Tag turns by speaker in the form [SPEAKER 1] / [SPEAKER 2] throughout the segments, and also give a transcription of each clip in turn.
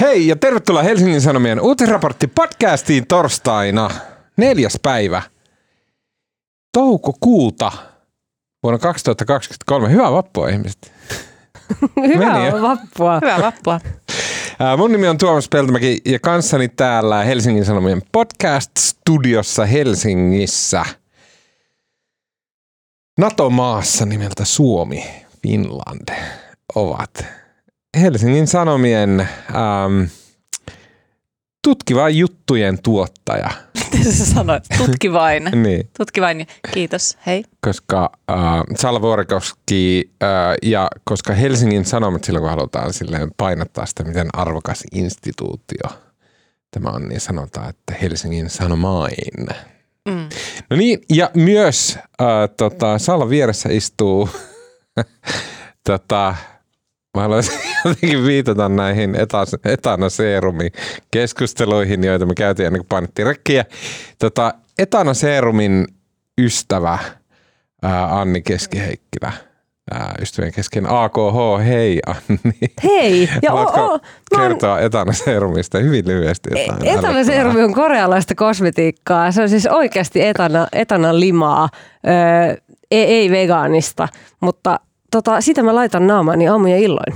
[SPEAKER 1] Hei ja tervetuloa Helsingin Sanomien uutisraportti podcastiin torstaina neljäs päivä toukokuuta vuonna 2023. Hyvää vappua ihmiset.
[SPEAKER 2] Hyvää vappua.
[SPEAKER 3] Hyvää vappua.
[SPEAKER 1] Mun nimi on Tuomas Peltomäki ja kanssani täällä Helsingin Sanomien podcast-studiossa Helsingissä. NATO-maassa nimeltä Suomi, Finland ovat Helsingin Sanomien ähm, tutkiva juttujen tuottaja.
[SPEAKER 3] Miten sä sanoit? Tutki vain.
[SPEAKER 1] Niin,
[SPEAKER 3] Tutki vain. ja Kiitos. Hei.
[SPEAKER 1] koska äh, Salla Vuorikoski äh, ja koska Helsingin Sanomat silloin kun halutaan silleen painottaa sitä, miten arvokas instituutio tämä on, niin sanotaan, että Helsingin Sanomain.
[SPEAKER 3] Mm.
[SPEAKER 1] No niin, ja myös äh, tota, Salla vieressä istuu, tota, mä haluaisin jotenkin viitata näihin etas- etanaseerumin keskusteluihin, joita me käytiin ennen kuin painettiin rekkiä. Tota, etanaseerumin ystävä ää, Anni Keskiheikkilä, ää, ystävien kesken AKH, hei Anni.
[SPEAKER 2] Hei! Ja o,
[SPEAKER 1] Haluatko
[SPEAKER 2] o, oon,
[SPEAKER 1] kertoa etanaseerumista hyvin lyhyesti jotain?
[SPEAKER 2] etanaseerumi on korealaista kosmetiikkaa. Se on siis oikeasti etana, etanan limaa, öö, ei, ei vegaanista, mutta tota, sitä mä laitan naamaani aamu ja illoin.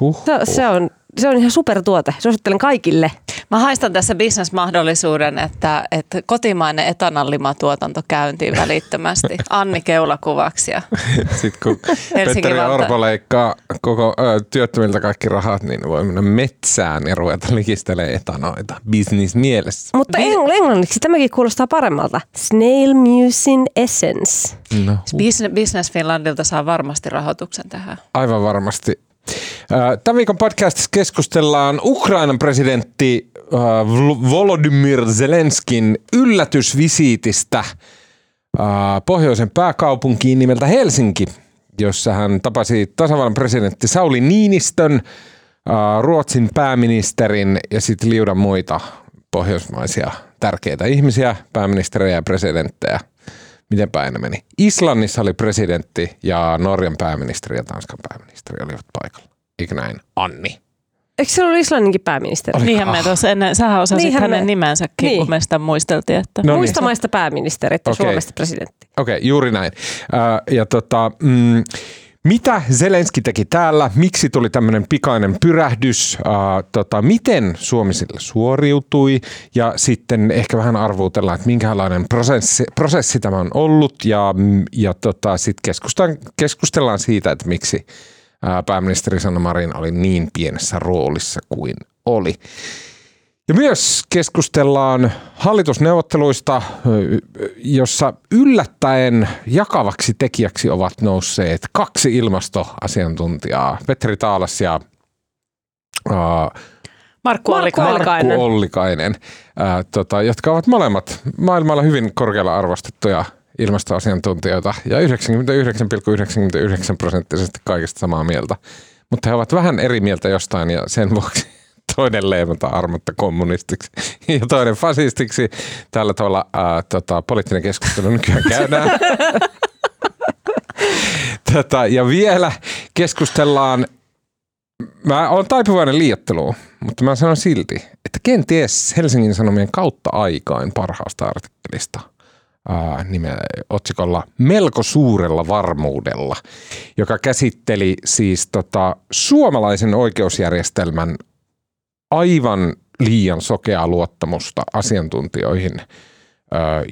[SPEAKER 1] Huh,
[SPEAKER 2] Se, se, on, se on ihan supertuote. Suosittelen kaikille.
[SPEAKER 3] Mä haistan tässä bisnesmahdollisuuden, että, että kotimainen etananlimatuotanto käyntiin välittömästi. Anni keulakuvaksi. Ja
[SPEAKER 1] Sitten kun
[SPEAKER 3] Helsingin
[SPEAKER 1] Petteri. Orpo leikkaa koko ö, työttömiltä kaikki rahat, niin voi mennä metsään ja ruveta likistelemään etanoita business mielessä.
[SPEAKER 2] Mutta engl- englanniksi tämäkin kuulostaa paremmalta. Snail Musin Essence.
[SPEAKER 1] No,
[SPEAKER 3] Business, Business Finlandilta saa varmasti rahoituksen tähän.
[SPEAKER 1] aivan varmasti. Tämän viikon podcastissa keskustellaan Ukrainan presidentti Volodymyr Zelenskin yllätysvisiitistä pohjoisen pääkaupunkiin nimeltä Helsinki, jossa hän tapasi tasavallan presidentti Sauli Niinistön, Ruotsin pääministerin ja sitten liudan muita pohjoismaisia tärkeitä ihmisiä, pääministeriä ja presidenttejä. Miten päin ne meni? Islannissa oli presidentti ja Norjan pääministeri ja Tanskan pääministeri olivat paikalla. Eikö näin? Anni.
[SPEAKER 2] Eikö se ollut Islanninkin pääministeri?
[SPEAKER 1] Oli.
[SPEAKER 3] Niinhän me tuossa ennen, sähän osasit
[SPEAKER 2] Niinhän
[SPEAKER 3] hänen
[SPEAKER 2] me-
[SPEAKER 3] nimensäkin,
[SPEAKER 2] Niin.
[SPEAKER 3] kun me sitä muisteltiin. Että...
[SPEAKER 1] No niin.
[SPEAKER 2] Muista maista pääministerit ja
[SPEAKER 1] Okei.
[SPEAKER 2] Suomesta presidentti.
[SPEAKER 1] Okei, okay, juuri näin. Äh, ja tota, mm, mitä Zelenski teki täällä? Miksi tuli tämmöinen pikainen pyrähdys? Äh, tota, miten Suomi sillä suoriutui? Ja sitten ehkä vähän arvuutellaan, että minkälainen prosessi, prosessi tämä on ollut. Ja, ja tota, sitten keskustellaan siitä, että miksi äh, pääministeri Sanna Marin oli niin pienessä roolissa kuin oli. Ja myös keskustellaan hallitusneuvotteluista, jossa yllättäen jakavaksi tekijäksi ovat nousseet kaksi ilmastoasiantuntijaa, Petri Taalas ja uh,
[SPEAKER 3] Markku
[SPEAKER 2] Markku
[SPEAKER 3] Ollikainen.
[SPEAKER 1] Markku Ollikainen, uh, tota, jotka ovat molemmat maailmalla hyvin korkealla arvostettuja ilmastoasiantuntijoita ja 99,99 prosenttisesti kaikesta samaa mieltä. Mutta he ovat vähän eri mieltä jostain ja sen vuoksi toinen leimataan armotta kommunistiksi ja toinen fasistiksi. Tällä tavalla ää, tota, poliittinen keskustelu nykyään käydään. Tätä, ja vielä keskustellaan, mä oon taipuvainen liiotteluun, mutta mä sanon silti, että kenties Helsingin Sanomien kautta aikain parhaasta artikkelista nimeä, otsikolla Melko suurella varmuudella, joka käsitteli siis tota, suomalaisen oikeusjärjestelmän aivan liian sokeaa luottamusta asiantuntijoihin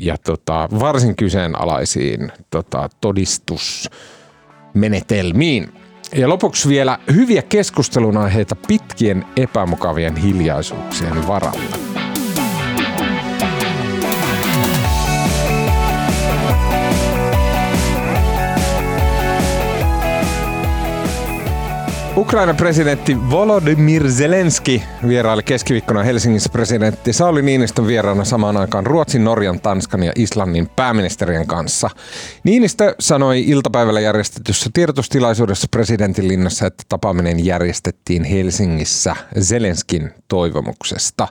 [SPEAKER 1] ja tota, varsin kyseenalaisiin tota, todistusmenetelmiin. Ja lopuksi vielä hyviä keskustelun aiheita pitkien epämukavien hiljaisuuksien varalta. Ukrainan presidentti Volodymyr Zelenski vieraili keskiviikkona Helsingissä presidentti Sauli Niinistön vieraana samaan aikaan Ruotsin, Norjan, Tanskan ja Islannin pääministerien kanssa. Niinistö sanoi iltapäivällä järjestetyssä tiedotustilaisuudessa presidentin linnassa, että tapaaminen järjestettiin Helsingissä Zelenskin toivomuksesta.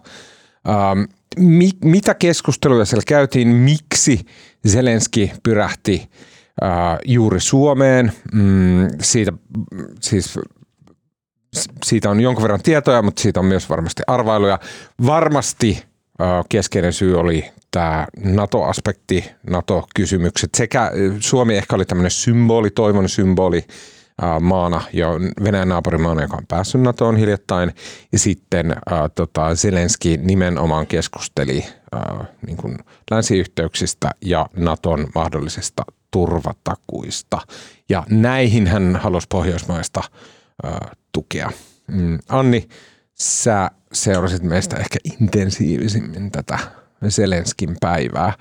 [SPEAKER 1] Ähm, mi- mitä keskusteluja siellä käytiin, miksi Zelenski pyrähti äh, juuri Suomeen, mm, siitä siis Siitä on jonkun verran tietoja, mutta siitä on myös varmasti arvailuja. Varmasti keskeinen syy oli tämä NATO-aspekti, NATO-kysymykset. Sekä Suomi ehkä oli tämmöinen symboli, toivon symboli maana ja Venäjän naapurimaana, joka on päässyt NATOon hiljattain. Ja sitten äh, tota, Zelenski nimenomaan keskusteli äh, niin kuin länsiyhteyksistä ja NATOn mahdollisesta turvatakuista. Ja näihin hän halusi Pohjoismaista äh, tukea. Mm, Anni, sä seurasit meistä ehkä intensiivisimmin tätä Zelenskin päivää.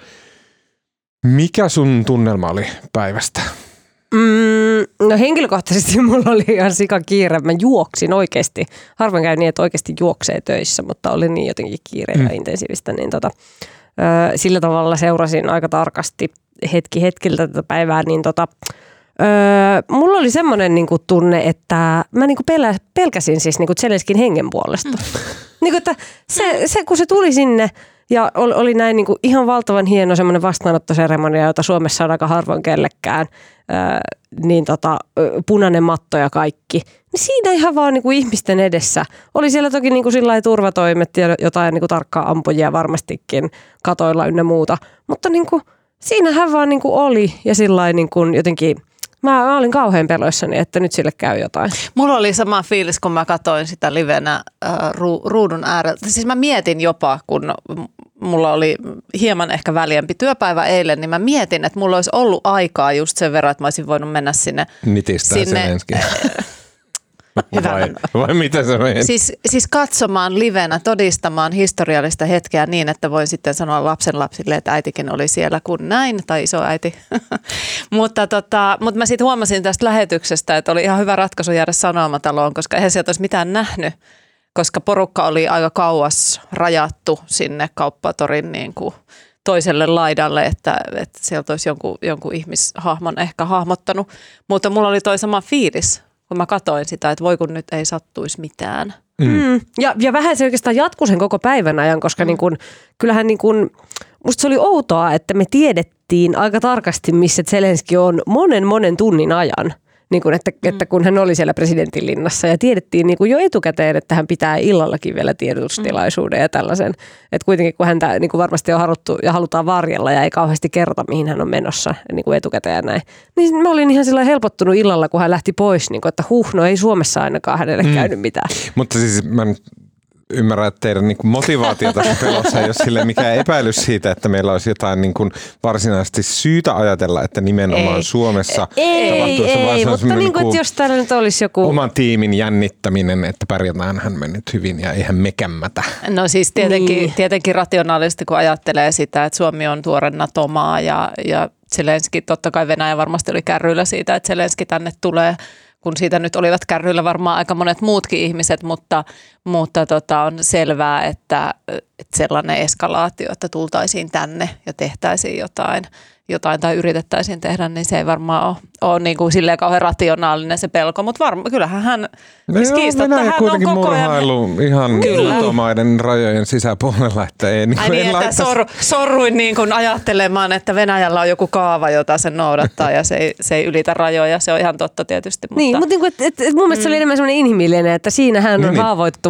[SPEAKER 1] Mikä sun tunnelma oli päivästä?
[SPEAKER 2] Mm, no henkilökohtaisesti mulla oli ihan sika kiire. Mä juoksin oikeasti. Harvoin käy niin, että oikeasti juoksee töissä, mutta oli niin jotenkin kiire ja intensiivistä. Niin tota, ö, sillä tavalla seurasin aika tarkasti hetki hetkiltä tätä päivää. Niin tota, ö, mulla oli semmoinen niinku tunne, että mä niinku pelä, pelkäsin siis niinku Zelenskin hengen puolesta. Mm. niinku, että se, se, kun se tuli sinne ja oli, oli näin niinku ihan valtavan hieno semmoinen vastaanottoseremonia, jota Suomessa on aika harvoin kellekään ää, niin tota, punainen matto ja kaikki. Niin siinä ihan vaan niinku ihmisten edessä. Oli siellä toki niinku turvatoimet ja jotain niinku tarkkaa ampujia varmastikin katoilla ynnä muuta. Mutta niinku, siinä hän vaan niinku oli ja sillä niinku jotenkin, mä, mä olin kauhean peloissani, että nyt sille käy jotain.
[SPEAKER 3] Mulla oli sama fiilis, kun mä katsoin sitä livenä äh, ru- ruudun ääreltä. Siis mä mietin jopa, kun mulla oli hieman ehkä väljempi työpäivä eilen, niin mä mietin, että mulla olisi ollut aikaa just sen verran, että mä olisin voinut mennä sinne.
[SPEAKER 1] Nitistää
[SPEAKER 3] Sinne-
[SPEAKER 1] Zelenski.
[SPEAKER 3] Hyvä.
[SPEAKER 1] vai, vai mitä se meni?
[SPEAKER 3] Siis, siis katsomaan livenä, todistamaan historiallista hetkeä niin, että voin sitten sanoa lapsen lapsille, että äitikin oli siellä kun näin, tai iso äiti. mutta, tota, mutta mä sitten huomasin tästä lähetyksestä, että oli ihan hyvä ratkaisu jäädä sanomataloon, koska eihän sieltä olisi mitään nähnyt, koska porukka oli aika kauas rajattu sinne kauppatorin niin kuin toiselle laidalle, että, että sieltä olisi jonkun, jonkun ihmishahmon ehkä hahmottanut. Mutta mulla oli toi sama fiilis, kun mä katsoin sitä, että voi kun nyt ei sattuisi mitään.
[SPEAKER 2] Mm. Ja, ja vähän se oikeastaan jatkui sen koko päivän ajan, koska mm. niin kun, kyllähän niin kun, musta se oli outoa, että me tiedettiin aika tarkasti, missä Zelenski on monen monen tunnin ajan. Niin kun, että, mm. että kun hän oli siellä presidentin linnassa ja tiedettiin niin kun jo etukäteen, että hän pitää illallakin vielä tiedotustilaisuuden mm. ja tällaisen. Että kuitenkin kun häntä niin kun varmasti on haluttu ja halutaan varjella ja ei kauheasti kerrota, mihin hän on menossa niin kuin etukäteen ja näin. Niin mä olin ihan sillä helpottunut illalla, kun hän lähti pois, niin kun, että huh, no ei Suomessa ainakaan hänelle mm. käynyt mitään.
[SPEAKER 1] Mutta siis mä että teidän niin motivaatio tässä pelossa ei ole sille mikään epäilys siitä, että meillä olisi jotain niin kuin varsinaisesti syytä ajatella, että nimenomaan
[SPEAKER 3] Ei.
[SPEAKER 1] Suomessa
[SPEAKER 2] Ei, ei,
[SPEAKER 1] se on
[SPEAKER 2] mutta
[SPEAKER 1] semmoinen
[SPEAKER 2] niin kuin, jos täällä nyt olisi joku...
[SPEAKER 1] oman tiimin jännittäminen, että pärjätään hän mennyt hyvin ja eihän me kämmätä.
[SPEAKER 3] No siis tietenkin,
[SPEAKER 2] Niin.
[SPEAKER 3] niin. tietenkin rationaalisesti, kun ajattelee sitä, että Suomi on tuore NATO-maa ja, ja Zelenski, totta kai Venäjä varmasti oli kärryillä siitä, että Zelenski tänne tulee, kun siitä nyt olivat kärryillä varmaan aika monet muutkin ihmiset, mutta, mutta tota, on selvää, että, että sellainen eskalaatio, että tultaisiin tänne ja tehtäisiin jotain, jotain tai yritettäisiin tehdä, niin se ei varmaan ole, ole niin kuin silleen kauhean rationaalinen se pelko, mutta varmaan kyllähän hän, siis
[SPEAKER 1] joo,
[SPEAKER 3] kiistatta hän on koko ajan,
[SPEAKER 1] ihan
[SPEAKER 3] Kyllä.
[SPEAKER 1] NATO-maiden rajojen sisäpuolella, että ei niin
[SPEAKER 3] Ai niin, että
[SPEAKER 1] laittaisi-
[SPEAKER 3] sor, sorruin niin kuin ajattelemaan, että Venäjällä on joku kaava, jota se noudattaa ja se ei, se ei ylitä rajoja. Se on ihan totta tietysti. Mutta,
[SPEAKER 2] Niin, mutta niin kuin, et, et, et mun mielestä se oli enemmän semmoinen inhimillinen, että siinä hän on
[SPEAKER 1] Niin, niin.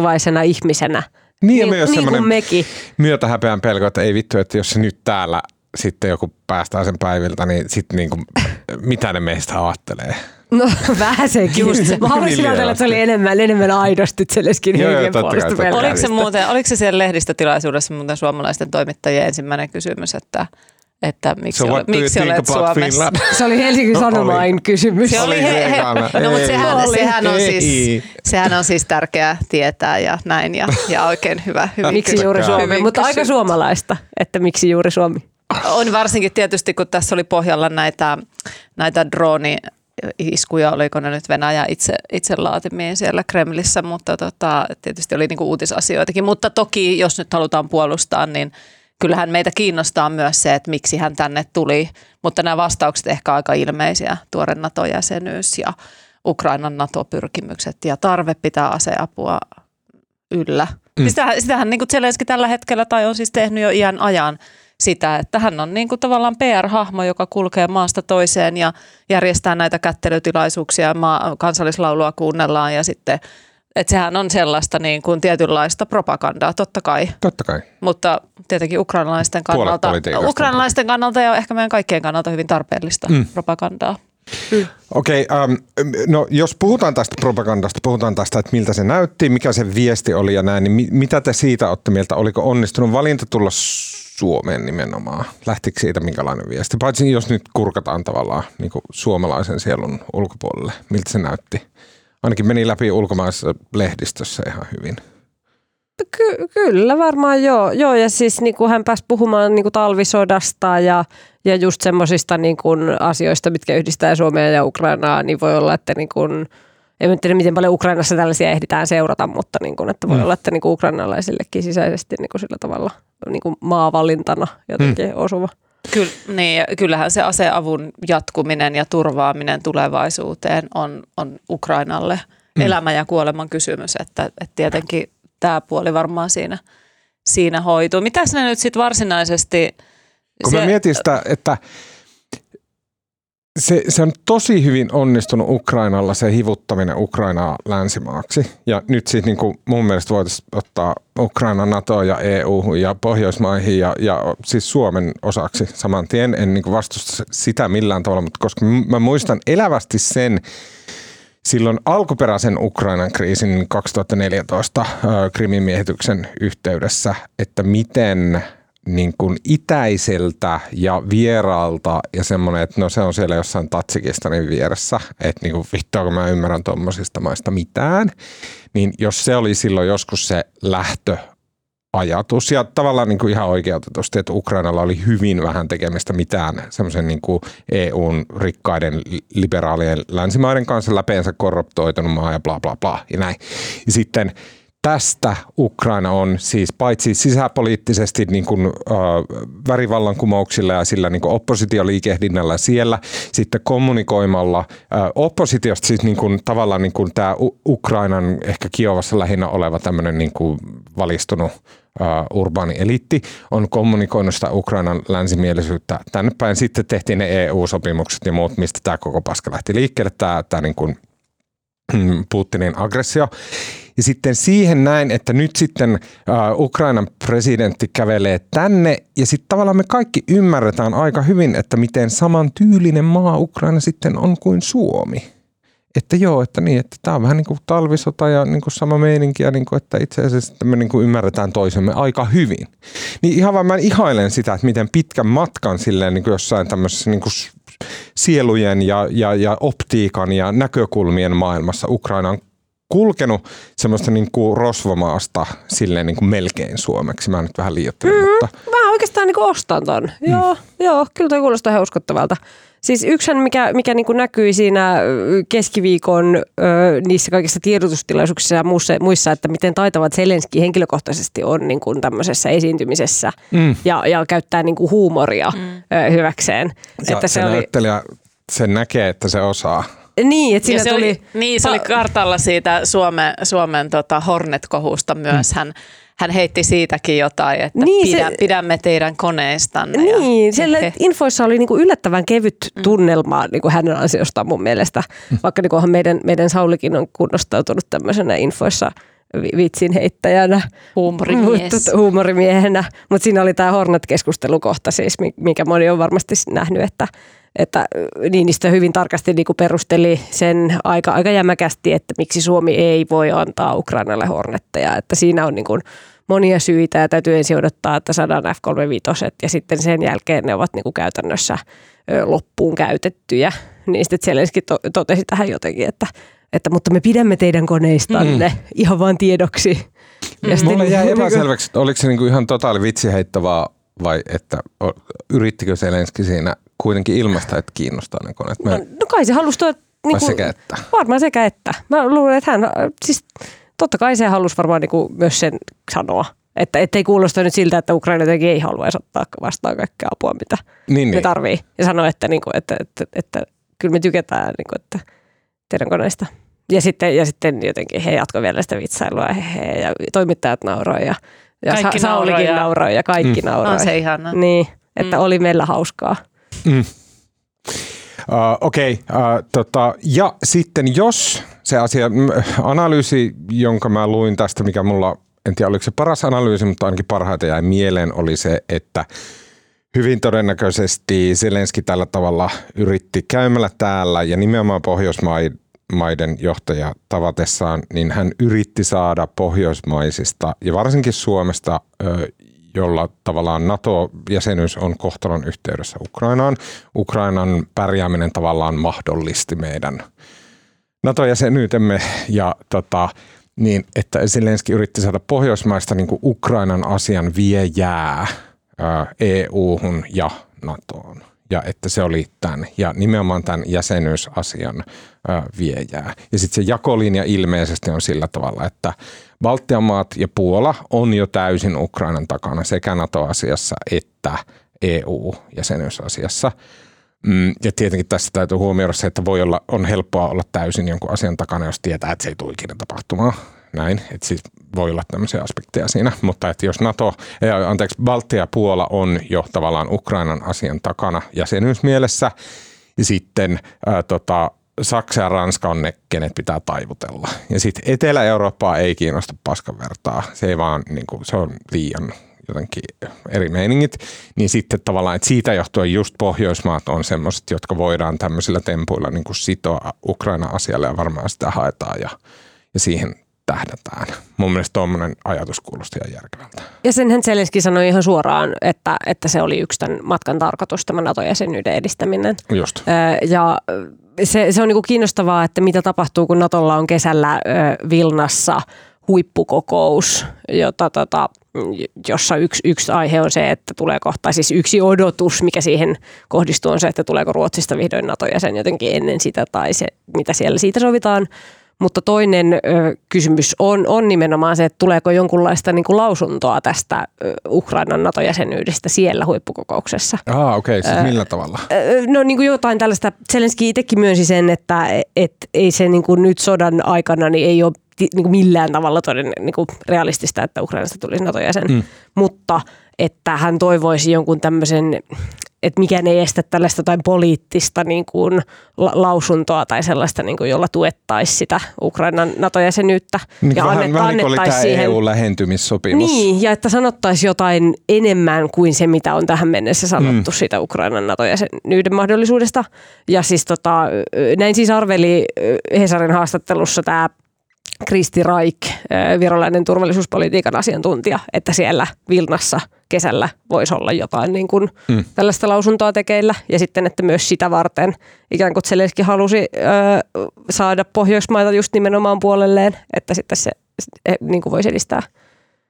[SPEAKER 2] Haavoittuvaisena ihmisenä.
[SPEAKER 1] Niin, ja
[SPEAKER 2] niin,
[SPEAKER 1] myös
[SPEAKER 2] niin
[SPEAKER 1] semmoinen
[SPEAKER 2] kuin mekin.
[SPEAKER 1] myötähäpeän pelko, että ei vittu, että jos se nyt täällä sitten joku päästää sen päiviltä, niin sitten niin kuin, mitä ne meistä ajattelee.
[SPEAKER 2] No vähän sekin.
[SPEAKER 3] Just se.
[SPEAKER 2] Mä haluaisin ajatella, että se oli enemmän, enemmän aidosti Zelenskin
[SPEAKER 1] Joo, joo,
[SPEAKER 2] hengen
[SPEAKER 1] totta kai,
[SPEAKER 2] puolesta
[SPEAKER 1] kai.
[SPEAKER 3] oliko, se muuten, oliko se siellä lehdistötilaisuudessa muuten suomalaisten toimittajien ensimmäinen kysymys, että, että miksi,
[SPEAKER 1] So you
[SPEAKER 3] miksi olet Suomessa?
[SPEAKER 2] Se oli Helsingin
[SPEAKER 1] No,
[SPEAKER 2] Sanomain
[SPEAKER 1] oli.
[SPEAKER 2] kysymys.
[SPEAKER 3] Se oli
[SPEAKER 1] Oli
[SPEAKER 3] he,
[SPEAKER 1] se
[SPEAKER 3] he, no, mutta sehän,
[SPEAKER 2] Oli.
[SPEAKER 3] sehän, on siis, sehän on siis tärkeää tietää ja näin ja, ja oikein hyvä. Hyvin
[SPEAKER 2] Miksi
[SPEAKER 3] kysy-
[SPEAKER 2] juuri Suomi?
[SPEAKER 3] hyvin
[SPEAKER 2] Mutta aika suomalaista, että miksi juuri Suomi.
[SPEAKER 3] On varsinkin tietysti, kun tässä oli pohjalla näitä, näitä droni iskuja, oliko ne nyt Venäjä itse, itse laatimiin siellä Kremlissä, mutta tota, tietysti oli niinku uutisasioitakin. Mutta toki, jos nyt halutaan puolustaa, niin kyllähän meitä kiinnostaa myös se, että miksi hän tänne tuli. Mutta nämä vastaukset ehkä aika ilmeisiä, tuore NATO-jäsenyys ja Ukrainan NATO-pyrkimykset ja tarve pitää aseapua yllä. Mm. Sitähän, sitähän niin kuin Zelenski tällä hetkellä tai on siis tehnyt jo iän ajan sitä, että hän on niin kuin tavallaan PR-hahmo, joka kulkee maasta toiseen ja järjestää näitä kättelytilaisuuksia, maa, kansallislaulua kuunnellaan ja sitten että sehän on sellaista niin kuin tietynlaista propagandaa, totta kai.
[SPEAKER 1] Totta kai.
[SPEAKER 3] Mutta tietenkin ukrainalaisten kannalta, ukrainalaisten kannalta ja ehkä meidän kaikkien kannalta hyvin tarpeellista mm. propagandaa.
[SPEAKER 1] Okei, okay, um, no jos puhutaan tästä propagandasta, puhutaan tästä, että miltä se näytti, mikä se viesti oli ja näin, niin mi- mitä te siitä olette mieltä? Oliko onnistunut valinta tulla Suomeen nimenomaan? Lähtikö siitä minkälainen viesti? Paitsi jos nyt kurkataan tavallaan niin kuin suomalaisen sielun ulkopuolelle, miltä se näytti? Ainakin meni läpi ulkomaisessa lehdistössä ihan hyvin.
[SPEAKER 2] Ky- kyllä varmaan joo. joo. Ja siis niin kuin hän pääsi puhumaan niin kuin talvisodasta ja, ja just semmoisista niin kuin asioista, mitkä yhdistää Suomea ja Ukrainaa, niin voi olla, että niin kuin, en tiedä miten paljon Ukrainassa tällaisia ehditään seurata, mutta niin kuin, että voi
[SPEAKER 1] Mm.
[SPEAKER 2] olla, että niin kuin ukrainalaisillekin sisäisesti niin kuin sillä tavalla niin kuin maavalintana jotenkin mm. osuva.
[SPEAKER 3] Kyllä, niin, kyllähän se aseavun jatkuminen ja turvaaminen tulevaisuuteen on, on Ukrainalle mm. elämän ja kuoleman kysymys, että, että tietenkin tämä puoli varmaan siinä, siinä hoituu. Mitäs ne nyt sitten varsinaisesti...
[SPEAKER 1] Kun mä mietin sitä, että se, se on tosi hyvin onnistunut Ukrainalla se hivuttaminen Ukrainaa länsimaaksi. Ja nyt siis niin kuin mun mielestä voitaisiin ottaa Ukraina NATO ja EU ja Pohjoismaihin ja, ja siis Suomen osaksi saman tien. En niin kuin vastusta sitä millään tavalla, mutta koska mä muistan elävästi sen, silloin alkuperäisen Ukrainan kriisin 2014 äh, miehityksen yhteydessä, että miten niin kuin itäiseltä ja vieraalta ja semmoinen, että no se on siellä jossain Tatsikistanin vieressä, että niin kuin vittua kun mä ymmärrän tuommoisista maista mitään, niin jos se oli silloin joskus se lähtö ajatus ja tavallaan niin kuin ihan oikeutetusti, että Ukrainalla oli hyvin vähän tekemistä mitään semmoisen niin kuin EUn rikkaiden liberaalien länsimaiden kanssa läpeensä korruptoitunut maa ja bla bla bla ja näin. Ja sitten tästä Ukraina on siis paitsi sisäpoliittisesti niin kuin, äh, värivallankumouksilla ja sillä niin kuin oppositioliikehdinnällä siellä, sitten kommunikoimalla äh, oppositiosta siis niin kuin, tavallaan niin kuin tämä Ukrainan ehkä Kiovassa lähinnä oleva tämmöinen niin kuin valistunut urbaani eliitti on kommunikoinut sitä Ukrainan länsimielisyyttä tänne päin. Sitten tehtiin ne EU-sopimukset ja muut, mistä tämä koko paska lähti liikkeelle, tämä, tämä niin kuin Putinin aggressio. Ja sitten siihen näin, että nyt sitten Ukrainan presidentti kävelee tänne ja sitten tavallaan me kaikki ymmärretään aika hyvin, että miten saman tyylinen maa Ukraina sitten on kuin Suomi. Että joo, että niin, että tämä on vähän niin kuin talvisota ja niin kuin sama meininki ja niin kuin, että itse asiassa että me niin kuin ymmärretään toisemme aika hyvin. Niin ihan vaan mä ihailen sitä, että miten pitkän matkan silleen niin kuin jossain tämmöisessä niin kuin sielujen ja, ja, ja optiikan ja näkökulmien maailmassa Ukraina on kulkenut semmoista niin kuin rosvomaasta silleen niin kuin melkein suomeksi. Mä nyt vähän liioittelen, mm, mutta...
[SPEAKER 2] Mä oikeastaan niin ostan ton. Mm. Joo, joo, kyllä toi kuulostaa ihan uskottavalta. Siis yksihän, mikä, mikä niin kuin näkyi siinä keskiviikon ö, niissä kaikissa tiedotustilaisuuksissa ja muissa, muissa, että miten taitavat Zelenski henkilökohtaisesti on niin kuin tämmöisessä esiintymisessä mm. ja, ja käyttää niin kuin huumoria mm. ö, hyväkseen.
[SPEAKER 1] Ja että se, se oli... näyttelijä, se näkee, että se osaa.
[SPEAKER 2] Niin, että siinä
[SPEAKER 3] se
[SPEAKER 2] tuli...
[SPEAKER 3] Oli, niin, se oli kartalla siitä Suomen, Suomen tota Hornet-kohusta myös. Mm. Hän, hän heitti siitäkin jotain, että niin, pidä, se, pidämme teidän koneistanne.
[SPEAKER 2] Niin,
[SPEAKER 3] ja,
[SPEAKER 2] siellä he. infoissa oli niinku yllättävän kevyt tunnelma mm. niinku hänen ansiostaan mun mielestä. Mm. Vaikka niinku meidän, meidän Saulikin on kunnostautunut tämmöisenä infoissa vitsin heittäjänä.
[SPEAKER 3] Huumorimies.
[SPEAKER 2] Mutta, huumorimiehenä. Mutta siinä oli tämä Hornet-keskustelukohta siis, mikä moni on varmasti nähnyt, että että Niinistö hyvin tarkasti niin kuin perusteli sen aika, aika jämäkästi, että miksi Suomi ei voi antaa Ukrainalle hornetteja. Että siinä on niin kuin monia syitä ja täytyy ensin odottaa, että saadaan F-35 ja sitten sen jälkeen ne ovat niin kuin käytännössä loppuun käytettyjä. Niin sitten Zelenski to- totesi tähän jotenkin, että, että mutta me pidämme teidän koneistanne mm. ihan vain tiedoksi.
[SPEAKER 1] Ja mm. Mulle jäi epäselväksi, että oliko se niin kuin ihan totaali vitsiheittävää vai että yrittikö Zelenski siinä kuitenkin ilmasta, että kiinnostaa ne koneet. Mä...
[SPEAKER 2] No, no kai se halusi tuo...
[SPEAKER 1] Niin kuin, sekä että.
[SPEAKER 2] Varmaan sekä että. Mä luulen, että hän, siis totta kai se halusi varmaan niin kuin myös sen sanoa. Että ettei kuulosta nyt siltä, että Ukraina jotenkin ei halua ottaa vastaan kaikkea apua, mitä
[SPEAKER 1] niin,
[SPEAKER 2] ne
[SPEAKER 1] niin.
[SPEAKER 2] tarvii. Ja sanoa, että, niin kuin, että, että, että, että kyllä me tykätään niin kuin, että teidän koneista. Ja sitten, ja sitten jotenkin he jatkoi vielä sitä vitsailua he, he, ja toimittajat nauroi ja, ja
[SPEAKER 3] kaikki
[SPEAKER 2] Sa- Saulikin
[SPEAKER 3] nauroi ja-
[SPEAKER 2] nauroi ja kaikki mm. nauroi.
[SPEAKER 3] On se ihana.
[SPEAKER 2] Niin, että mm. oli meillä hauskaa.
[SPEAKER 1] Mm. Uh, Okei, okay, uh, tota, ja sitten jos se asia, analyysi, jonka mä luin tästä, mikä mulla, en tiedä oliko se paras analyysi, mutta ainakin parhaiten jäi mieleen, oli se, että hyvin todennäköisesti Zelenski tällä tavalla yritti käymällä täällä ja nimenomaan Pohjoismaiden johtaja tavatessaan, niin hän yritti saada pohjoismaisista ja varsinkin Suomesta jolla tavallaan NATO-jäsenyys on kohtalon yhteydessä Ukrainaan. Ukrainan pärjääminen tavallaan mahdollisti meidän NATO-jäsenyytemme ja tota, niin, että Zelenski yritti saada Pohjoismaista niin kuin Ukrainan asian viejää EU-hun ja NATOon. Ja että se oli tämän, ja nimenomaan tämän jäsenyysasian viejää. Ja sitten se jakolinja ilmeisesti on sillä tavalla, että Baltian maat ja Puola on jo täysin Ukrainan takana sekä NATO-asiassa että EU-jäsenyysasiassa. Mm, ja tietenkin tässä täytyy huomioida se, että voi olla, on helppoa olla täysin jonkun asian takana, jos tietää, että se ei tule ikinä tapahtumaan. Näin, että siis voi olla tämmöisiä aspekteja siinä, mutta että jos NATO, anteeksi, Baltia ja Puola on jo tavallaan Ukrainan asian takana jäsenyysmielessä, ja sitten ää, tota, Saksa ja Ranska on ne, kenet pitää taivutella. Ja sitten Etelä-Eurooppaa ei kiinnosta paskan vertaa. Se ei vaan, niin kuin, se on liian jotenkin eri meiningit, niin sitten tavallaan, että siitä johtuen just Pohjoismaat on semmoiset, jotka voidaan tämmöisillä tempuilla niin kuin sitoa Ukraina-asialle ja varmaan sitä haetaan ja, ja siihen tähdätään. Mun mielestä tuommoinen ajatus kuulosti ihan järkevältä.
[SPEAKER 2] Ja senhän Zelenski sanoi ihan suoraan, että, että se oli yksi tämän matkan tarkoitus, tämä NATO-jäsenyyden edistäminen.
[SPEAKER 1] Just.
[SPEAKER 2] Ja se, se on niin kiinnostavaa, että mitä tapahtuu, kun Natolla on kesällä Vilnassa huippukokous, jota, tota, jossa yksi, yksi aihe on se, että tulee kohta, siis yksi odotus, mikä siihen kohdistuu, on se, että tuleeko Ruotsista vihdoin NATO-jäsen jotenkin ennen sitä tai se, mitä siellä siitä sovitaan. Mutta toinen ö, kysymys on, on nimenomaan se, että tuleeko jonkunlaista niin kuin lausuntoa tästä ö, Ukrainan NATO-jäsenyydestä siellä huippukokouksessa.
[SPEAKER 1] Ah, okei, okay. siis millä tavalla?
[SPEAKER 2] Ö, no niin kuin jotain tällaista, Zelenski itsekin myönsi sen, että et, ei se niin kuin nyt sodan aikana niin ei ole niin kuin millään tavalla toden, niin kuin realistista, että Ukrainasta tulisi NATO-jäsen, mm. mutta että hän toivoisi jonkun tämmöisen että mikään ei estä tällaista tai poliittista niin kuin la- lausuntoa tai sellaista, niin kuin, jolla tuettaisiin sitä Ukrainan NATO-jäsenyyttä.
[SPEAKER 1] Niin ja vähän, annet, vähän niin oli tämä siihen, EU-lähentymissopimus.
[SPEAKER 2] Niin, ja että sanottaisiin jotain enemmän kuin se, mitä on tähän mennessä sanottu mm. siitä Ukrainan NATO-jäsenyyden mahdollisuudesta. Ja siis tota, näin siis arveli Hesarin haastattelussa tämä Kristi Raik, virolainen turvallisuuspolitiikan asiantuntija, että siellä Vilnassa kesällä voisi olla jotain niin kuin mm. tällaista lausuntoa tekeillä. Ja sitten, että myös sitä varten ikään kuin Zelenski halusi ö, saada Pohjoismaita just nimenomaan puolelleen, että sitten se niin kuin voisi edistää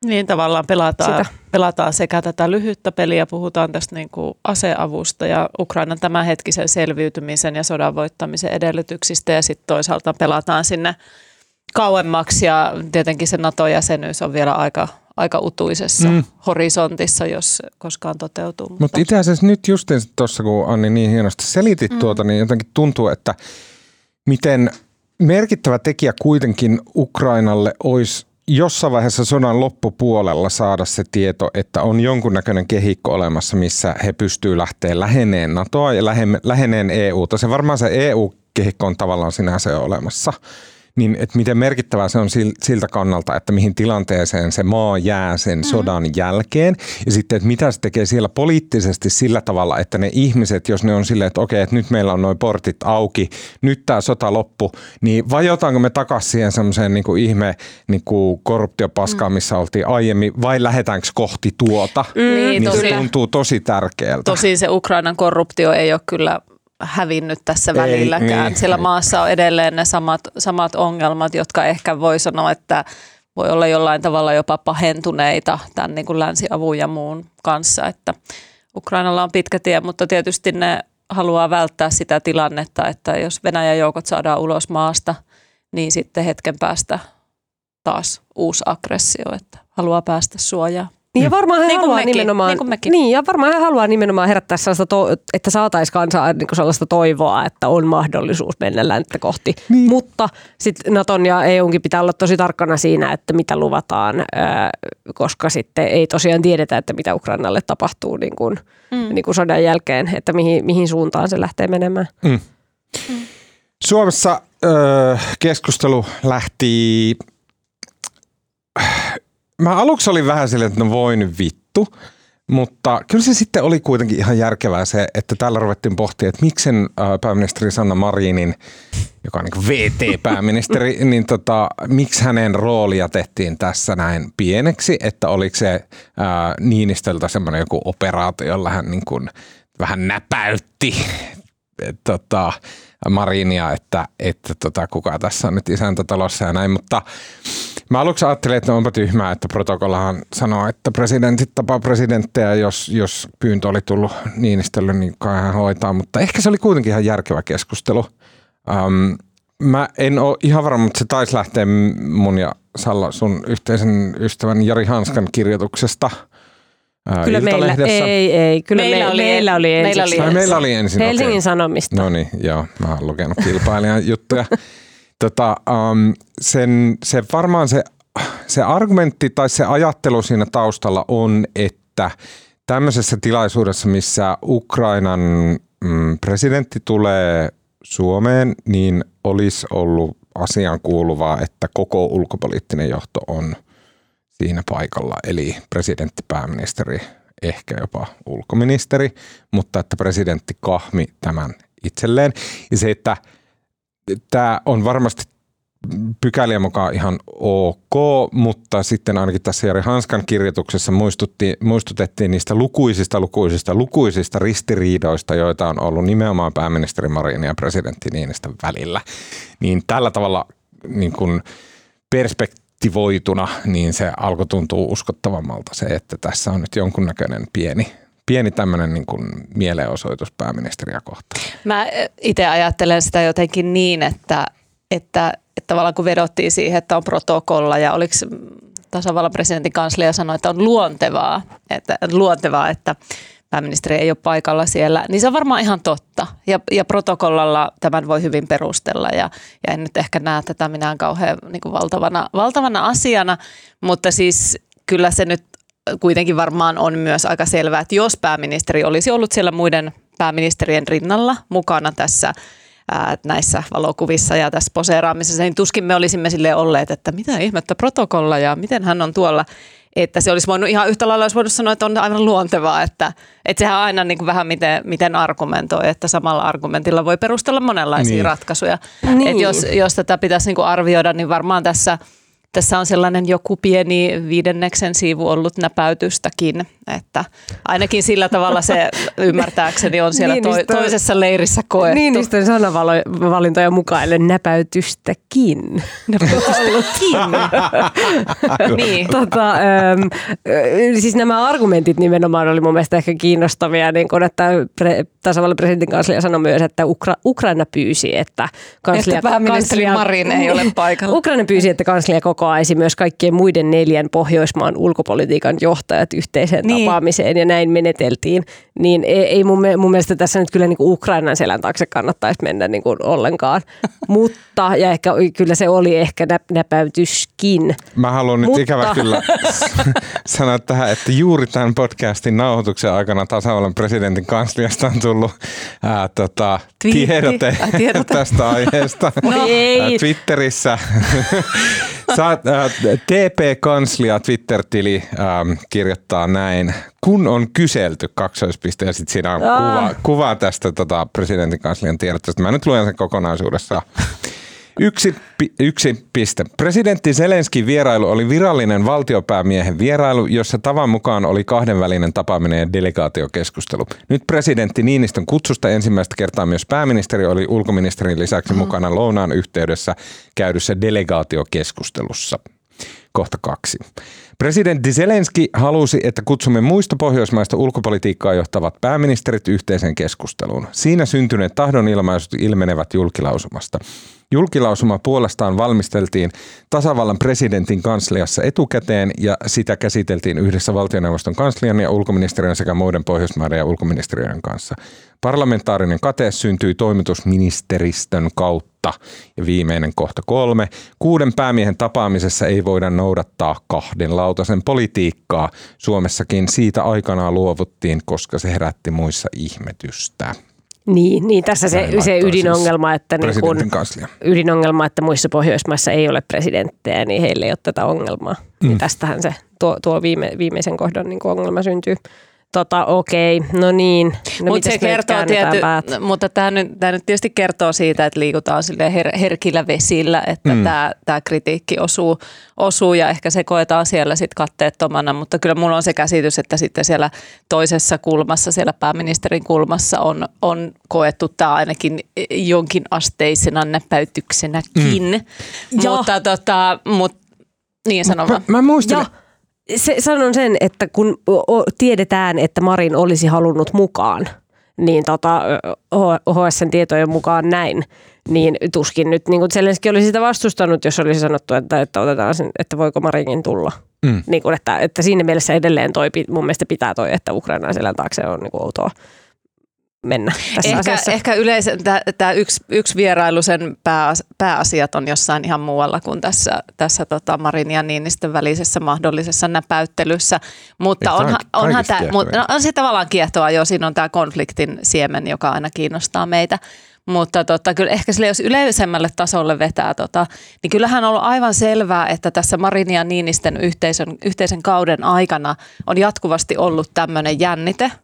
[SPEAKER 3] niin tavallaan pelataan, pelataan sekä tätä lyhyttä peliä, puhutaan tästä niin kuin aseavusta ja Ukrainan tämänhetkisen selviytymisen ja sodan voittamisen edellytyksistä ja sitten toisaalta pelataan sinne kauemmaksi ja tietenkin se NATO-jäsenyys on vielä aika, aika utuisessa mm. horisontissa, jos koskaan toteutuu.
[SPEAKER 1] Mutta Mut itse asiassa nyt just tuossa, kun Anni niin hienosti selitit mm. tuota, niin jotenkin tuntuu, että miten merkittävä tekijä kuitenkin Ukrainalle olisi jossain vaiheessa sodan loppupuolella saada se tieto, että on jonkunnäköinen kehikko olemassa, missä he pystyvät lähteä läheneen NATOa ja läheneen EUta. Se varmaan se EU-kehikko on tavallaan sinänsä jo olemassa – niin että miten merkittävää se on siltä kannalta, että mihin tilanteeseen se maa jää sen mm. sodan jälkeen. Ja sitten, että mitä se tekee siellä poliittisesti sillä tavalla, että ne ihmiset, jos ne on silleen, että okei, että nyt meillä on noin portit auki, nyt tämä sota loppu, niin vajotaanko me takaisin siihen semmoiseen niin kuin ihme niin kuin korruptiopaskaan, mm. missä oltiin aiemmin, vai lähdetäänkö kohti tuota? Mm, niin, niin se tuntuu tosi tärkeältä.
[SPEAKER 3] Tosi se Ukrainan korruptio ei ole kyllä hävinnyt tässä Ei, välilläkään. Niin. Siellä maassa on edelleen ne samat, samat ongelmat, jotka ehkä voi sanoa, että voi olla jollain tavalla jopa pahentuneita tämän niin kuin länsiavun ja muun kanssa. Että Ukrainalla on pitkä tie, mutta tietysti ne haluaa välttää sitä tilannetta, että jos Venäjän joukot saadaan ulos maasta, niin sitten hetken päästä taas uusi aggressio, että haluaa päästä suojaan.
[SPEAKER 2] Niin ja varmaan he niin haluaa mekin, nimenomaan, niin, niin, ja varmaan he haluaa nimenomaan herättää sellaista, to, että saataisiin kansaa niin sellaista toivoa, että on mahdollisuus mennä länttä kohti. Niin. Mutta sitten Naton ja EUnkin pitää olla tosi tarkkana siinä, että mitä luvataan, koska sitten ei tosiaan tiedetä, että mitä Ukrainalle tapahtuu niin kuin, mm. niin kuin sodan jälkeen, että mihin, mihin suuntaan se lähtee menemään. Mm.
[SPEAKER 1] Mm. Suomessa öö, keskustelu lähti... Mä aluksi olin vähän silleen, että no voi nyt vittu. Mutta kyllä se sitten oli kuitenkin ihan järkevää se, että täällä ruvettiin pohtia, että miksen pääministeri Sanna Marinin, joka on niin VT-pääministeri, niin tota, miksi hänen roolia tehtiin tässä näin pieneksi, että oliko se ää, Niinistöltä semmoinen joku operaatio, jolla hän niin kuin vähän näpäytti tota, Marinia, että, että tota, kuka tässä on nyt isäntätalossa ja näin, mutta Mä aluksi ajattelin, että onpa tyhmää, että protokollahan sanoo, että presidentit tapaa presidenttejä, jos, jos pyyntö oli tullut Niinistölle, niin kai hän hoitaa, mutta ehkä se oli kuitenkin ihan järkevä keskustelu. Um, mä en ole ihan varma, mutta se taisi lähteä mun ja Salla sun yhteisen ystävän Jari Hanskan kirjoituksesta –
[SPEAKER 2] Kyllä meillä, ei, ei, kyllä meillä, me, oli, meillä oli ensin. Meillä oli,
[SPEAKER 1] ensin. meillä oli ensin.
[SPEAKER 2] Helsingin okay. Sanomista.
[SPEAKER 1] No niin, joo, mä oon lukenut kilpailijan juttuja. Tota, um, sen, se varmaan se, se argumentti tai se ajattelu siinä taustalla on, että tämmöisessä tilaisuudessa, missä Ukrainan mm, presidentti tulee Suomeen, niin olisi ollut asian kuuluvaa, että koko ulkopoliittinen johto on siinä paikalla, eli presidentti, pääministeri, ehkä jopa ulkoministeri, mutta että presidentti kahmi tämän itselleen. Ja se, että tämä on varmasti pykälien mukaan ihan ok, mutta sitten ainakin tässä Jari Hanskan kirjoituksessa muistutettiin niistä lukuisista, lukuisista, lukuisista ristiriidoista, joita on ollut nimenomaan pääministeri Marin ja presidentti Niinistön välillä. Niin tällä tavalla niin kuin perspektivoituna, niin se alkoi tuntua uskottavammalta se, että tässä on nyt jonkunnäköinen pieni pieni tämmöinen niin kuin mielenosoitus pääministeriä kohtaan.
[SPEAKER 3] Mä itse ajattelen sitä jotenkin niin, että, että, että tavallaan kun vedottiin siihen, että on protokolla ja oliko tasavallan presidentin kanslia sanoi, että on luontevaa, että, luontevaa, että pääministeri ei ole paikalla siellä, niin se on varmaan ihan totta. Ja, ja protokollalla tämän voi hyvin perustella ja, ja en nyt ehkä näe tätä minään kauhean niin kuin valtavana, valtavana asiana, mutta siis kyllä se nyt kuitenkin varmaan on myös aika selvää, että jos pääministeri olisi ollut siellä muiden pääministerien rinnalla mukana tässä ää, näissä valokuvissa ja tässä poseeraamisessa, niin tuskin me olisimme sille olleet, että mitä ihmettä protokolla ja miten hän on tuolla. Että se olisi voinut ihan yhtä lailla olisi voinut sanoa, että on aivan luontevaa, että, että sehän aina niin kuin vähän miten, miten argumentoi, että samalla argumentilla voi perustella monenlaisia niin. ratkaisuja. Niin. Että jos, jos tätä pitäisi niin kuin arvioida, niin varmaan tässä – tässä on sellainen joku pieni viidenneksen siivu ollut näpäytystäkin, että ainakin sillä tavalla se ymmärtääkseni on siellä to, toisessa leirissä koettu.
[SPEAKER 2] Niinistön sanavalintoja mukaille näpäytystäkin. Näpäytystäkin. niin. tota, ähm, siis nämä argumentit nimenomaan oli mun mielestä ehkä kiinnostavia, niin kun, että pre, tasavallan presidentin kanslia sanoi myös, että Ukra, Ukraina pyysi, että
[SPEAKER 3] kanslia... Että pääministeri kanslia, Marin ei ole paikalla.
[SPEAKER 2] Ukraina pyysi, että kanslia kokoaisi myös kaikkien muiden neljän Pohjoismaan ulkopolitiikan johtajat yhteiseen niin. tapaamiseen ja näin meneteltiin. Niin ei, ei mun, mun mielestä tässä nyt kyllä niin kuin Ukrainan selän taakse kannattaisi mennä niin kuin ollenkaan. Mutta, ja ehkä kyllä se oli ehkä nä, näpäytyskin.
[SPEAKER 1] Mä haluan nyt Mutta... ikävä kyllä sanoa tähän, että juuri tämän podcastin nauhoituksen aikana tasavallan presidentin kansliasta on tullut ää, tota, tiedote, tiedote tästä aiheesta no, ei. Twitterissä. Saat, äh, TP-kanslia Twitter-tili ähm, kirjoittaa näin. Kun on kyselty kaksoispiste ja sitten siinä on kuva, kuva tästä tota, presidentin kanslian tiedotteesta. Mä nyt luen sen kokonaisuudessaan. Yksi, yksi piste. Presidentti Zelenskin vierailu oli virallinen valtiopäämiehen vierailu, jossa tavan mukaan oli kahdenvälinen tapaaminen ja delegaatiokeskustelu. Nyt presidentti Niinistön kutsusta ensimmäistä kertaa myös pääministeri oli ulkoministerin lisäksi mm. mukana lounaan yhteydessä käydyssä delegaatiokeskustelussa. Kohta kaksi. Presidentti Zelenski halusi, että kutsumme muista pohjoismaista ulkopolitiikkaa johtavat pääministerit yhteiseen keskusteluun. Siinä syntyneet tahdonilmaisut ilmenevät julkilausumasta. Julkilausuma puolestaan valmisteltiin tasavallan presidentin kansliassa etukäteen ja sitä käsiteltiin yhdessä valtioneuvoston kanslian ja ulkoministeriön sekä muiden Pohjoismaiden ja ulkoministeriön kanssa. Parlamentaarinen kate syntyi toimitusministeristön kautta. Ja viimeinen kohta kolme. Kuuden päämiehen tapaamisessa ei voida noudattaa kahden lautasen politiikkaa. Suomessakin siitä aikanaan luovuttiin, koska se herätti muissa ihmetystä.
[SPEAKER 2] Niin, niin tässä se, se
[SPEAKER 1] laittoi
[SPEAKER 2] ydinongelma, että, niin kun, ydinongelma, että muissa Pohjoismaissa ei ole presidenttejä, niin heillä ei ole tätä ongelmaa. Mm. Niin tästähän se tuo, tuo viime, viimeisen kohdan niin ongelma syntyy. Tota, okei, no niin. No
[SPEAKER 3] Mutta se kertoo tiety, mutta tämä nyt, tämä nyt tietysti kertoo siitä, että liikutaan sille her, herkillä vesillä, että mm. tämä, tämä kritiikki osuu, osuu ja ehkä se koetaan siellä sitten katteettomana, mutta kyllä mulla on se käsitys, että sitten siellä toisessa kulmassa, siellä pääministerin kulmassa on, on koettu tämä ainakin jonkin asteisena näpäytyksenäkin, mm. mutta, tota, mutta niin sanomaan.
[SPEAKER 1] Mä, mä muistan,
[SPEAKER 2] se, sanon sen, että kun tiedetään, että Marin olisi halunnut mukaan, niin tota, HSN tietojen mukaan näin, niin tuskin nyt niin Zelenski olisi sitä vastustanut, jos olisi sanottu, että, että, otetaan sen, että voiko Marinkin tulla. Mm. Niin kuin, että, että siinä mielessä edelleen toi, mun mielestä pitää toi, että Ukraina selän taakse on niin kuin outoa mennä tässä
[SPEAKER 3] ehkä,
[SPEAKER 2] asiassa.
[SPEAKER 3] Ehkä yleisen tämä yksi, yksi vierailu, sen pää, pääasiat on jossain ihan muualla kuin tässä, tässä tota Marin ja Niinistön välisessä mahdollisessa näpäyttelyssä. Mutta onhan, onhan tämä, no, on se tavallaan kiehtoa jo, siinä on tämä konfliktin siemen, joka aina kiinnostaa meitä. Mutta tota, kyllä ehkä sille, jos yleisemmälle tasolle vetää, tota, niin kyllähän on ollut aivan selvää, että tässä Marin ja Niinisten yhteisön, yhteisen kauden aikana on jatkuvasti ollut tämmöinen jännite –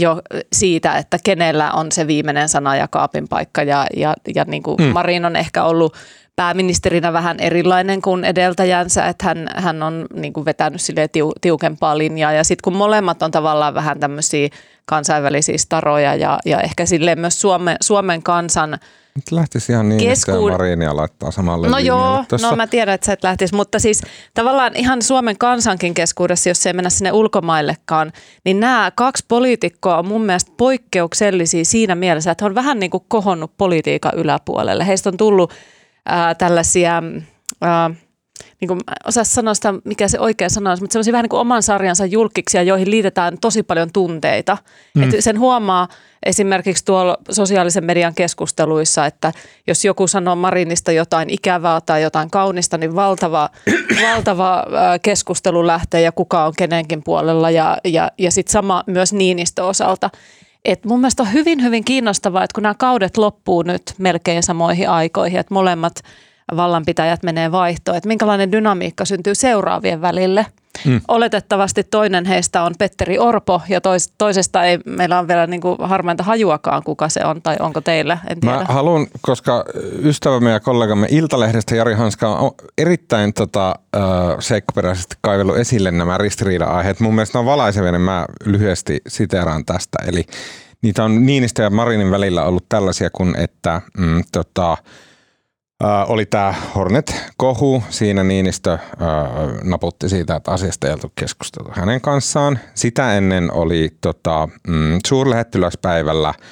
[SPEAKER 3] jo siitä, että kenellä on se viimeinen sana ja kaapin paikka. Ja, ja, ja niin kuin mm. Marin on ehkä ollut pääministerinä vähän erilainen kuin edeltäjänsä, että hän, hän on niin kuin vetänyt sille tiu, tiukempaa linjaa. Ja sitten kun molemmat on tavallaan vähän tämmöisiä kansainvälisiä staroja ja, ja ehkä silleen myös Suomen, Suomen kansan –
[SPEAKER 1] nyt lähtisi ihan niin, Keskuun... että Marinia laittaa samalle
[SPEAKER 3] No joo, tossa. no mä tiedän, että sä et lähtisi, mutta siis tavallaan ihan Suomen kansankin keskuudessa, jos ei mennä sinne ulkomaillekaan, niin nämä kaksi poliitikkoa on mun mielestä poikkeuksellisia siinä mielessä, että he on vähän niin kuin kohonnut politiikan yläpuolelle. Heistä on tullut ää, tällaisia... Ää, niin kuin, osaa sanoa sitä, mikä se oikea sana on, mutta semmoisia vähän niin kuin oman sarjansa julkiksia, joihin liitetään tosi paljon tunteita. Mm. Et sen huomaa esimerkiksi tuolla sosiaalisen median keskusteluissa, että jos joku sanoo Marinista jotain ikävää tai jotain kaunista, niin valtava, valtava keskustelu lähtee ja kuka on kenenkin puolella ja, ja, ja sitten sama myös Niinistö osalta. Et mun mielestä on hyvin, hyvin kiinnostavaa, että kun nämä kaudet loppuu nyt melkein samoihin aikoihin, että molemmat – vallanpitäjät menee vaihtoon, että minkälainen dynamiikka syntyy seuraavien välille. Mm. Oletettavasti toinen heistä on Petteri Orpo ja tois, toisesta ei meillä on vielä niin kuin harmainta hajuakaan, kuka se on tai onko teillä, en tiedä.
[SPEAKER 1] Mä haluan, koska ystävämme ja kollegamme Iltalehdestä Jari Hanska on erittäin tota, seikkaperäisesti kaivellut esille nämä ristiriida-aiheet. Mun mielestä ne on valaisevia, niin mä lyhyesti siteeraan tästä. Eli niitä on Niinistä ja Marinin välillä ollut tällaisia kuin, että mm, tota, Äh, oli tämä Hornet-kohu. Siinä Niinistö äh, naputti siitä, että asiasta ei oltu keskusteltu hänen kanssaan. Sitä ennen oli tota, mm, suurlähettiläspäivällä –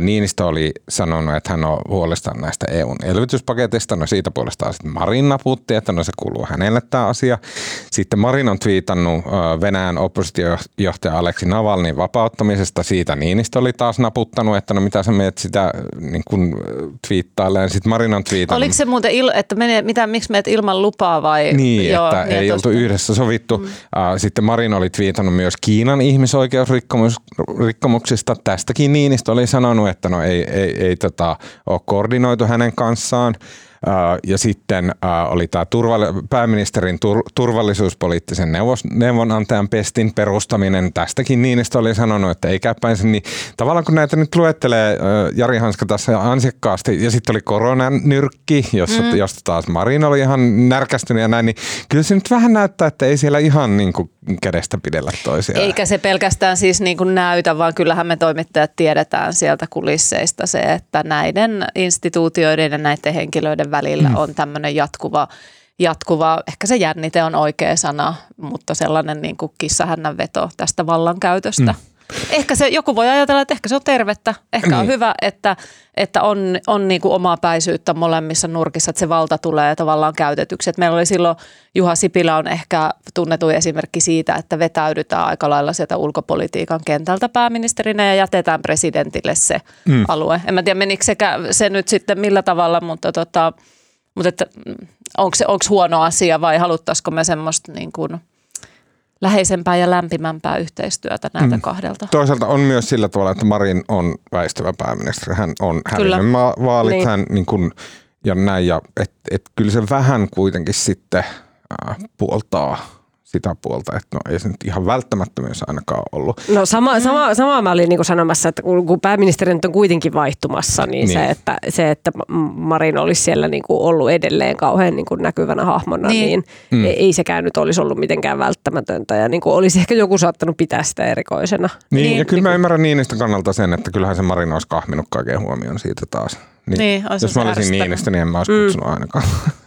[SPEAKER 1] Niinistö oli sanonut, että hän on huolestunut näistä EUn elvytyspaketista. No siitä puolestaan sitten Marin naputti, että no se kuuluu hänelle tämä asia. Sitten Marin on twiitannut Venäjän oppositiojohtaja Aleksi Navalnin vapauttamisesta. Siitä Niinistö oli taas naputtanut, että no mitä sä meet sitä niin kuin twiittailemaan. Sitten Marin on twiitannut.
[SPEAKER 3] Oliko se muuten, il, että menee, mitä, miksi meet ilman lupaa vai?
[SPEAKER 1] Niin, Joo, että niin, ei oltu yhdessä sovittu. Mm. Sitten Marin oli twiitannut myös Kiinan ihmisoikeusrikkomuksista. Tästäkin Niinistö oli sanonut, sanonut, että no ei, ei, ei tota, ole koordinoitu hänen kanssaan. Ja sitten oli tämä pääministerin tur- turvallisuuspoliittisen neuvos- neuvonantajan pestin perustaminen. Tästäkin Niinistö oli sanonut, että ei käypäinsä. Niin tavallaan kun näitä nyt luettelee Jari Hanska tässä ansiokkaasti, ja sitten oli koronanyrkki, jossa, mm. josta taas Marin oli ihan närkästynyt ja näin, niin kyllä se nyt vähän näyttää, että ei siellä ihan niin kuin kädestä pidellä toisiaan.
[SPEAKER 3] Eikä se pelkästään siis niin kuin näytä, vaan kyllähän me toimittajat tiedetään sieltä kulisseista se, että näiden instituutioiden ja näiden henkilöiden välillä mm. on tämmöinen jatkuva, jatkuva, ehkä se jännite on oikea sana, mutta sellainen niin kuin kissahännän veto tästä vallankäytöstä. Mm. Ehkä se, joku voi ajatella, että ehkä se on tervettä. Ehkä niin. on hyvä, että, että on, on niin kuin omaa päisyyttä molemmissa nurkissa, että se valta tulee tavallaan käytetyksi. Et meillä oli silloin, Juha Sipilä on ehkä tunnetu esimerkki siitä, että vetäydytään aika lailla sieltä ulkopolitiikan kentältä pääministerinä ja jätetään presidentille se mm. alue. En mä tiedä, menikö sekä, se nyt sitten millä tavalla, mutta, tota, mutta että, onko se onko huono asia vai haluttaisiko me semmoista niin kuin – läheisempää ja lämpimämpää yhteistyötä näiltä mm. kahdelta.
[SPEAKER 1] Toisaalta on myös sillä tavalla, että Marin on väistävä pääministeri. Hän on hävinnyt ma- vaalit niin. hän, niin kuin, ja näin. Ja, et, et, kyllä se vähän kuitenkin sitten äh, puoltaa sitä puolta, että no ei se nyt ihan välttämättömyys ainakaan ollut.
[SPEAKER 2] No sama, mm. sama, sama mä olin niin sanomassa, että kun pääministeri nyt on kuitenkin vaihtumassa, niin, niin. Se, että, se, että Marin olisi siellä niin kuin ollut edelleen kauhean niin kuin näkyvänä hahmona, niin, niin mm. ei sekään nyt olisi ollut mitenkään välttämätöntä ja niin kuin olisi ehkä joku saattanut pitää sitä erikoisena.
[SPEAKER 1] Niin, niin ja kyllä niin mä ymmärrän Niinistön kannalta sen, että kyllähän se Marin olisi kahminut kaiken huomioon siitä taas. Niin, niin jos mä olisin Niinistö, niin en mä olisi mm. kutsunut ainakaan.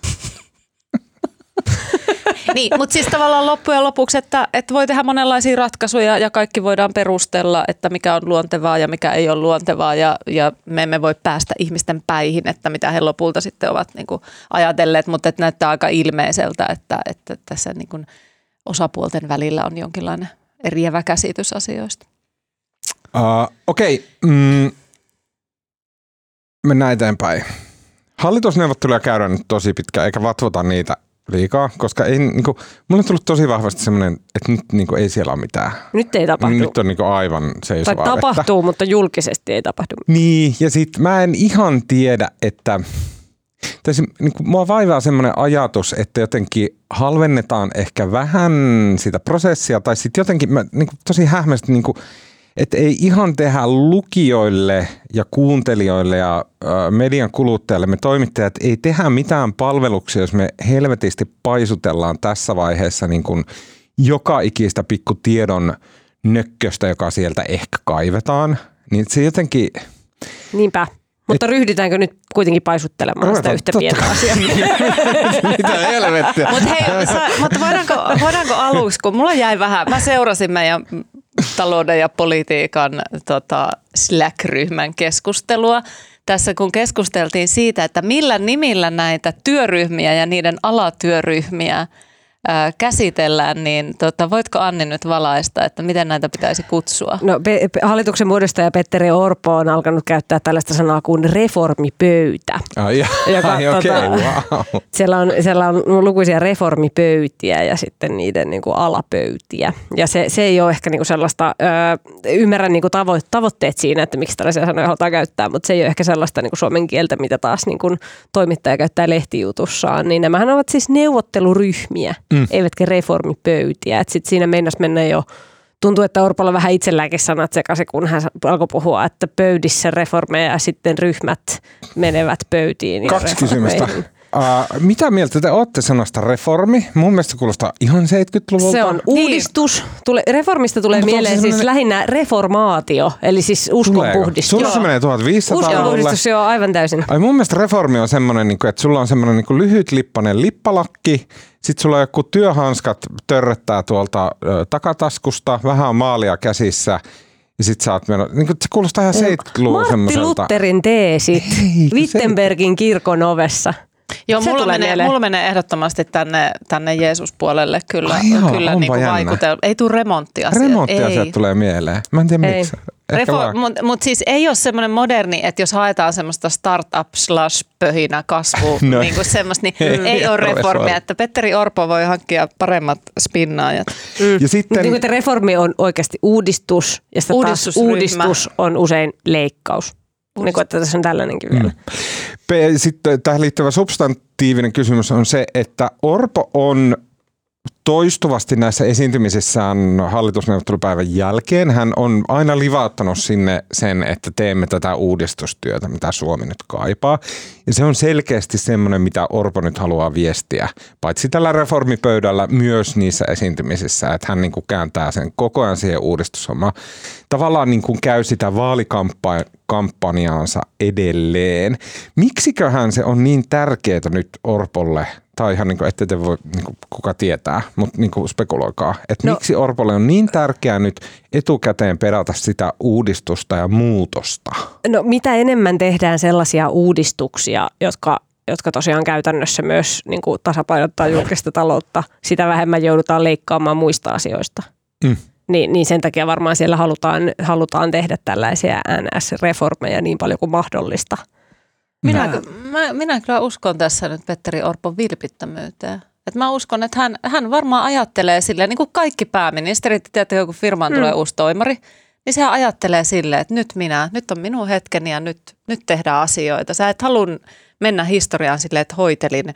[SPEAKER 3] niin, mutta siis tavallaan loppujen lopuksi, että, että voi tehdä monenlaisia ratkaisuja ja kaikki voidaan perustella, että mikä on luontevaa ja mikä ei ole luontevaa ja, ja me emme voi päästä ihmisten päihin, että mitä he lopulta sitten ovat niin kuin ajatelleet, mutta että näyttää aika ilmeiseltä, että, että tässä niin kuin osapuolten välillä on jonkinlainen eriävä käsitys asioista.
[SPEAKER 1] Uh, Okei, okay. mm, mennään eteenpäin. Hallitusneuvotteluja käydään nyt tosi pitkään, eikä vatvota niitä liikaa, koska ei, niin kuin, mulle on tullut tosi vahvasti semmoinen, että nyt niin kuin, ei siellä ole mitään.
[SPEAKER 2] Nyt ei tapahdu.
[SPEAKER 1] Nyt on niin kuin, aivan seisovaa
[SPEAKER 2] Tai tapahtuu, vettä. mutta julkisesti ei tapahdu.
[SPEAKER 1] Niin, ja sitten mä en ihan tiedä, että tässä, niin kuin, mua vaivaa semmoinen ajatus, että jotenkin halvennetaan ehkä vähän sitä prosessia, tai sitten jotenkin mä niin kuin, tosi hähmästi niin kuin, että ei ihan tehdä lukijoille ja kuuntelijoille ja median kuluttajille, me toimittajat, ei tehdä mitään palveluksia, jos me helvetisti paisutellaan tässä vaiheessa niin kuin joka ikistä pikku tiedon nökköstä, joka sieltä ehkä kaivetaan. Niin se jotenkin...
[SPEAKER 2] Niinpä. Mutta Et, ryhdytäänkö nyt kuitenkin paisuttelemaan Ruvetaan, sitä yhtä pientä asiaa?
[SPEAKER 1] Mitä helvettiä?
[SPEAKER 3] Mutta hei, sä, mutta voidaanko, voidaanko aluksi, kun mulla jäi vähän, mä seurasin meidän talouden ja politiikan tota, Slack-ryhmän keskustelua. Tässä kun keskusteltiin siitä, että millä nimillä näitä työryhmiä ja niiden alatyöryhmiä käsitellään, niin tota, voitko Anni nyt valaista, että miten näitä pitäisi kutsua?
[SPEAKER 2] No, pe- pe- hallituksen muodostaja Petteri Orpo on alkanut käyttää tällaista sanaa kuin reformipöytä.
[SPEAKER 1] Ai, joka, ai okay, wow.
[SPEAKER 2] siellä, on, siellä on lukuisia reformipöytiä ja sitten niiden niin kuin alapöytiä. Ja se, se ei ole ehkä niin kuin sellaista, ö, ymmärrän niin kuin tavo- tavoitteet siinä, että miksi tällaisia sanoja halutaan käyttää, mutta se ei ole ehkä sellaista niin kuin suomen kieltä, mitä taas niin kuin toimittaja käyttää lehtijutussaan. Niin nämähän ovat siis neuvotteluryhmiä mm. eivätkä reformipöytiä. Et sit siinä meinas mennä jo tuntuu, että Orpolla vähän itselläänkin sanat sekaisin, kun hän alkoi puhua, että pöydissä reformeja ja sitten ryhmät menevät pöytiin.
[SPEAKER 1] Kaksi kysymystä. Uh, mitä mieltä te olette sanasta reformi? Mun mielestä kuulostaa ihan 70-luvulta.
[SPEAKER 2] Se on uudistus. Tule, reformista tulee no, mieleen siis sellainen... lähinnä reformaatio, eli siis uskonpuhdistus.
[SPEAKER 1] Sulla se menee 1500
[SPEAKER 2] Uskonpuhdistus, joo, aivan täysin.
[SPEAKER 1] Ai mun mielestä reformi on semmoinen, niin että sulla on semmoinen niin lyhyt lippanen lippalakki, sitten sulla on joku työhanskat törröttää tuolta ö, takataskusta, vähän on maalia käsissä ja sit sä oot meno, niin se kuulostaa ihan 70-luvun
[SPEAKER 2] Martti
[SPEAKER 1] semmoiselta.
[SPEAKER 2] Lutterin teesit Wittenbergin kirkon ovessa.
[SPEAKER 3] Joo, mulla menee, mulla menee ehdottomasti tänne, tänne Jeesus-puolelle kyllä, Ai joo, kyllä niin vaikutel. Ei tule remonttia.
[SPEAKER 1] Remonttia sieltä tulee mieleen. Mä en tiedä ei. miksi.
[SPEAKER 3] Refo- Mutta mut siis ei ole semmoinen moderni, että jos haetaan semmoista startup slash pöhinä kasvu, no. niin kuin semmoista, niin ei, ei ole reformia. Että Petteri Orpo voi hankkia paremmat spinnaajat.
[SPEAKER 2] Mm. Ja sitten... Niin kuin, reformi on oikeasti uudistus ja sitä uudistus on usein leikkaus. Niin kuin, että tässä on tällainenkin vielä.
[SPEAKER 1] Mm. Sitten tähän liittyvä substantiivinen kysymys on se, että Orpo on toistuvasti näissä esiintymisissään hallitusneuvottelupäivän jälkeen hän on aina livauttanut sinne sen, että teemme tätä uudistustyötä, mitä Suomi nyt kaipaa. Ja se on selkeästi semmoinen, mitä Orpo nyt haluaa viestiä, paitsi tällä reformipöydällä myös niissä esiintymisissä, että hän niin kuin kääntää sen koko ajan siihen uudistushommaan. Tavallaan niin kuin käy sitä vaalikampanjaansa edelleen. Miksiköhän se on niin tärkeää nyt Orpolle – tai ihan niin kuin, ette te voi niin kuin, kuka tietää, mutta niin kuin spekuloikaa, että no. miksi Orpolle on niin tärkeää nyt etukäteen perata sitä uudistusta ja muutosta?
[SPEAKER 2] No mitä enemmän tehdään sellaisia uudistuksia, jotka jotka tosiaan käytännössä myös niin kuin tasapainottaa julkista taloutta, sitä vähemmän joudutaan leikkaamaan muista asioista. Mm. Niin, niin sen takia varmaan siellä halutaan, halutaan tehdä tällaisia NS-reformeja niin paljon kuin mahdollista –
[SPEAKER 3] minä, mä, minä kyllä uskon tässä nyt Petteri Orpon vilpittömyyteen. Et mä uskon, että hän, hän varmaan ajattelee silleen, niin kuin kaikki pääministerit, tiedätkö, kun firmaan mm. tulee uusi toimari, niin sehän ajattelee silleen, että nyt minä, nyt on minun hetkeni ja nyt, nyt tehdään asioita. Sä et halun mennä historiaan silleen, että hoitelin,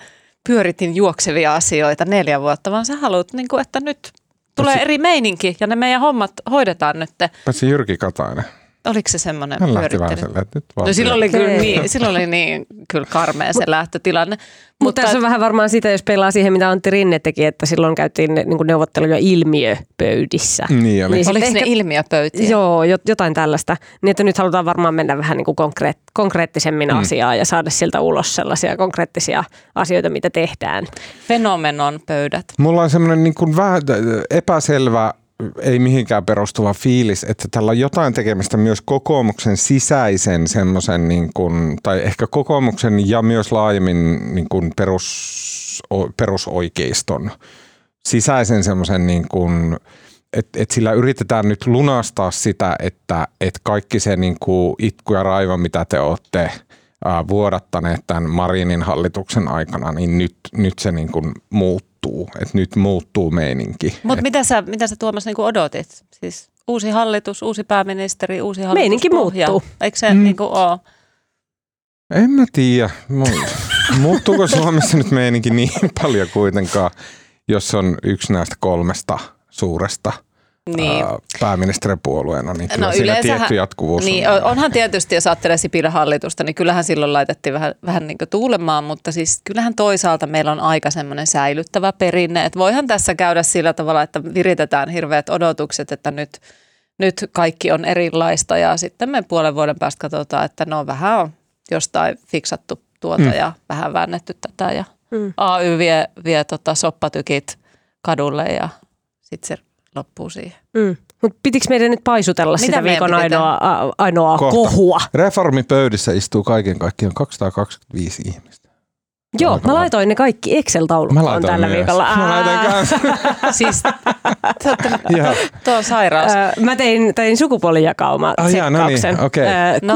[SPEAKER 3] pyöritin juoksevia asioita neljä vuotta, vaan sä haluat, niin kuin, että nyt tulee
[SPEAKER 1] Paitsi-
[SPEAKER 3] eri meininki ja ne meidän hommat hoidetaan nyt.
[SPEAKER 1] Paitsi Jyrki Katainen.
[SPEAKER 3] Oliko se semmoinen
[SPEAKER 1] Hän lähti vähän
[SPEAKER 3] pyörittely?
[SPEAKER 1] silleen, että nyt vaan
[SPEAKER 3] No silloin oli, kyllä niin, silloin oli niin kyllä karmea se lähtötilanne.
[SPEAKER 2] Mutta tässä on vähän varmaan sitä, jos pelaa siihen, mitä Antti Rinne teki, että silloin käytiin ne, niin kuin neuvotteluja ilmiöpöydissä.
[SPEAKER 1] Niin oli.
[SPEAKER 2] Niin
[SPEAKER 3] Oliko
[SPEAKER 2] ehkä-
[SPEAKER 3] ne ilmiöpöytiä?
[SPEAKER 2] Joo, jo- jotain tällaista. Niin, että nyt halutaan varmaan mennä vähän niin kuin konkreet, konkreettisemmin mm. asiaan ja saada sieltä ulos sellaisia konkreettisia asioita, mitä tehdään.
[SPEAKER 3] Fenomenon pöydät.
[SPEAKER 1] Mulla on semmoinen niin kuin vähän epäselvä, ei mihinkään perustuva fiilis, että tällä on jotain tekemistä myös kokoomuksen sisäisen semmoisen, niin tai ehkä kokoomuksen ja myös laajemmin niin kuin perus, perusoikeiston sisäisen semmoisen niin että et sillä yritetään nyt lunastaa sitä, että et kaikki se niin kuin itku ja raivo, mitä te olette vuodattaneet tämän Marinin hallituksen aikana, niin nyt, nyt se niin kuin muuttuu. Että nyt muuttuu meininki.
[SPEAKER 3] Mutta mitä sä, mitä sä Tuomas niin odotit? Siis uusi hallitus, uusi pääministeri, uusi hallitus.
[SPEAKER 2] Meininki muuttuu.
[SPEAKER 3] Eikö se
[SPEAKER 1] Mm.
[SPEAKER 3] niin kuin ole?
[SPEAKER 1] En mä tiedä. Mu- Muuttuuko Suomessa nyt meininki niin paljon kuitenkaan, jos on yksi näistä kolmesta suuresta
[SPEAKER 3] Niin.
[SPEAKER 1] ää, pääministeripuolueena, niin kyllä
[SPEAKER 3] No
[SPEAKER 1] siinä
[SPEAKER 3] yleensähän-
[SPEAKER 1] tietty jatkuvuus
[SPEAKER 3] Niin,
[SPEAKER 1] on.
[SPEAKER 3] on- onhan tietysti, jos ajattelee Sipilän hallitusta, niin kyllähän silloin laitettiin vähän, vähän niin kuin tuulemaan, mutta siis kyllähän toisaalta meillä on aika semmoinen säilyttävä perinne, että voihan tässä käydä sillä tavalla, että viritetään hirveät odotukset, että nyt, nyt kaikki on erilaista ja sitten me puolen vuoden päästä katsotaan, että no vähän on jostain fiksattu tuota
[SPEAKER 1] Mm.
[SPEAKER 3] ja vähän väännetty tätä ja
[SPEAKER 2] Mm.
[SPEAKER 3] AY vie, vie tota soppatykit kadulle ja sitten se loppuu siihen.
[SPEAKER 2] Mm. Mutta pitikö meidän nyt paisutella
[SPEAKER 3] Mitä
[SPEAKER 2] sitä viikon ainoa, ainoa
[SPEAKER 1] Kohta.
[SPEAKER 2] kohua?
[SPEAKER 1] Reformipöydissä istuu kaiken kaikkiaan 225 ihmistä.
[SPEAKER 2] Joo,
[SPEAKER 1] Aika
[SPEAKER 2] mä laitoin ne kaikki Excel-taulukkoon tällä
[SPEAKER 1] myös.
[SPEAKER 2] viikolla.
[SPEAKER 1] Mä laitoin kanssa.
[SPEAKER 3] Siis tuo on sairaus.
[SPEAKER 2] Mä tein, tein sukupuolijakauma
[SPEAKER 1] Ah, jaa, no niin,
[SPEAKER 2] tsekkauksen.
[SPEAKER 3] No.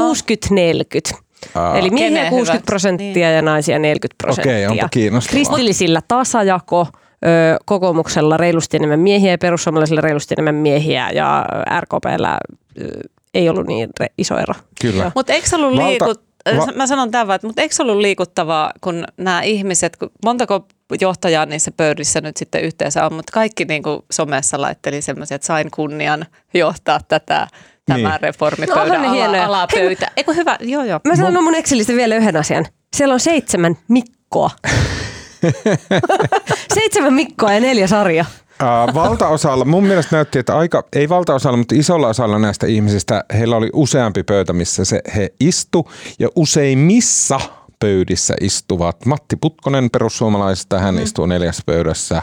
[SPEAKER 2] 60-40.
[SPEAKER 1] Aa,
[SPEAKER 2] Eli miehiä
[SPEAKER 3] Kenen
[SPEAKER 2] 60
[SPEAKER 3] hyvät?
[SPEAKER 2] prosenttia ja naisia 40 prosenttia.
[SPEAKER 1] Okei, onpa kiinnostavaa.
[SPEAKER 2] Kristillisillä tasajako, ö, kokoomuksella reilusti enemmän miehiä ja perussuomalaisilla reilusti enemmän miehiä ja RKPllä ö, ei ollut niin re- iso ero.
[SPEAKER 1] Kyllä.
[SPEAKER 3] Mutta eikö ollut
[SPEAKER 1] Valta-
[SPEAKER 3] liikut...
[SPEAKER 1] va-
[SPEAKER 3] Mä sanon tämän vaan, että mutta eikö se ollut liikuttavaa, kun nämä ihmiset, kun montako johtajaa niissä pöydissä nyt sitten yhteensä on, mutta kaikki niin kuin somessa laitteli semmoisia, että sain kunnian johtaa tätä, tämä
[SPEAKER 1] Niin.
[SPEAKER 2] No
[SPEAKER 3] reformipöydän
[SPEAKER 2] ne
[SPEAKER 3] ala, alapöytä. Eikö hyvä? Joo, joo.
[SPEAKER 2] Mä sanon mun Excelistä vielä yhden asian. Siellä on seitsemän Mikkoa. seitsemän Mikkoa ja neljä sarja.
[SPEAKER 1] Uh, valtaosalla, mun mielestä näytti, että aika, ei valtaosalla, mutta isolla osalla näistä ihmisistä, heillä oli useampi pöytä, missä se, he istu ja useimmissa pöydissä istuvat Matti Putkonen perussuomalaisista, hän mm. istuu neljässä pöydässä.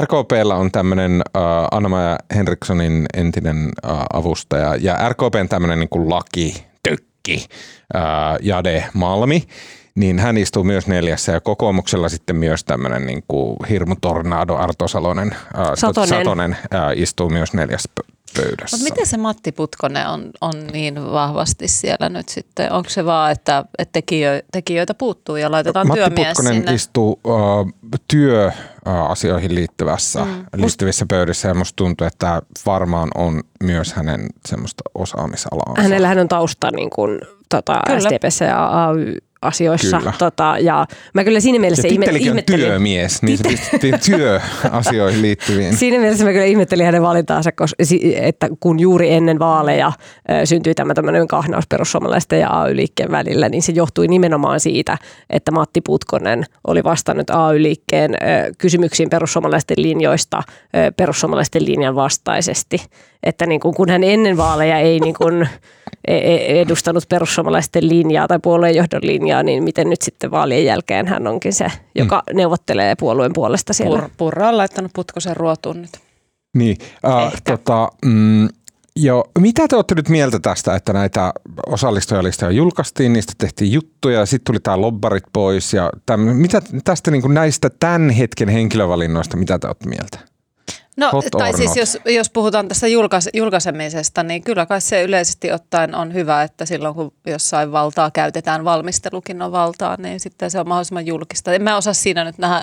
[SPEAKER 1] RKPllä on tämmöinen uh, Anna-Maja Henrikssonin entinen uh, avustaja ja RKPn tämmöinen niin laki, tökki, uh, Jade Malmi niin hän istuu myös neljässä ja kokoomuksella sitten myös tämmöinen niin kuin hirmu tornado Arto Salonen, ää,
[SPEAKER 2] Satonen.
[SPEAKER 1] Satonen ää, istuu myös neljässä pö- pöydässä.
[SPEAKER 3] Mutta miten se Matti Putkonen on, on niin vahvasti siellä nyt sitten? Onko se vaan, että, että tekijö, tekijöitä puuttuu ja laitetaan
[SPEAKER 1] Matti
[SPEAKER 3] työmies
[SPEAKER 1] Putkonen
[SPEAKER 3] sinne?
[SPEAKER 1] istuu äh, työasioihin liittyvässä, mm. liittyvissä pöydissä ja musta tuntuu, että tämä varmaan on myös hänen semmoista osaamisalaansa.
[SPEAKER 2] Hänellähän on tausta niin kuin, tota. SDPssä ja AY-asioissa.
[SPEAKER 1] Kyllä.
[SPEAKER 2] Tota, ja mä kyllä siinä
[SPEAKER 1] ja
[SPEAKER 2] mielessä ihme,
[SPEAKER 1] on
[SPEAKER 2] ihmettelin.
[SPEAKER 1] työmies, niin se pistettiin työasioihin liittyviin.
[SPEAKER 2] Siinä mielessä mä kyllä ihmettelin hänen valintaansa, koska, että kun juuri ennen vaaleja syntyi tämä tämmöinen kahnaus perussuomalaisten ja AY-liikkeen välillä, niin se johtui nimenomaan siitä, että Matti Putkonen oli vastannut AY-liikkeen kysymyksiin perussuomalaisten linjoista perussuomalaisten linjan vastaisesti. Että niin kuin, kun hän ennen vaaleja ei niin kuin, e- e- edustanut perussuomalaisten linjaa tai puolueenjohdon linjaa, niin miten nyt sitten vaalien jälkeen hän onkin se, joka neuvottelee puolueen puolesta siellä.
[SPEAKER 3] Pur, Purra on laittanut Putkosen ruotuun nyt.
[SPEAKER 1] Niin, äh, tota, mm, jo, mitä te olette nyt mieltä tästä, että näitä osallistujalistoja julkaistiin, niistä tehtiin juttuja ja sitten tuli tämä lobbarit pois ja tämmönen, mitä tästä niin kuin näistä tämän hetken henkilövalinnoista, mitä te olette mieltä?
[SPEAKER 3] No,
[SPEAKER 1] Hot
[SPEAKER 3] tai siis jos, jos puhutaan tästä julkais, julkaisemisesta, niin kyllä kai se yleisesti ottaen on hyvä, että silloin kun jossain valtaa käytetään, valmistelukin on valtaa, niin sitten se on mahdollisimman julkista. En mä osaa siinä nyt nähdä,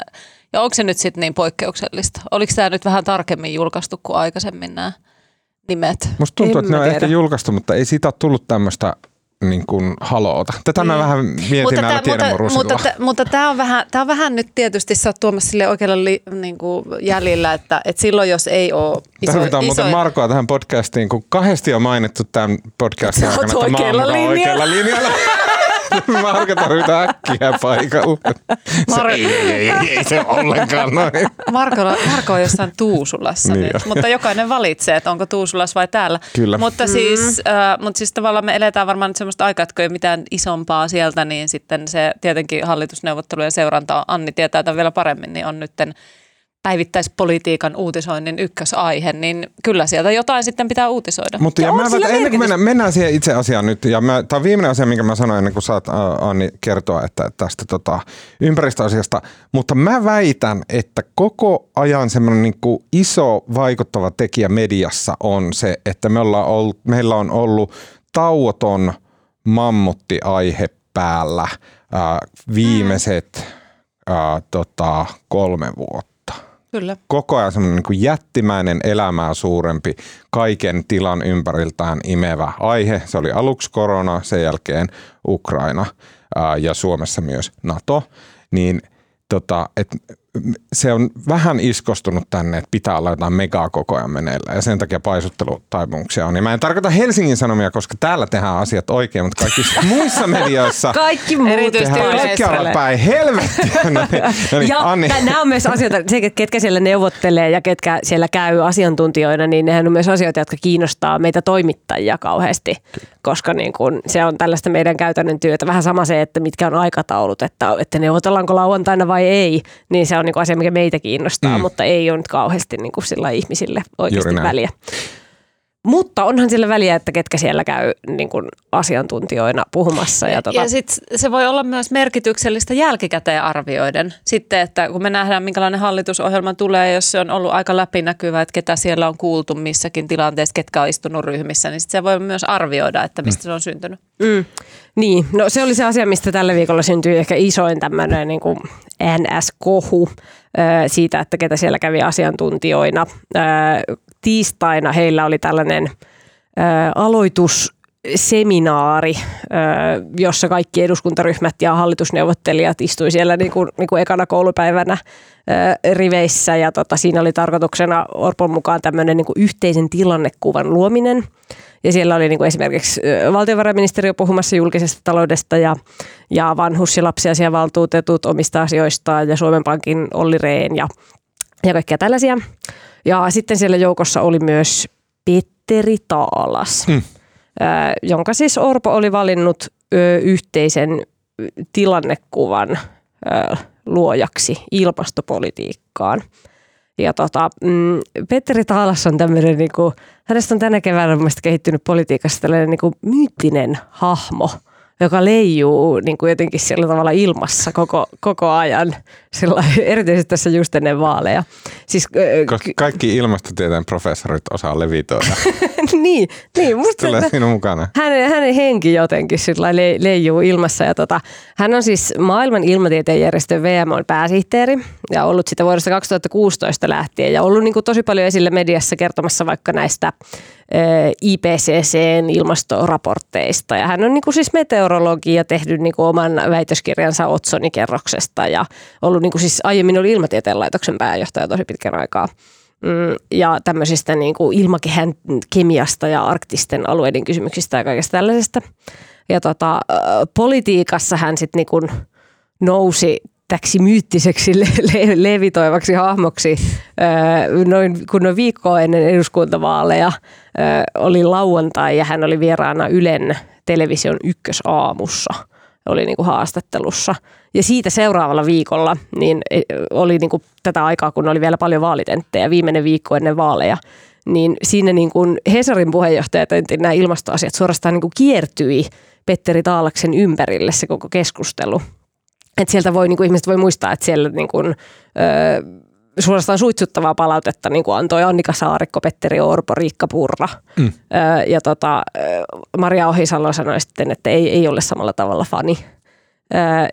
[SPEAKER 3] ja onko se nyt sitten niin poikkeuksellista? Oliko tämä nyt vähän tarkemmin julkaistu kuin aikaisemmin nämä nimet?
[SPEAKER 1] Musta tuntuu,
[SPEAKER 2] En
[SPEAKER 1] että ne on ehkä julkaistu, mutta ei siitä ole tullut tämmöistä niin kuin haloota. Tätä mä
[SPEAKER 3] Niin.
[SPEAKER 1] vähän mietin näillä
[SPEAKER 3] tää-
[SPEAKER 1] tiedemurusilla.
[SPEAKER 3] mutta, mutta, mutta tämä on, vähän, tää on vähän nyt tietysti, sä oot tuomassa sille oikealla li, niin kuin jäljillä, että, että silloin jos ei ole iso,
[SPEAKER 1] Tarvitaan
[SPEAKER 3] iso,
[SPEAKER 1] muuten Markoa tähän podcastiin, kun kahdesti on mainittu tämän podcastin aikana, että mä oon
[SPEAKER 2] oikealla
[SPEAKER 1] mukaan
[SPEAKER 2] linjalla.
[SPEAKER 1] oikealla linjalla. Marko tarvitaan äkkiä paikalle. Se,
[SPEAKER 3] Mar-
[SPEAKER 1] ei, ei, ei, ei, ei, se ollenkaan noin.
[SPEAKER 3] Marko, Marko on jossain Tuusulassa
[SPEAKER 1] Niin
[SPEAKER 3] nyt, mutta jokainen valitsee, että onko Tuusulas vai täällä.
[SPEAKER 1] Kyllä.
[SPEAKER 3] Mutta, siis, äh, mutta siis tavallaan me eletään varmaan nyt semmoista aikaa, että kun ei mitään isompaa sieltä, niin sitten se tietenkin hallitusneuvottelujen seuranta, Anni tietää tämän vielä paremmin, niin on nytten päivittäispolitiikan uutisoinnin ykkösaihe, niin kyllä sieltä jotain sitten pitää uutisoida.
[SPEAKER 1] Mutta
[SPEAKER 2] Ja
[SPEAKER 1] ja mä,
[SPEAKER 2] sillä
[SPEAKER 1] ennen kuin mennään, mennään siihen itse asiaan nyt, ja mä, tämä on viimeinen asia, minkä mä sanoin ennen kuin saat Anni kertoa että tästä tota, ympäristöasiasta, mutta mä väitän, että koko ajan semmoinen niin kuin iso vaikuttava tekijä mediassa on se, että me ollaan ollut, meillä on ollut tauoton mammuttiaihe päällä ä, viimeiset ä, tota, kolme vuotta
[SPEAKER 3] Kyllä.
[SPEAKER 1] koko ajan semmoinen niin kuin jättimäinen elämää suurempi, kaiken tilan ympäriltään imevä aihe. Se oli aluksi korona, sen jälkeen Ukraina ää, ja Suomessa myös NATO. Niin tota, et, se on vähän iskostunut tänne, että pitää olla jotain megaa koko ajan meneillä ja sen takia paisuttelutaipumuksia on. Ja mä en tarkoita Helsingin Sanomia, koska täällä tehdään asiat oikein, mutta kaikissa muissa medioissa
[SPEAKER 2] Kaikki muut
[SPEAKER 3] Erityisesti
[SPEAKER 1] tehdään
[SPEAKER 3] Yleisölle.
[SPEAKER 1] kaikki ovat päin helvettiä. No niin, no niin,
[SPEAKER 2] Ja
[SPEAKER 1] Anni.
[SPEAKER 2] nämä on myös asioita, se ketkä siellä neuvottelee ja ketkä siellä käy asiantuntijoina, niin nehän on myös asioita, jotka kiinnostaa meitä toimittajia kauheasti, koska niin kun se on tällaista meidän käytännön työtä. Vähän sama se, että mitkä on aikataulut, että, että neuvotellaanko lauantaina vai ei, niin se on niin asia, mikä meitä kiinnostaa, mm. mutta ei ole nyt kauheasti niin kuin sillä ihmisille oikeasti väliä. Mutta onhan sillä väliä, että ketkä siellä käy niin kuin asiantuntijoina puhumassa. Ja, tota,
[SPEAKER 3] Ja sit se voi olla myös merkityksellistä jälkikäteen arvioiden. Sitten, että kun me nähdään, minkälainen hallitusohjelma tulee, jos se on ollut aika läpinäkyvä, että ketä siellä on kuultu missäkin tilanteessa, ketkä on istunut ryhmissä, niin sit se voi myös arvioida, että mistä se on syntynyt.
[SPEAKER 2] Mm. Niin, no se oli se asia, mistä tällä viikolla syntyi ehkä isoin tämmöinen niin kuin NS-kohu siitä, että ketä siellä kävi asiantuntijoina. Tiistaina heillä oli tällainen ö, aloitusseminaari, ö, jossa kaikki eduskuntaryhmät ja hallitusneuvottelijat istui siellä niin kuin, niin kuin ekana koulupäivänä riveissä ja tota, siinä oli tarkoituksena Orpon mukaan tämmöinen niin yhteisen tilannekuvan luominen. Ja siellä oli niin kuin esimerkiksi valtiovarainministeriö puhumassa julkisesta taloudesta ja, ja vanhus- ja lapsiasiavaltuutetut omista asioistaan ja Suomen Pankin Olli Rehn ja, ja kaikkea tällaisia. Ja sitten siellä joukossa oli myös Petteri Taalas, ö, jonka siis Orpo oli valinnut yhteisen tilannekuvan luojaksi ilmastopolitiikkaan. Ja tota, mm, Petteri Taalas on tämmöinen, niinku, hänestä on tänä keväänä mun kehittynyt politiikassa tällainen niinku, myyttinen hahmo, joka leijuu niinku, jotenkin sillä tavalla ilmassa koko, koko ajan, sillä, erityisesti tässä just ennen vaaleja. Siis,
[SPEAKER 1] Koska kaikki ilmastotieteen professorit osaa levitoida.
[SPEAKER 2] niin, niin, musta
[SPEAKER 1] Tulee siinä mukana.
[SPEAKER 2] hänen, hänen henki jotenkin sillä le, leijuu ilmassa. Ja tota, hän on siis maailman ilmatieteen järjestön VMOn pääsihteeri ja ollut sitä vuodesta 2016 lähtien ja ollut niin kuin tosi paljon esillä mediassa kertomassa vaikka näistä IPCCn ilmastoraportteista. Ja hän on niin kuin siis meteorologi ja tehnyt niin kuin oman väitöskirjansa Otsonikerroksesta ja ollut niin kuin siis aiemmin oli ilmatieteen laitoksen pääjohtaja tosi pitkän aikaa. Mm, ja tämmöisistä niin kuin ilmakehän kemiasta ja arktisten alueiden kysymyksistä ja kaikesta tällaisesta. Ja tota, politiikassa hän sitten niin nousi täksi myyttiseksi le- le- levitoivaksi hahmoksi ö, noin, kun noin viikkoa ennen eduskuntavaaleja ö, oli lauantai ja hän oli vieraana Ylen television ykkösaamussa oli niin kuin haastattelussa. Ja siitä seuraavalla viikolla niin e, oli niin kuin tätä aikaa, kun oli vielä paljon vaalitenttejä, viimeinen viikko ennen vaaleja, niin siinä niin kuin Hesarin puheenjohtaja nämä ilmastoasiat suorastaan niin kuin kiertyi Petteri Taalaksen ympärille se koko keskustelu. Et sieltä voi, niin kuin ihmiset voi muistaa, että siellä niin kuin, ö, suorastaan suitsuttavaa palautetta niin kuin antoi Annika Saarikko, Petteri Orpo, Riikka Purra. Mm. ja tota, Maria Ohisalo sanoi sitten, että ei, ei ole samalla tavalla fani.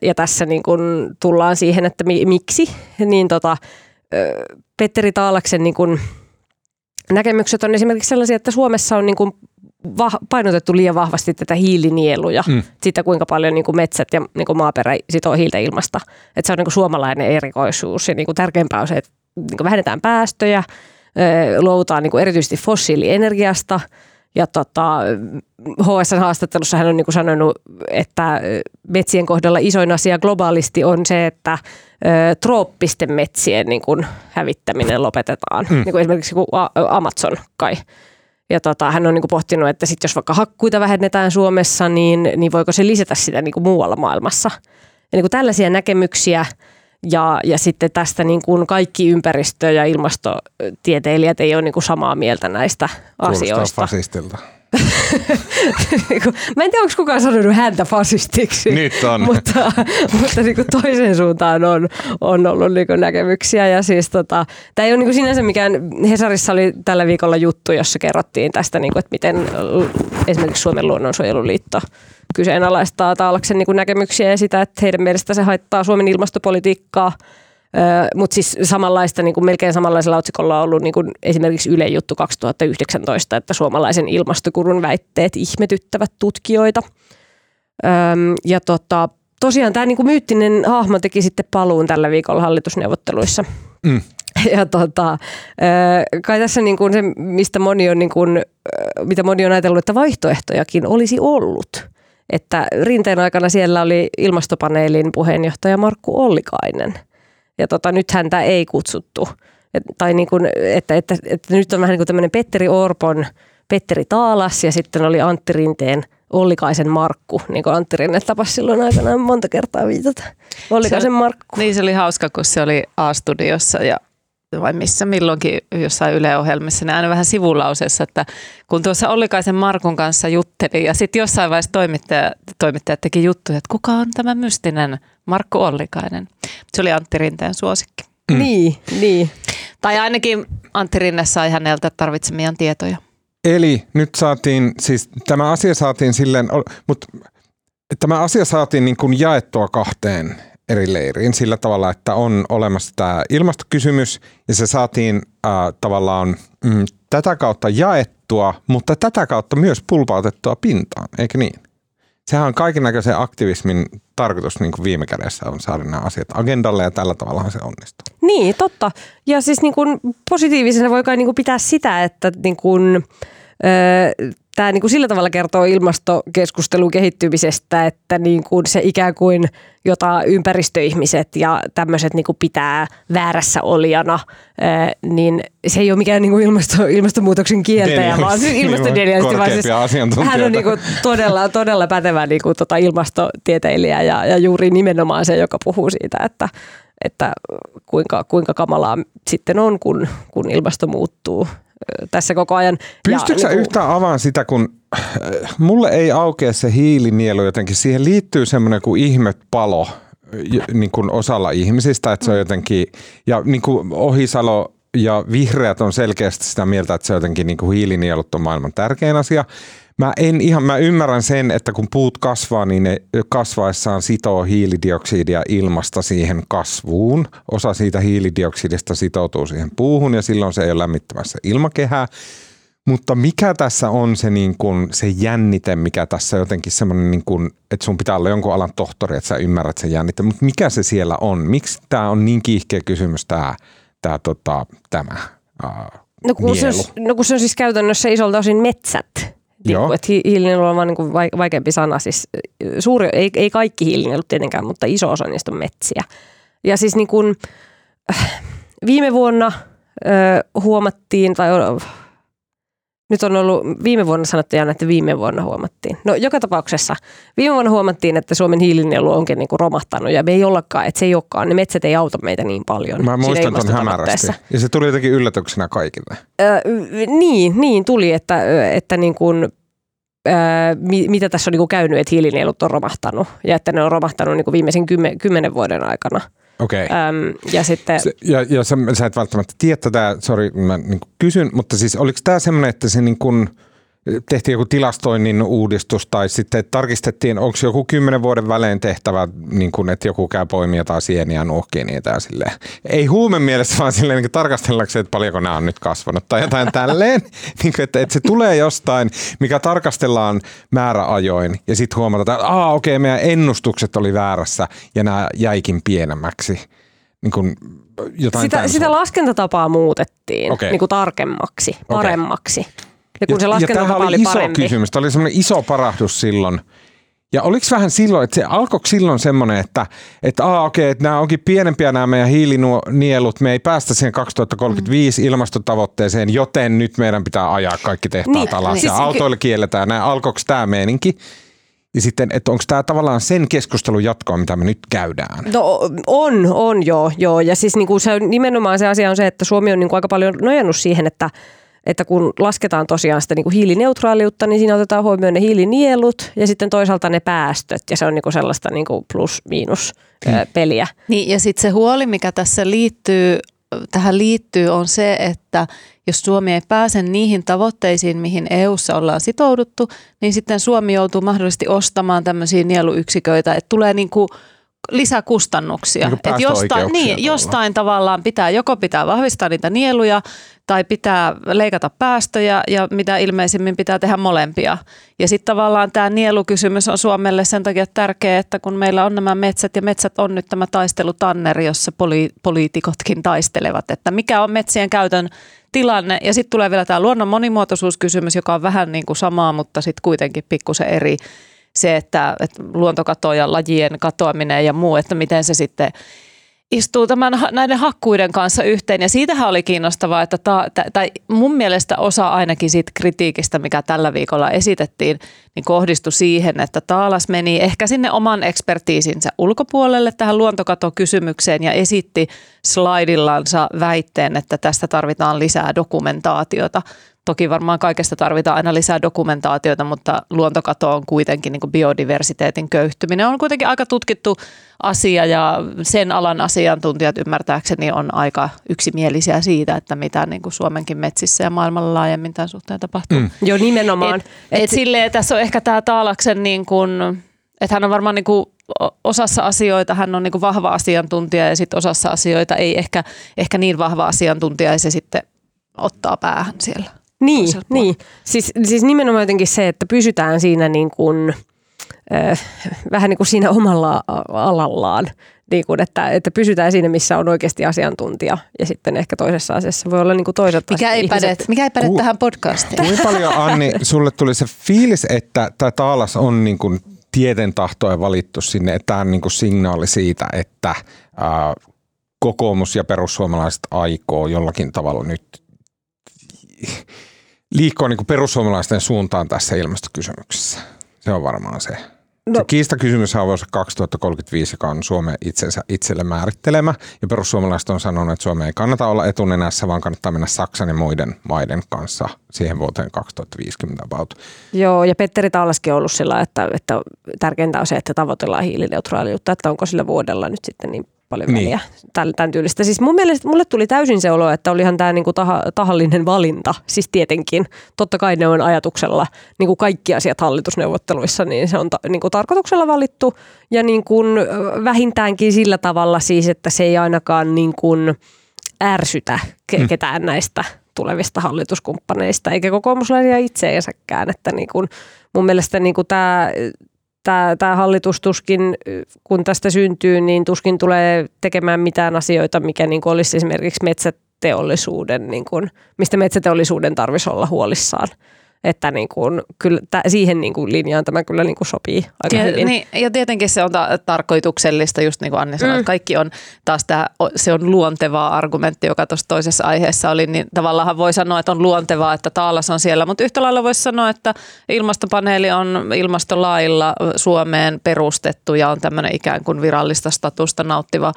[SPEAKER 2] ja tässä niin kuin tullaan siihen, että mi, miksi. Niin tota, Petteri Taalaksen niin kuin näkemykset on esimerkiksi sellaisia, että Suomessa on niin kuin painotettu liian vahvasti tätä hiilinieluja, mm. sitä kuinka paljon niin kuin metsät ja niin kuin maaperä sitoo hiiltä ilmasta. Että se on niin kuin suomalainen erikoisuus ja niin kuin tärkeämpää on se, että niin kuin vähennetään päästöjä, luovutaan niin kuin erityisesti fossiilienergiasta ja tota, HS-haastattelussa hän on niin kuin sanonut, että metsien kohdalla isoin asia globaalisti on se, että trooppisten metsien niin kuin hävittäminen lopetetaan. Mm. Niin kuin esimerkiksi Amazon kai ja tota, hän on niin kuin pohtinut, että sit jos vaikka hakkuita vähennetään Suomessa, niin, niin voiko se lisätä sitä niin kuin muualla maailmassa. Ja niin kuin tällaisia näkemyksiä ja, ja sitten tästä niin kuin kaikki ympäristö- ja ilmastotieteilijät ei ole niin kuin samaa mieltä näistä Kuulostaa asioista.
[SPEAKER 1] fasistilta.
[SPEAKER 2] Mä en tiedä, onko kukaan sanonut häntä fasistiksi.
[SPEAKER 1] Nyt on.
[SPEAKER 2] mutta mutta niin toiseen suuntaan on, on ollut niin näkemyksiä. Ja siis tota, tämä ei ole niin sinänsä mikään, Hesarissa oli tällä viikolla juttu, jossa kerrottiin tästä, niin kuin, että miten esimerkiksi Suomen luonnonsuojeluliitto kyseenalaistaa Taalaksen niin näkemyksiä ja sitä, että heidän mielestä se haittaa Suomen ilmastopolitiikkaa – mutta siis samanlaista, niin kuin melkein samanlaisella otsikolla on ollut niin kuin esimerkiksi Yle Juttu 2019, että suomalaisen ilmastokurun väitteet ihmetyttävät tutkijoita. Ja tota, tosiaan tämä niin kuin myyttinen hahmo teki sitten paluun tällä viikolla hallitusneuvotteluissa. Mm. Ja tota, kai tässä niin kuin se, mistä moni on, niin kuin, mitä moni on ajatellut, että vaihtoehtojakin olisi ollut. Että rinteen aikana siellä oli ilmastopaneelin puheenjohtaja Markku Ollikainen – ja tota, nyt häntä ei kutsuttu. Et, tai niin kuin, että, että, että, nyt on vähän niin kuin tämmöinen Petteri Orpon, Petteri Taalas ja sitten oli Antti Rinteen Ollikaisen Markku, niin kuin Antti Rinne tapasi silloin aikanaan monta kertaa viitata. Ollikaisen
[SPEAKER 3] se,
[SPEAKER 2] Markku.
[SPEAKER 3] Niin se oli hauska, kun se oli A-studiossa ja vai missä milloinkin jossain Yle-ohjelmissa, niin aina vähän sivulauseessa, että kun tuossa Ollikaisen Markun kanssa jutteli ja sitten jossain vaiheessa toimittaja, toimittaja teki juttuja, että kuka on tämä mystinen Markku Ollikainen. Se oli Antti Rinteen suosikki.
[SPEAKER 2] Mm. Niin, niin.
[SPEAKER 3] Tai ainakin Antti Rinne sai häneltä tarvitsemiaan tietoja.
[SPEAKER 1] Eli nyt saatiin, siis tämä asia saatiin silleen, mutta tämä asia saatiin niin kuin jaettua kahteen eri leiriin sillä tavalla, että on olemassa tämä ilmastokysymys ja se saatiin äh, tavallaan mm, tätä kautta jaettua, mutta tätä kautta myös pulpautettua pintaan, eikö niin? Sehän on kaiken näköisen aktivismin tarkoitus niin kuin viime kädessä on saada nämä asiat agendalle ja tällä tavalla se onnistuu.
[SPEAKER 2] Niin, totta. Ja siis niin kuin positiivisena voi kai niin kuin pitää sitä, että niin kuin, öö, tämä niin kuin sillä tavalla kertoo ilmastokeskustelun kehittymisestä, että niin kuin se ikään kuin jota ympäristöihmiset ja tämmöiset niin kuin pitää väärässä olijana, niin se ei ole mikään niin kuin ilmasto, ilmastonmuutoksen kieltäjä, vaan siis ilmastodenialisti, vaan siis hän on niin kuin todella, todella pätevä niin kuin tota ilmastotieteilijä ja, ja juuri nimenomaan se, joka puhuu siitä, että että kuinka, kuinka kamalaa sitten on, kun, kun ilmasto muuttuu tässä koko ajan.
[SPEAKER 1] Pystytkö ja, niin kuin... yhtään avaan sitä, kun äh, mulle ei aukea se hiilinielu jotenkin. Siihen liittyy semmoinen kuin ihmepalo niin kuin osalla ihmisistä, että se on jotenkin, ja niin kuin Ohisalo ja vihreät on selkeästi sitä mieltä, että se jotenkin niin kuin hiilinielut on maailman tärkein asia. Mä en ihan, mä ymmärrän sen, että kun puut kasvaa, niin ne kasvaessaan sitoo hiilidioksidia ilmasta siihen kasvuun. Osa siitä hiilidioksidista sitoutuu siihen puuhun ja silloin se ei ole lämmittämässä ilmakehää. Mutta mikä tässä on se, niin kuin, se jännite, mikä tässä jotenkin semmoinen, niin kuin, että sun pitää olla jonkun alan tohtori, että sä ymmärrät sen jännite, mutta mikä se siellä on? Miksi tämä on niin kiihkeä kysymys tämä, tämä, tota, tämä ää,
[SPEAKER 2] no, kun se on, no kun se on siis käytännössä isolta osin metsät niin kuin, että hiilinielu on vaan niin kuin vaikeampi sana. Siis suuri, ei, ei kaikki hiilinielut tietenkään, mutta iso osa niistä on metsiä. Ja siis niin kuin, äh, viime vuonna äh, huomattiin, tai nyt on ollut, viime vuonna sanottiin että viime vuonna huomattiin. No joka tapauksessa, viime vuonna huomattiin, että Suomen hiilinielu onkin niin kuin romahtanut ja me ei ollakaan, että se ei olekaan, ne metsät ei auta meitä niin paljon.
[SPEAKER 1] Mä muistan ton hämärästi. Ja se tuli jotenkin yllätyksenä kaikille.
[SPEAKER 2] Öö, niin, niin tuli, että, että niin kuin, öö, mitä tässä on niin kuin käynyt, että hiilinielut on romahtanut ja että ne on romahtanut niin kuin viimeisen kymmen, kymmenen vuoden aikana.
[SPEAKER 1] Okei.
[SPEAKER 2] Öm, ja sitten...
[SPEAKER 1] Se- Ja, ja sä, sä et välttämättä tiedä tätä, sori mä niin kysyn, mutta siis oliko tämä semmoinen, että se niin kuin, tehtiin joku tilastoinnin uudistus tai sitten tarkistettiin, onko joku kymmenen vuoden välein tehtävä, niin kuin, että joku käy poimia tai sieniä, nuohkii niitä ja silleen. Ei huume mielessä, vaan silleen niin tarkastellakseen, että paljonko nämä on nyt kasvanut tai jotain tälleen. niin kuin, että, että se tulee jostain, mikä tarkastellaan määräajoin ja sitten huomataan, että Aa, okei, meidän ennustukset oli väärässä ja nämä jäikin pienemmäksi. Niin kuin, jotain
[SPEAKER 2] Sitä, sitä laskentatapaa muutettiin
[SPEAKER 1] Okei.
[SPEAKER 2] niin kuin tarkemmaksi, paremmaksi. Ja kun se
[SPEAKER 1] ja tämähän
[SPEAKER 2] laskentatapa oli,
[SPEAKER 1] oli iso
[SPEAKER 2] parempi.
[SPEAKER 1] kysymys, tämä oli semmoinen iso parahdus silloin. Ja oliko vähän silloin, että se alkoi silloin semmoinen, että, että aa, okei, että nämä onkin pienempiä nämä meidän hiilinielut, me ei päästä siihen 2035 ilmastotavoitteeseen, joten nyt meidän pitää ajaa kaikki tehtaat
[SPEAKER 2] Niin,
[SPEAKER 1] alas
[SPEAKER 2] siis
[SPEAKER 1] ja
[SPEAKER 2] ky-
[SPEAKER 1] autoille kielletään. Näin, alkoiko tämä meininki? Ja sitten, että onko tämä tavallaan sen keskustelun jatkoa, mitä me nyt käydään?
[SPEAKER 2] No on, on joo, joo. Ja siis niin kuin se nimenomaan se asia on se, että Suomi on niin kuin aika paljon nojannut siihen, että, että kun lasketaan tosiaan sitä niin kuin hiilineutraaliutta, niin siinä otetaan huomioon ne hiilinielut ja sitten toisaalta ne päästöt. Ja se on niin kuin sellaista niin kuin plus-miinus ää, peliä.
[SPEAKER 3] Niin, ja sitten se huoli, mikä tässä liittyy, tähän liittyy, on se, että jos Suomi ei pääse niihin tavoitteisiin, mihin EU:ssa ollaan sitouduttu, niin sitten Suomi joutuu mahdollisesti ostamaan tämmöisiä nieluyksiköitä, että tulee niin kuin lisäkustannuksia.
[SPEAKER 1] Niin
[SPEAKER 3] Et jostain, niin,
[SPEAKER 1] tavallaan.
[SPEAKER 3] jostain tavallaan pitää, joko pitää vahvistaa niitä nieluja tai pitää leikata päästöjä ja mitä ilmeisimmin pitää tehdä molempia. Ja sitten tavallaan tämä nielukysymys on Suomelle sen takia tärkeä, että kun meillä on nämä metsät ja metsät on nyt tämä taistelutanner, jossa poli- poliitikotkin taistelevat, että mikä on metsien käytön tilanne. Ja sitten tulee vielä tämä luonnon monimuotoisuuskysymys, joka on vähän niin kuin samaa, mutta sitten kuitenkin pikkusen eri se, että, että luontokato ja lajien katoaminen ja muu, että miten se sitten istuu tämän, näiden hakkuiden kanssa yhteen. Ja siitähän oli kiinnostavaa, että ta, tai mun mielestä osa ainakin siitä kritiikistä, mikä tällä viikolla esitettiin, niin kohdistui siihen, että Taalas meni ehkä sinne oman ekspertiisinsä ulkopuolelle tähän luontokatokysymykseen ja esitti slaidillansa väitteen, että tästä tarvitaan lisää dokumentaatiota. Toki varmaan kaikesta tarvitaan aina lisää dokumentaatiota, mutta luontokato on kuitenkin niin kuin biodiversiteetin köyhtyminen. On kuitenkin aika tutkittu asia ja sen alan asiantuntijat ymmärtääkseni on aika yksimielisiä siitä, että mitä niin kuin Suomenkin metsissä ja maailmalla laajemmin tämän suhteen tapahtuu. Mm.
[SPEAKER 2] Joo, nimenomaan.
[SPEAKER 3] Et, et silleen, tässä on ehkä tämä Taalaksen, niin kuin, että hän on varmaan niin kuin osassa asioita hän on niin kuin vahva asiantuntija ja sitten osassa asioita ei ehkä, ehkä niin vahva asiantuntija ja se sitten ottaa päähän siellä.
[SPEAKER 2] Niin, niin. Siis, siis nimenomaan jotenkin se, että pysytään siinä niin kuin, äh, vähän niin kuin siinä omalla alallaan. Niin kuin, että, että pysytään siinä, missä on oikeasti asiantuntija ja sitten ehkä toisessa asiassa voi olla niin kuin toiset
[SPEAKER 3] Mikä ei
[SPEAKER 2] ihmiset.
[SPEAKER 3] päde, mikä ei päde
[SPEAKER 1] Ku-
[SPEAKER 3] tähän podcastiin?
[SPEAKER 1] Kuinka paljon, Anni, sulle tuli se fiilis, että tämä Taalas on niin kuin tieten tahtoen valittu sinne, että tämä on niin kuin signaali siitä, että ää, kokoomus ja perussuomalaiset aikoo jollakin tavalla nyt liikkua niin perussuomalaisten suuntaan tässä ilmastokysymyksessä. Se on varmaan se. No. Se kiistakysymys on vuosi 2035, joka on Suomen itsensä itselle määrittelemä. Ja perussuomalaiset on sanonut, että Suomeen ei kannata olla etunenässä, vaan kannattaa mennä Saksan ja muiden maiden kanssa siihen vuoteen 2050 about.
[SPEAKER 2] Joo, ja Petteri Taalaskin on ollut sillä, että, että tärkeintä on se, että tavoitellaan hiilineutraaliutta, että onko sillä vuodella nyt sitten niin paljon
[SPEAKER 1] Niin.
[SPEAKER 2] väliä tämän, tämän tyylistä. Siis mun mielestä mulle tuli täysin se olo, että olihan tämä niinku taha, tahallinen valinta. Siis tietenkin, totta kai ne on ajatuksella, niin kuin kaikki asiat hallitusneuvotteluissa, niin se on ta, niinku tarkoituksella valittu. Ja niin kuin vähintäänkin sillä tavalla siis, että se ei ainakaan niin kuin ärsytä ke- ketään näistä tulevista hallituskumppaneista, eikä kokoomuslaisia itseensäkään. Että niin kuin mun mielestä niin tämä tämä, tämä hallitus tuskin, kun tästä syntyy, niin tuskin tulee tekemään mitään asioita, mikä niin kuin olisi esimerkiksi metsäteollisuuden, niin kuin, mistä metsäteollisuuden tarvitsisi olla huolissaan. Että niin kuin, kyllä tä, siihen niin kuin linjaan tämä kyllä niin kuin sopii aika
[SPEAKER 3] Ja,
[SPEAKER 2] hyvin.
[SPEAKER 3] niin, ja tietenkin se on ta- tarkoituksellista, just niin kuin Anni sanoi,
[SPEAKER 2] Mm.
[SPEAKER 3] että kaikki on taas tämä, se on luontevaa argumentti, joka tuossa toisessa aiheessa oli, niin tavallaan voi sanoa, että on luontevaa, että Taalas on siellä, mutta yhtä lailla voisi sanoa, että ilmastopaneeli on ilmastolailla Suomeen perustettu ja on tämmöinen ikään kuin virallista statusta nauttiva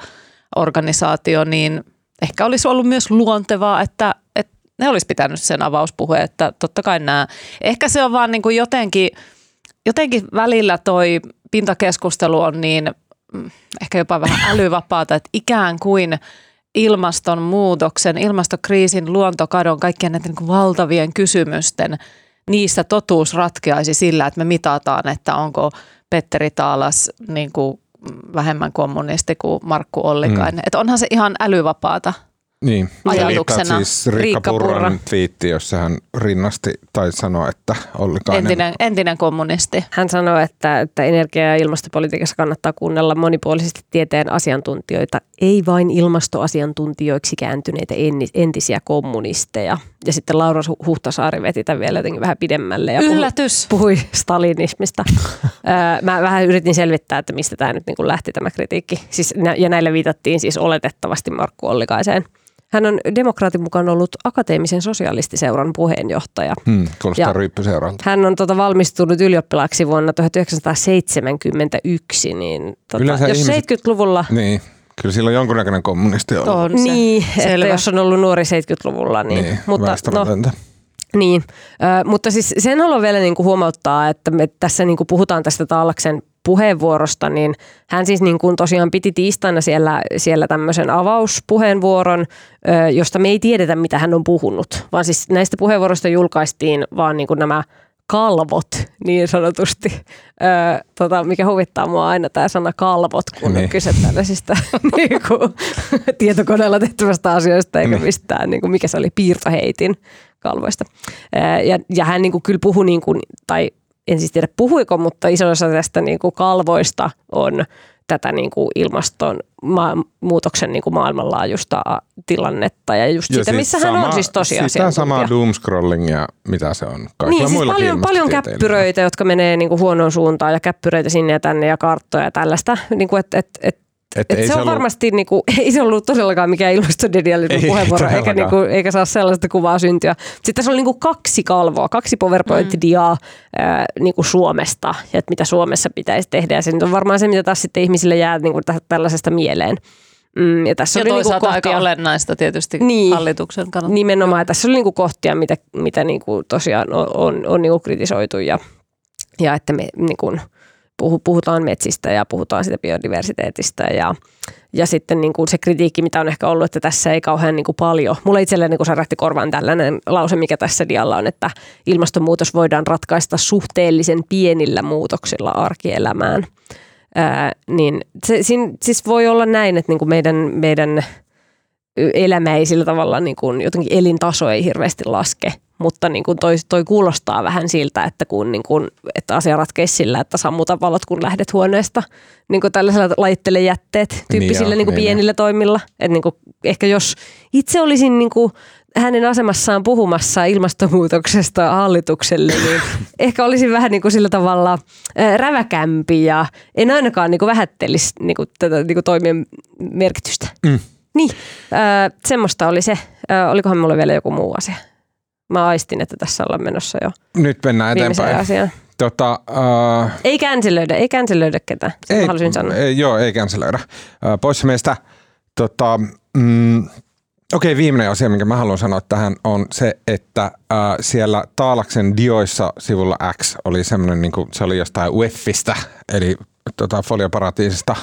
[SPEAKER 3] organisaatio, niin ehkä olisi ollut myös luontevaa, että, että ne olisi pitänyt sen avauspuheen, että totta kai nämä, ehkä se on vaan niin kuin jotenkin, jotenkin välillä toi pintakeskustelu on niin mm, ehkä jopa vähän älyvapaata, että ikään kuin ilmastonmuutoksen, ilmastokriisin, luontokadon, kaikkien näiden niin kuin valtavien kysymysten, niissä totuus ratkeaisi sillä, että me mitataan, että onko Petteri Taalas niin kuin vähemmän kommunisti kuin Markku Ollikainen. Mm. Että onhan se ihan älyvapaata.
[SPEAKER 1] Niin,
[SPEAKER 3] Ajatuksena.
[SPEAKER 1] Siis Riikka,
[SPEAKER 2] Riikka
[SPEAKER 1] Purran
[SPEAKER 2] Purra.
[SPEAKER 1] twiitti, jossa hän rinnasti tai sanoi, että Ollikainen
[SPEAKER 3] Entinen, entinen kommunisti.
[SPEAKER 2] Hän sanoi, että, että energia- ja ilmastopolitiikassa kannattaa kuunnella monipuolisesti tieteen asiantuntijoita, ei vain ilmastoasiantuntijoiksi kääntyneitä entisiä kommunisteja. Ja sitten Laura Hu- Huhtasaari veti tämän vielä jotenkin vähän pidemmälle ja puhui,
[SPEAKER 3] Yllätys.
[SPEAKER 2] puhui stalinismista. Öö, Mä vähän yritin selvittää, että mistä tämä nyt niin kuin lähti tämä kritiikki. Siis, ja näillä viitattiin siis oletettavasti Markku Ollikaiseen. Hän on demokraatin mukaan ollut akateemisen sosialistiseuran puheenjohtaja.
[SPEAKER 1] Hmm, kuulostaa
[SPEAKER 2] Ja-
[SPEAKER 1] ryyppyseuralta.
[SPEAKER 2] Hän on tota valmistunut ylioppilaaksi vuonna 1971, niin tota,
[SPEAKER 1] Yleensä
[SPEAKER 2] jos
[SPEAKER 1] ihmiset-
[SPEAKER 2] 70-luvulla...
[SPEAKER 1] Niin, kyllä sillä on jonkunnäköinen kommunisti ollut.
[SPEAKER 3] On se.
[SPEAKER 2] Niin, että
[SPEAKER 3] Selvä.
[SPEAKER 2] jos on ollut nuori 70-luvulla, niin,
[SPEAKER 1] niin
[SPEAKER 2] mutta no, niin, ö, mutta siis sen haluan vielä niin kuin huomauttaa, että me tässä niin kuin puhutaan tästä Taalaksen puheenvuorosta, niin hän siis niin kuin tosiaan piti tiistaina siellä, siellä tämmöisen avauspuheenvuoron, josta me ei tiedetä, mitä hän on puhunut, vaan siis näistä puheenvuoroista julkaistiin vaan niin kuin nämä kalvot niin sanotusti, ö, tota, mikä huvittaa mua aina tämä sana kalvot, kun niin. on kyse tällaisista niin kuin, tietokoneella tehtävästä asioista, eikä
[SPEAKER 1] Niin.
[SPEAKER 2] mistään, niin kuin, mikä se oli, piirtoheitin kalvoista. Ää, Ja, ja hän niin kuin kyllä puhui, niin kuin, tai en siis tiedä puhuiko, mutta iso osa tästä niin kuin kalvoista on tätä niin kuin ilmastonmuutoksen niin kuin maailmanlaajuista tilannetta. Ja just sitä, missä hän on siis tosiaan
[SPEAKER 1] Sitä samaa doomscrollingia, mitä se on kaikilla
[SPEAKER 2] niin, siis paljon, paljon käppyröitä, jotka menee niin kuin huonoon suuntaan ja käppyröitä sinne ja tänne ja karttoja ja tällaista. Niin kuin, et, et, et,
[SPEAKER 1] Et
[SPEAKER 2] et
[SPEAKER 1] ei
[SPEAKER 2] se,
[SPEAKER 1] se
[SPEAKER 2] on
[SPEAKER 1] ollut-
[SPEAKER 2] varmasti, niin kuin, ei se ollut todellakaan mikään ilmastodedialismin
[SPEAKER 1] Ei
[SPEAKER 2] puheenvuoro, eikä, niin kuin, eikä saa sellaista kuvaa syntyä. Sitten tässä oli niin kuin kaksi kalvoa, kaksi PowerPoint-diaa ää, niin kuin Suomesta, ja että mitä Suomessa pitäisi tehdä. Ja se nyt on varmaan se, mitä taas sitten ihmisille jää niin kuin tä- tällaisesta mieleen. Mm, ja tässä
[SPEAKER 3] Ja
[SPEAKER 2] oli niin kuin
[SPEAKER 3] toisaalta aika
[SPEAKER 2] kohtia,
[SPEAKER 3] olennaista tietysti
[SPEAKER 2] Niin.
[SPEAKER 3] hallituksen kannalta.
[SPEAKER 2] Nimenomaan. Ja tässä oli niinku kohtia, mitä, mitä niinku tosiaan on, on, on niinku kritisoitu ja, ja että me niinku puhutaan metsistä ja puhutaan sitä biodiversiteetistä ja, ja sitten niinku se kritiikki, mitä on ehkä ollut, että tässä ei kauhean niinku paljon. Mulla itselleen niinku särähti korvaan tällainen lause, mikä tässä dialla on, että ilmastonmuutos voidaan ratkaista suhteellisen pienillä muutoksilla arkielämään. Ää, niin se, siinä, siis voi olla näin, että niinku meidän, meidän elämä ei sillä tavalla, niin kuin, jotenkin elintaso ei hirveästi laske, mutta niin kuin toi, toi kuulostaa vähän siltä, että, kun, niin kuin, että asia ratkeisi sillä, että sammuta valot, kun lähdet huoneesta, niin kuin tällaisella laittele jätteet tyyppisillä
[SPEAKER 1] joo,
[SPEAKER 2] niin kuin
[SPEAKER 1] niin
[SPEAKER 2] pienillä toimilla. Et niin kuin, ehkä jos itse olisin niin kuin, hänen asemassaan puhumassa ilmastonmuutoksesta hallitukselle, niin ehkä olisin vähän niin kuin sillä tavalla räväkämpi ja en ainakaan niin kuin vähättelisi niin kuin tätä niin kuin toimien merkitystä.
[SPEAKER 1] Mm.
[SPEAKER 2] Niin, öö, semmoista oli se. Öö, olikohan mulla vielä joku muu asia? Mä aistin, että tässä ollaan menossa jo
[SPEAKER 1] Nyt mennään eteenpäin.
[SPEAKER 2] asiaan.
[SPEAKER 1] Tota, uh,
[SPEAKER 2] Ei känselöidä, ei känselöidä ketään. Mä halusin sanoa.
[SPEAKER 1] Ei, joo, ei cancelöidä. Uh, pois meistä. Tota, mm, Okei, okay, viimeinen asia, minkä mä haluan sanoa tähän on se, että uh, siellä Taalaksen dioissa sivulla X oli semmoinen, niin kuin, se oli jostain UEFistä, eli tota, folioparatiisista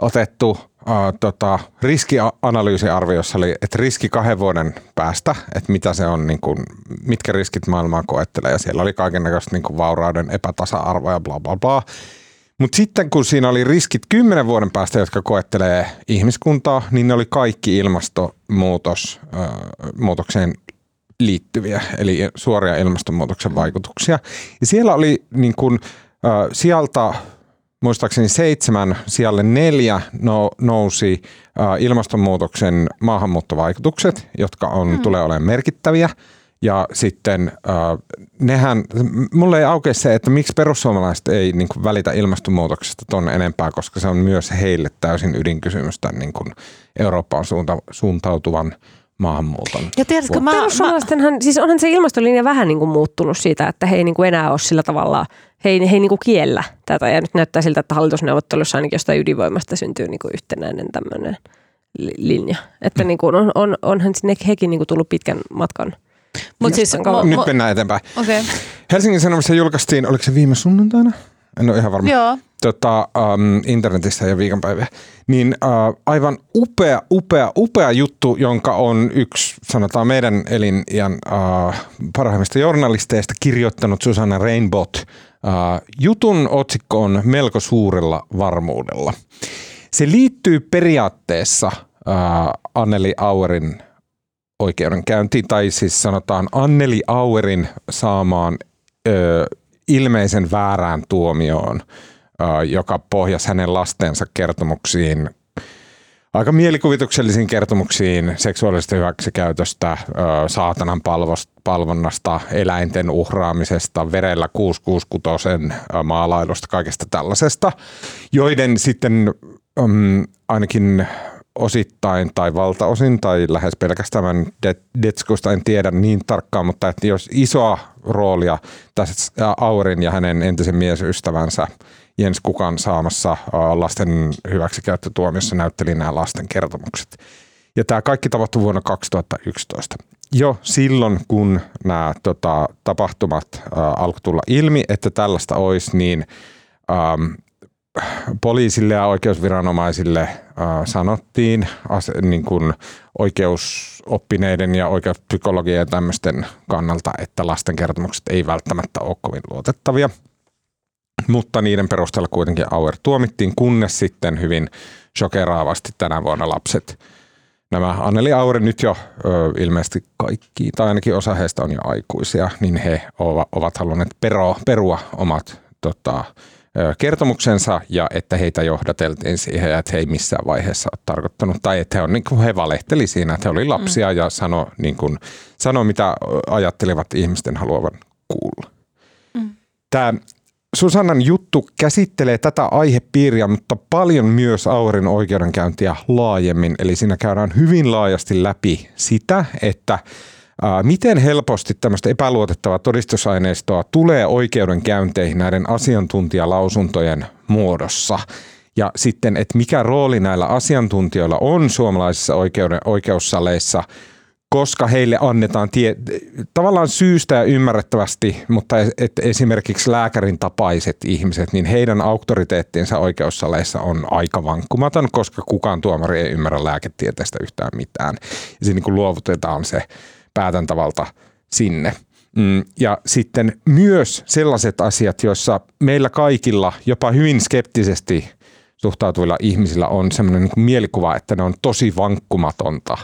[SPEAKER 1] otettu uh, tota, riskianalyysiarviossa oli, että riski kahden vuoden päästä, että mitä se on, niin kuin, mitkä riskit maailmaa koettelee. Ja siellä oli kaikenlaista niin vaurauden epätasa-arvoa ja bla bla bla. Mutta sitten kun siinä oli riskit kymmenen vuoden päästä, jotka koettelee ihmiskuntaa, niin ne oli kaikki ilmastonmuutos, äh, muutokseen liittyviä, eli suoria ilmastonmuutoksen vaikutuksia. Ja siellä oli niin kuin, äh, sieltä muistaakseni seitsemän, sijalle neljä no, nousi ilmastonmuutoksen maahanmuuttovaikutukset, jotka on, mm. tulee olemaan merkittäviä. Ja sitten äh, nehän, mulle ei aukea se, että miksi perussuomalaiset ei niin kuin, välitä ilmastonmuutoksesta tuonne enempää, koska se on myös heille täysin ydinkysymys tämän niin kuin, Eurooppaan suunta, suuntautuvan maahanmuuton.
[SPEAKER 3] Ja tiedätkö, mä, mä,
[SPEAKER 2] siis onhan se ilmastolinja vähän niin kuin muuttunut siitä, että he ei niin kuin enää ole sillä tavalla, he ei, he ei niin kuin kiellä tätä. Ja nyt näyttää siltä, että hallitusneuvottelussa ainakin jostain ydinvoimasta syntyy niin kuin yhtenäinen tämmöinen li- linja. Että niin kuin on, on, onhan sinne hekin niin kuin tullut pitkän matkan.
[SPEAKER 3] Mut siis
[SPEAKER 2] kauan.
[SPEAKER 3] mo-
[SPEAKER 1] Nyt
[SPEAKER 3] mo-
[SPEAKER 1] mennään eteenpäin.
[SPEAKER 3] Okei.
[SPEAKER 1] Helsingin Sanomissa julkaistiin, oliko se viime sunnuntaina? En ole ihan varma.
[SPEAKER 3] Joo.
[SPEAKER 1] tota, um, internetissä ja viikonpäiviä, niin uh, aivan upea, upea, upea juttu, jonka on yksi, sanotaan meidän eliniän uh, parhaimmista journalisteista kirjoittanut Susanna Rainbot. Uh, jutun otsikko on melko suurella varmuudella. Se liittyy periaatteessa uh, Anneli Auerin oikeudenkäyntiin, tai siis sanotaan Anneli Auerin saamaan ö, ilmeisen väärään tuomioon, joka pohjasi hänen lastensa kertomuksiin, aika mielikuvituksellisiin kertomuksiin seksuaalisesta hyväksikäytöstä, saatanan palvonnasta, eläinten uhraamisesta, verellä 666 maalailusta, kaikesta tällaisesta, joiden sitten um, ainakin osittain tai valtaosin tai lähes pelkästään Detskusta en tiedä niin tarkkaan, mutta että jos isoa roolia tässä Aurin ja hänen entisen miesystävänsä Jens Kukan saamassa lasten hyväksikäyttötuomiossa näytteli nämä lasten kertomukset. Ja tämä kaikki tapahtui vuonna 2011. Jo silloin, kun nämä tota, tapahtumat äh, alkoi tulla ilmi, että tällaista olisi, niin ähm, poliisille ja oikeusviranomaisille äh, sanottiin niin kuin oikeusoppineiden ja oikeuspsykologian ja tämmöisten kannalta, että lasten kertomukset ei välttämättä ole kovin luotettavia. Mutta niiden perusteella kuitenkin Auer tuomittiin, kunnes sitten hyvin shokeraavasti tänä vuonna lapset Nämä Anneli Auer nyt jo ilmeisesti kaikki, tai ainakin osa heistä on jo aikuisia, niin he ovat halunneet perua omat tota, kertomuksensa ja että heitä johdateltiin siihen että he ei missään vaiheessa ole tarkoittanut. Tai että he, on, niin kuin he valehteli siinä, että he oli lapsia mm. ja sano, niin kuin, sano mitä ajattelivat ihmisten haluavan kuulla. Mm. Tämä Susannan juttu käsittelee tätä aihepiiriä, mutta paljon myös Aurin oikeudenkäyntiä laajemmin. Eli siinä käydään hyvin laajasti läpi sitä, että – Miten helposti tämmöistä epäluotettavaa todistusaineistoa tulee oikeudenkäynteihin näiden asiantuntijalausuntojen muodossa? Ja sitten, että mikä rooli näillä asiantuntijoilla on suomalaisissa oikeuden, oikeussaleissa, koska heille annetaan tie, tavallaan syystä ja ymmärrettävästi, mutta että esimerkiksi lääkärin tapaiset ihmiset, niin heidän auktoriteettinsa oikeussaleissa on aika vankkumaton, koska kukaan tuomari ei ymmärrä lääketieteestä yhtään mitään. Ja se niin luovutetaan se päätäntävalta sinne. Mm, ja sitten myös sellaiset asiat, joissa meillä kaikilla, jopa hyvin skeptisesti suhtautuvilla ihmisillä on sellainen niin mielikuva, että ne on tosi vankkumatonta,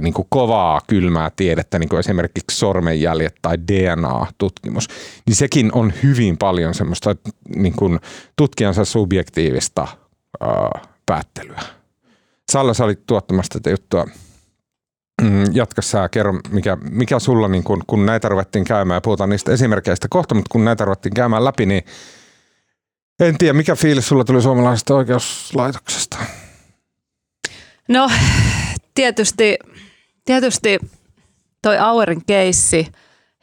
[SPEAKER 1] niin kuin kovaa, kylmää tiedettä, niin kuin esimerkiksi sormenjäljet tai DNA-tutkimus, niin sekin on hyvin paljon semmoista niin kuin tutkijansa subjektiivista ää, päättelyä. Salla, sä olit tuottamassa tätä juttua Mm, jatka sä, kerro mikä, mikä sulla, niin kun, kun näitä ruvettiin käymään, ja puhutaan niistä esimerkkeistä kohta, mutta kun näitä ruvettiin käymään läpi, niin en tiedä, mikä fiilis sulla tuli suomalaisesta oikeuslaitoksesta?
[SPEAKER 3] No tietysti, tietysti toi Auerin keissi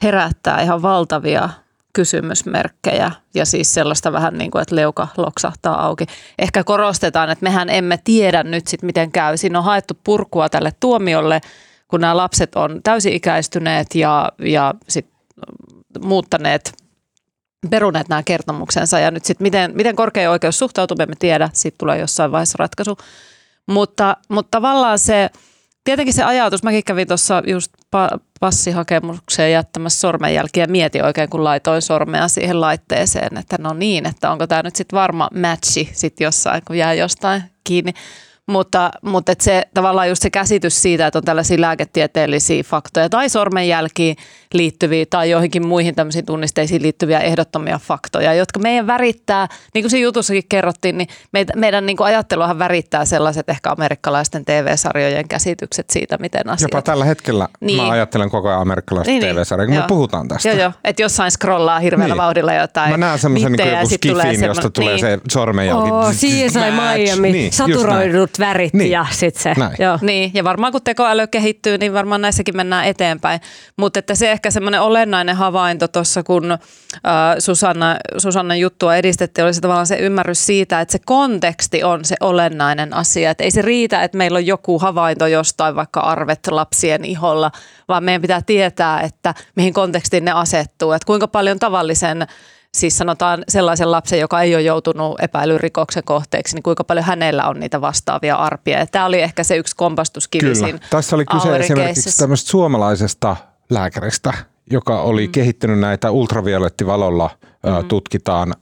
[SPEAKER 3] herättää ihan valtavia kysymysmerkkejä ja siis sellaista vähän niin kuin, että leuka loksahtaa auki. Ehkä korostetaan, että mehän emme tiedä nyt sit miten käy. Siinä on haettu purkua tälle tuomiolle, kun nämä lapset on täysi-ikäistyneet ja, ja sit muuttaneet peruneet nämä kertomuksensa ja nyt sitten miten, miten korkea oikeus suhtautuu, me emme tiedä, siitä tulee jossain vaiheessa ratkaisu. Mutta, mutta tavallaan se, tietenkin se ajatus, mäkin kävin tuossa just pa- passihakemukseen jättämässä sormenjälkiä. Mietin oikein, kun laitoin sormea siihen laitteeseen, että no niin, että onko tämä nyt sitten varma matchi sitten jossain, kun jää jostain kiinni. Mutta, mutta et se tavallaan just se käsitys siitä, että on tällaisia lääketieteellisiä faktoja tai sormenjälkiin liittyviä tai joihinkin muihin tämmöisiin tunnisteisiin liittyviä ehdottomia faktoja, jotka meidän värittää, niin kuin siinä jutussakin kerrottiin, niin meidän, meidän niin kuin ajatteluahan värittää sellaiset ehkä amerikkalaisten TV-sarjojen käsitykset siitä, miten asiat...
[SPEAKER 1] Jopa tällä hetkellä niin. mä ajattelen koko ajan amerikkalaista niin, niin. TV-sarjoja, kun joo. me puhutaan tästä.
[SPEAKER 3] Joo, joo. Että jossain scrollaa hirveällä niin. vauhdilla jotain
[SPEAKER 1] Mä näen semmoisen niin joku skifin, josta tulee niin. se sormenjälki.
[SPEAKER 2] Oh, CSI Miami, niin, saturoidut värit niin. ja sit se.
[SPEAKER 3] Joo. Niin, ja varmaan kun tekoäly kehittyy, niin varmaan näissäkin mennään eteenpäin. Mutta että se ehkä semmoinen olennainen havainto tuossa, kun äh, Susanna, Susannan juttua edistettiin, oli se tavallaan se ymmärrys siitä, että se konteksti on se olennainen asia. Että ei se riitä, että meillä on joku havainto jostain vaikka arvet lapsien iholla, vaan meidän pitää tietää, että mihin kontekstiin ne asettuu. Että kuinka paljon tavallisen siis sanotaan sellaisen lapsen, joka ei ole joutunut epäilyrikoksen kohteeksi, niin kuinka paljon hänellä on niitä vastaavia arpia. Ja tämä oli ehkä se yksi kompastuskivi
[SPEAKER 1] Kyllä.
[SPEAKER 3] siinä
[SPEAKER 1] Tässä oli kyse esimerkiksi tämmöistä suomalaisesta lääkäristä, joka oli mm. kehittänyt näitä ultraviolettivalolla mm. tutkitaan ä,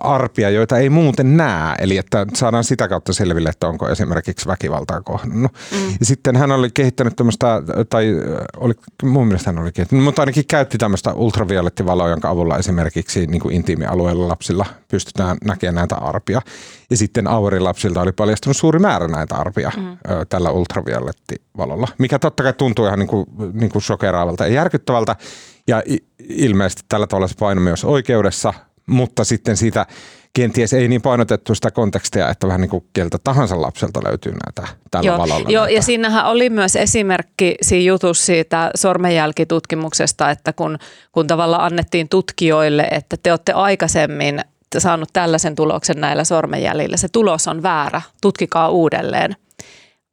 [SPEAKER 1] arpia, joita ei muuten näe. Eli että saadaan sitä kautta selville, että onko esimerkiksi väkivaltaa kohdannut. Mm. Ja sitten hän oli kehittänyt tämmöistä, tai ä, oli, mun mielestä hän oli kehittänyt, mutta ainakin käytti tämmöistä ultraviolettivaloa, jonka avulla esimerkiksi niin kuin intiimialueella lapsilla pystytään näkemään näitä arpia. Ja sitten Auerin lapsilta oli paljastunut suuri määrä näitä arpia mm. tällä ultraviolettivalolla, mikä totta kai tuntuu ihan niin kuin, niin kuin shokeraavalta ja järkyttävältä. Ja ilmeisesti tällä tavalla se paino myös oikeudessa, mutta sitten siitä kenties ei niin painotettu sitä kontekstia, että vähän niin kuin keltä tahansa lapselta löytyy näitä tällä
[SPEAKER 3] Joo,
[SPEAKER 1] valolla.
[SPEAKER 3] joo
[SPEAKER 1] näitä.
[SPEAKER 3] ja siinähän oli myös esimerkki siinä jutussa siitä sormenjälkitutkimuksesta, että kun, kun tavallaan annettiin tutkijoille, että te olette aikaisemmin saanut tällaisen tuloksen näillä sormenjäljillä, se tulos on väärä, tutkikaa uudelleen.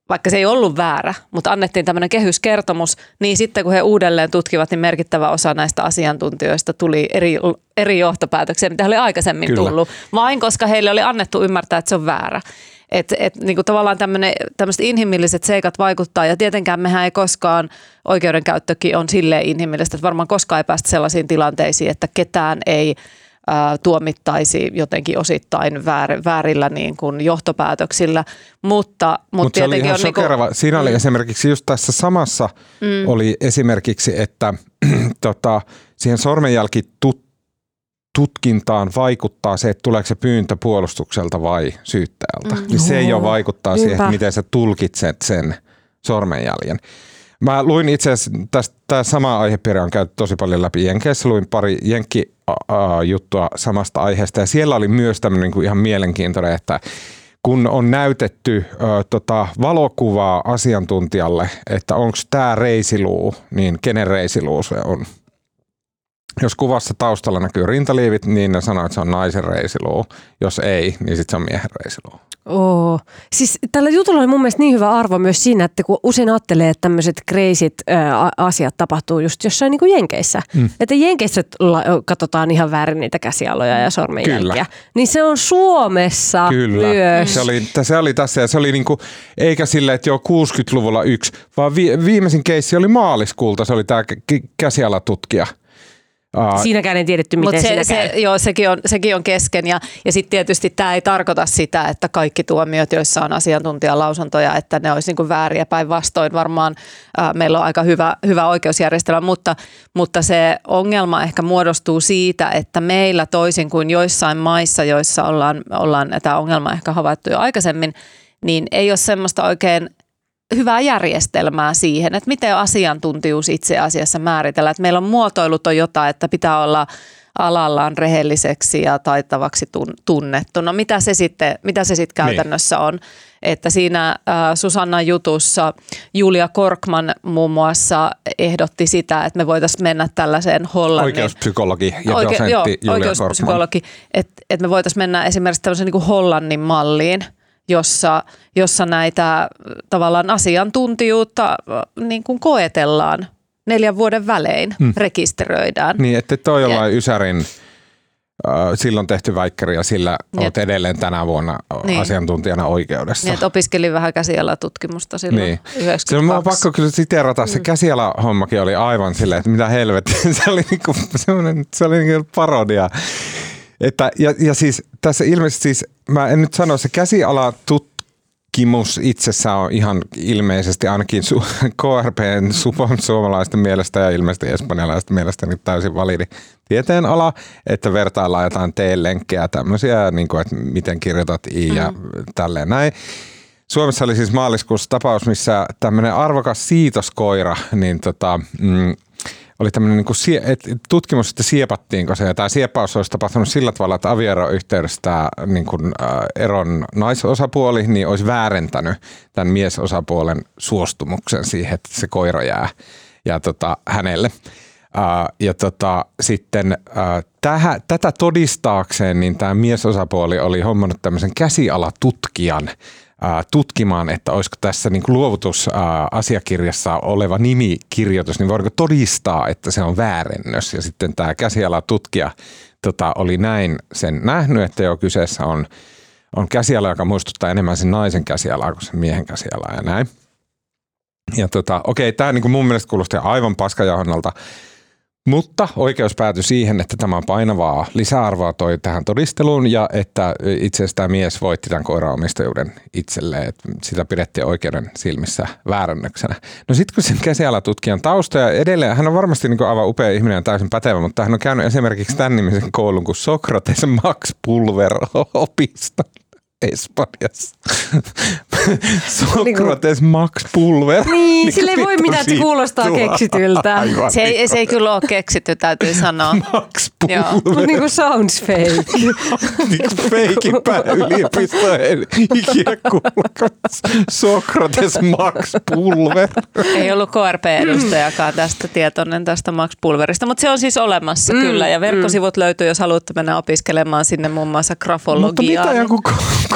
[SPEAKER 3] Vaikka se ei ollut väärä, mutta annettiin tämmöinen kehyskertomus, niin sitten kun he uudelleen tutkivat, niin merkittävä osa näistä asiantuntijoista tuli eri, eri johtopäätöksiä, mitä he oli aikaisemmin
[SPEAKER 1] Kyllä.
[SPEAKER 3] tullut, vain koska heille oli annettu ymmärtää, että se on väärä. Et, et, niin kuin tavallaan tämmöiset inhimilliset seikat vaikuttaa ja tietenkään mehän ei koskaan, oikeudenkäyttökin on silleen inhimillistä, että varmaan koskaan ei päästä sellaisiin tilanteisiin, että ketään ei ää, tuomittaisi jotenkin osittain väär, väärillä niin kuin johtopäätöksillä, mutta, mutta
[SPEAKER 1] Mutta se oli
[SPEAKER 3] tietenkin
[SPEAKER 1] ihan
[SPEAKER 3] on niin kuin.
[SPEAKER 1] Siinä oli esimerkiksi just tässä samassa mm. oli esimerkiksi, että tota, siihen sormenjälkitut tutkintaan vaikuttaa se, että tuleeko se pyyntö puolustukselta vai syyttäjältä. Mm. Niin se jo vaikuttaa siihen, että
[SPEAKER 2] Niinpä.
[SPEAKER 1] miten sä tulkitset sen sormenjäljen. Mä luin itse asiassa, tämä sama aihepiiri on käyty tosi paljon läpi Jenkeissä, luin pari Jenkki juttua samasta aiheesta ja siellä oli myös tämmöinen niin kuin ihan mielenkiintoinen, että kun on näytetty ö, tota, valokuvaa asiantuntijalle, että onko tämä reisiluu, niin kenen reisiluu se on. Jos kuvassa taustalla näkyy rintaliivit, niin ne sanoo, että se on naisen reisiluu. Jos ei, niin sitten se on miehen reisiluu.
[SPEAKER 2] Oo. Siis tällä jutulla oli mun mielestä niin hyvä arvo myös siinä, että kun usein ajattelee, että tämmöiset kreisit asiat tapahtuu just jossain niin kuin Jenkeissä. Mm. Että Jenkeissä la- katsotaan ihan väärin niitä käsialoja ja sormenjälkiä. Niin se on Suomessa
[SPEAKER 1] Kyllä.
[SPEAKER 2] myös.
[SPEAKER 1] Se oli, se oli tässä ja se oli niinku, eikä silleen, että joo 60-luvulla yksi, vaan vi, viimeisin keissi oli maaliskuulta, se oli tämä käsialatutkija. Uh,
[SPEAKER 2] Siinäkään ei tiedetty, miten
[SPEAKER 3] Mutta
[SPEAKER 2] siinä
[SPEAKER 3] se,
[SPEAKER 2] käy.
[SPEAKER 3] se, joo, sekin, on, sekin on kesken ja, ja sitten tietysti tämä ei tarkoita sitä, että kaikki tuomiot, joissa on asiantuntijalausuntoja, että ne olisi niinku vääriä päinvastoin. Varmaan ää, meillä on aika hyvä, hyvä oikeusjärjestelmä, mutta, mutta se ongelma ehkä muodostuu siitä, että meillä toisin kuin joissain maissa, joissa ollaan, ollaan tämä ongelma ehkä havaittu jo aikaisemmin, niin ei ole semmoista oikein hyvää järjestelmää siihen, että miten asiantuntijuus itse asiassa määritellään. Että meillä on muotoilut on jotain, että pitää olla alallaan rehelliseksi ja taitavaksi tun- tunnettu. No mitä se sitten, mitä se sitten käytännössä on? Että siinä äh, Susannan jutussa Julia Korkman muun muassa ehdotti sitä, että me voitaisiin mennä tällaiseen Hollannin
[SPEAKER 1] oikeuspsykologi ja
[SPEAKER 3] Oike-
[SPEAKER 1] dosentti
[SPEAKER 3] joo,
[SPEAKER 1] Julia Korkman.
[SPEAKER 3] oikeuspsykologi, että et me voitaisiin mennä esimerkiksi tämmöisen niin kuin Hollannin malliin, jossa, jossa näitä äh, tavallaan asiantuntijuutta äh, niin kuin koetellaan neljän vuoden välein, mm. rekisteröidään.
[SPEAKER 1] Niin, että toi jollain Ysärin äh, silloin tehty väikkäri ja sillä olet
[SPEAKER 3] Niin.
[SPEAKER 1] edelleen tänä vuonna
[SPEAKER 3] Niin.
[SPEAKER 1] asiantuntijana oikeudessa.
[SPEAKER 3] Niin, että opiskelin vähän käsialatutkimusta silloin
[SPEAKER 1] Niin.
[SPEAKER 3] niin.
[SPEAKER 1] Se on,
[SPEAKER 3] 92.
[SPEAKER 1] pakko kyllä siteerata, se käsialahommakin oli aivan silleen, että mitä helvettiä, se oli niinku se oli niinku parodia. Että, ja, ja siis tässä ilmeisesti siis, mä en nyt sano, se käsiala tutkimus itsessään on ihan ilmeisesti ainakin su- KRPn supon suomalaisten mielestä ja ilmeisesti espanjalaisten mielestä niin täysin validi tieteenala, että vertaillaan jotain T-lenkkejä tämmöisiä, niin kuin, että miten kirjoitat I ja tälleen näin. Suomessa oli siis maaliskuussa tapaus, missä tämmöinen arvokas siitoskoira, niin tota, mm, oli tämmöinen niin kuin et tutkimus, että siepattiinko se. Ja tämä sieppaus olisi tapahtunut sillä tavalla, että avioeroyhteydessä tämä niin kuin, äh, eron naisosapuoli niin olisi väärentänyt tämän miesosapuolen suostumuksen siihen, että se koira jää ja tota, hänelle. Uh, ja tota, sitten uh, tähä, tätä todistaakseen niin tämä miesosapuoli oli hommannut tämmöisen käsialatutkijan tutkimaan, että olisiko tässä niin luovutusasiakirjassa oleva nimikirjoitus, niin voiko todistaa, että se on väärennös. Ja sitten tämä käsialatutkija tota, oli näin sen nähnyt, että jo kyseessä on, on käsiala, joka muistuttaa enemmän sen naisen käsialaa kuin sen miehen käsialaa ja näin. Ja tota, okei, tämä niin mun mielestä kuulosti aivan paskajahonnalta. Mutta oikeus päätyi siihen, että tämä on painavaa lisäarvoa toi tähän todisteluun ja että itse asiassa tämä mies voitti tämän koiraomistajuuden itselleen. Että sitä pidettiin oikeuden silmissä väärännöksenä. No sitten kun sen käsialatutkijan tausta ja edelleen, hän on varmasti niin aivan upea ihminen ja täysin pätevä, mutta hän on käynyt esimerkiksi tämän nimisen koulun kuin Sokrates Max Pulver opisto. Espanjassa. Sokrates Max Pulver.
[SPEAKER 2] Niin, sille ei voi mitään, että se kuulostaa keksityltä.
[SPEAKER 1] Aivan,
[SPEAKER 3] Se ei, se ei kyllä ole keksitty, täytyy sanoa.
[SPEAKER 1] Max
[SPEAKER 3] Joo.
[SPEAKER 1] Pulver.
[SPEAKER 2] Mutta niinku sounds fake.
[SPEAKER 1] niin feikin yliopisto ei ikinä kuullut. Sokrates Max Pulver.
[SPEAKER 3] Ei ollut KRP-edustajakaan tästä tietoinen tästä Max Pulverista, mutta se on siis olemassa mm, kyllä. Ja verkkosivut mm. löytyy, jos haluatte mennä opiskelemaan sinne muun muassa
[SPEAKER 1] Mutta
[SPEAKER 3] grafologiaa.
[SPEAKER 1] mitä
[SPEAKER 3] niin-
[SPEAKER 1] joku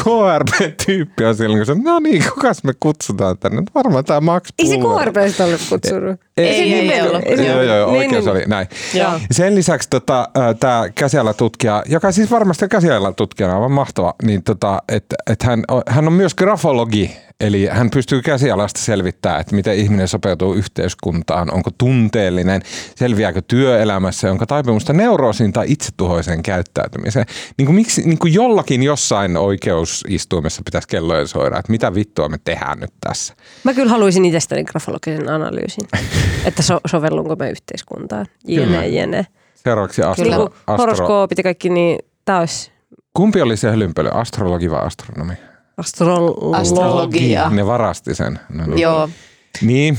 [SPEAKER 1] KRP-tyyppi on silloin, kun se, no niin, kukas me kutsutaan tänne? No Varmaan tämä Max
[SPEAKER 2] Ei se. KRPstä ollut kutsunut.
[SPEAKER 3] Ei,
[SPEAKER 2] se
[SPEAKER 3] ei
[SPEAKER 2] nimennyt.
[SPEAKER 3] ollut.
[SPEAKER 2] Ei se-
[SPEAKER 1] Joo, joo, joo,
[SPEAKER 2] Niin,
[SPEAKER 1] oikeus
[SPEAKER 2] niin.
[SPEAKER 1] oli näin.
[SPEAKER 3] Joo.
[SPEAKER 1] Sen lisäksi tota, tämä käsialatutkija, joka siis varmasti käsialatutkijana on aivan mahtava, niin tota, että et hän, hän on myös grafologi, eli hän pystyy käsialasta selvittämään, että miten ihminen sopeutuu yhteiskuntaan, onko tunteellinen, selviääkö työelämässä, onko taipumusta neuroosiin tai itsetuhoiseen käyttäytymiseen. Niin kuin miksi niin kuin jollakin jossain oikeusistuimessa pitäisi kellojen soida, että mitä vittua me tehdään nyt tässä.
[SPEAKER 2] Mä kyllä haluaisin itsestäni grafologisen analyysin, että so- sovellunko mä yhteiskuntaan. Jene, jene.
[SPEAKER 1] Seuraavaksi astro,
[SPEAKER 2] Niin
[SPEAKER 1] astro,
[SPEAKER 2] horoskoopit ja kaikki, niin tää olisi
[SPEAKER 1] Kumpi oli se hölynpöly, astrologi vai astronomi?
[SPEAKER 2] Astrologia.
[SPEAKER 3] Astrologia.
[SPEAKER 1] Ne varasti sen. No, niin.
[SPEAKER 3] Joo.
[SPEAKER 1] Niin,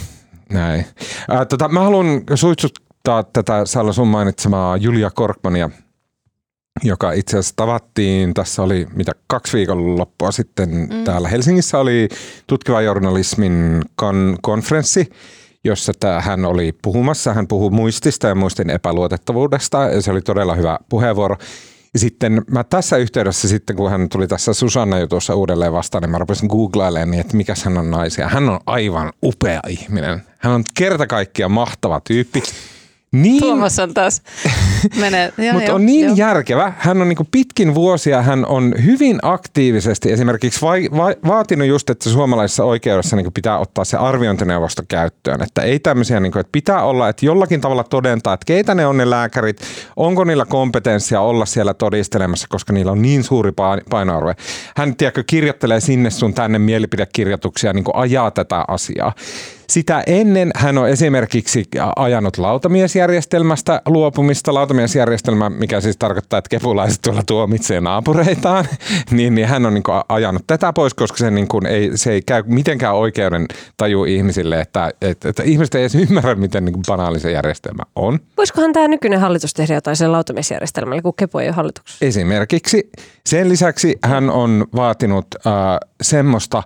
[SPEAKER 1] näin. Ää, tota, mä haluan suitsuttaa tätä Salla sun mainitsemaa Julia Korkmania, joka itse asiassa tavattiin, tässä oli mitä kaksi viikonloppua sitten mm. täällä Helsingissä oli tutkiva journalismin kon- konferenssi, jossa tää, hän oli puhumassa. Hän puhui muistista ja muistin epäluotettavuudesta ja se oli todella hyvä puheenvuoro. Ja sitten mä tässä yhteydessä sitten, kun hän tuli tässä Susanna jutussa uudelleen vastaan, niin mä rupesin googlailemaan, niin, että mikä hän on naisia. Hän on aivan upea ihminen. Hän on kerta kaikkiaan mahtava tyyppi. Niin,
[SPEAKER 3] Tuomas on taas menee.
[SPEAKER 1] Mutta on niin
[SPEAKER 3] joo.
[SPEAKER 1] järkevä. Hän on niinku pitkin vuosia, hän on hyvin aktiivisesti esimerkiksi vai, vai, vaatinut just, että suomalaisessa oikeudessa niinku pitää ottaa se arviointineuvosto käyttöön. Että ei tämmöisiä, niinku, että pitää olla, että jollakin tavalla todentaa, että keitä ne on ne lääkärit, onko niillä kompetenssia olla siellä todistelemassa, koska niillä on niin suuri pain- painoarvo. Hän tiedätkö, kirjoittelee sinne sun tänne mielipidekirjoituksia, niin ajaa tätä asiaa. Sitä ennen hän on esimerkiksi ajanut lautamiesjärjestelmästä luopumista. Lautamiesjärjestelmä, mikä siis tarkoittaa, että kepulaiset tuolla tuomitsee naapureitaan, niin, niin hän on niin kuin ajanut tätä pois, koska se, niin kuin ei, se ei käy mitenkään oikeuden taju ihmisille, että, että, että ihmiset ei edes ymmärrä, miten niin kuin banaali se järjestelmä on.
[SPEAKER 2] Voisikohan tämä nykyinen hallitus tehdä jotain sen lautamiesjärjestelmällä, kun Kepo ei ole hallituksessa?
[SPEAKER 1] Esimerkiksi sen lisäksi hän on vaatinut äh, semmoista